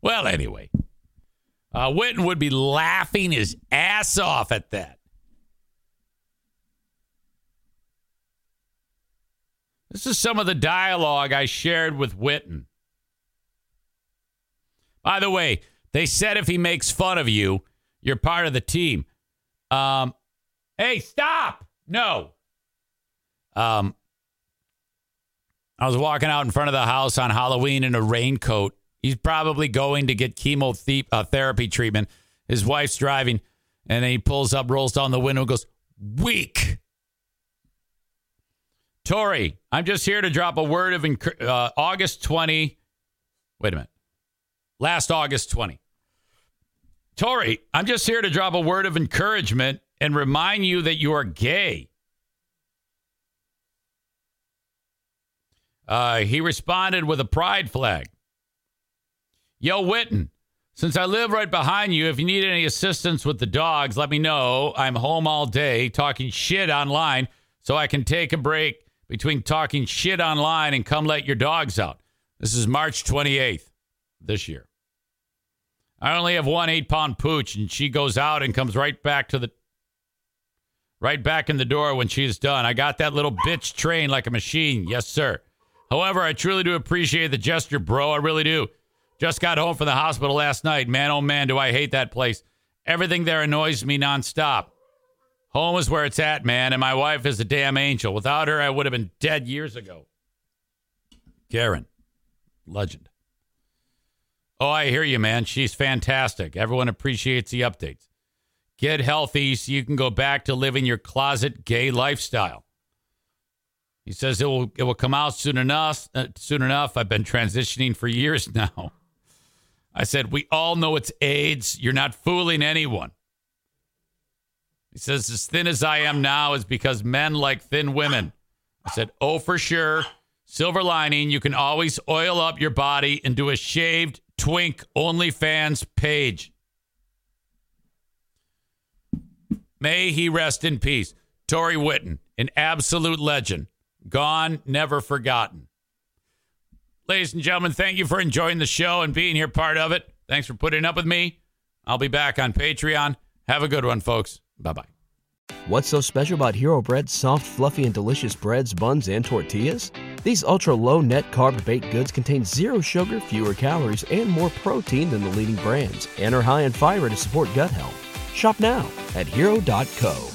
Well, anyway, uh, Whitten would be laughing his ass off at that. This is some of the dialogue I shared with Whitten. By the way, they said if he makes fun of you, you're part of the team. Um, hey, stop! No. Um, I was walking out in front of the house on Halloween in a raincoat. He's probably going to get chemotherapy uh, treatment. His wife's driving, and then he pulls up, rolls down the window, and goes, Weak. Torey, I'm just here to drop a word of enc- uh, August 20. Wait a minute. Last August 20. Torey, I'm just here to drop a word of encouragement and remind you that you are gay. Uh, he responded with a pride flag. Yo, Whitten, since I live right behind you, if you need any assistance with the dogs, let me know. I'm home all day talking shit online, so I can take a break between talking shit online and come let your dogs out. This is March 28th this year. I only have one eight pound pooch, and she goes out and comes right back to the right back in the door when she's done. I got that little bitch trained like a machine. Yes, sir. However, I truly do appreciate the gesture, bro. I really do. Just got home from the hospital last night. Man, oh man, do I hate that place. Everything there annoys me nonstop. Home is where it's at, man, and my wife is a damn angel. Without her, I would have been dead years ago. Karen, legend. Oh, I hear you, man. She's fantastic. Everyone appreciates the updates. Get healthy so you can go back to living your closet gay lifestyle. He says it will it will come out soon enough. Uh, soon enough. I've been transitioning for years now. I said we all know it's AIDS. You're not fooling anyone. He says as thin as I am now is because men like thin women. I said, oh for sure. Silver lining, you can always oil up your body and do a shaved twink OnlyFans page. May he rest in peace. Torey Whitten, an absolute legend. Gone, never forgotten. Ladies and gentlemen, thank you for enjoying the show and being here part of it. Thanks for putting up with me. I'll be back on Patreon. Have a good one, folks. Bye bye. What's so special about Hero Bread's soft, fluffy, and delicious breads, buns, and tortillas? These ultra low net carb baked goods contain zero sugar, fewer calories, and more protein than the leading brands, and are high in fiber to support gut health. Shop now at hero.co.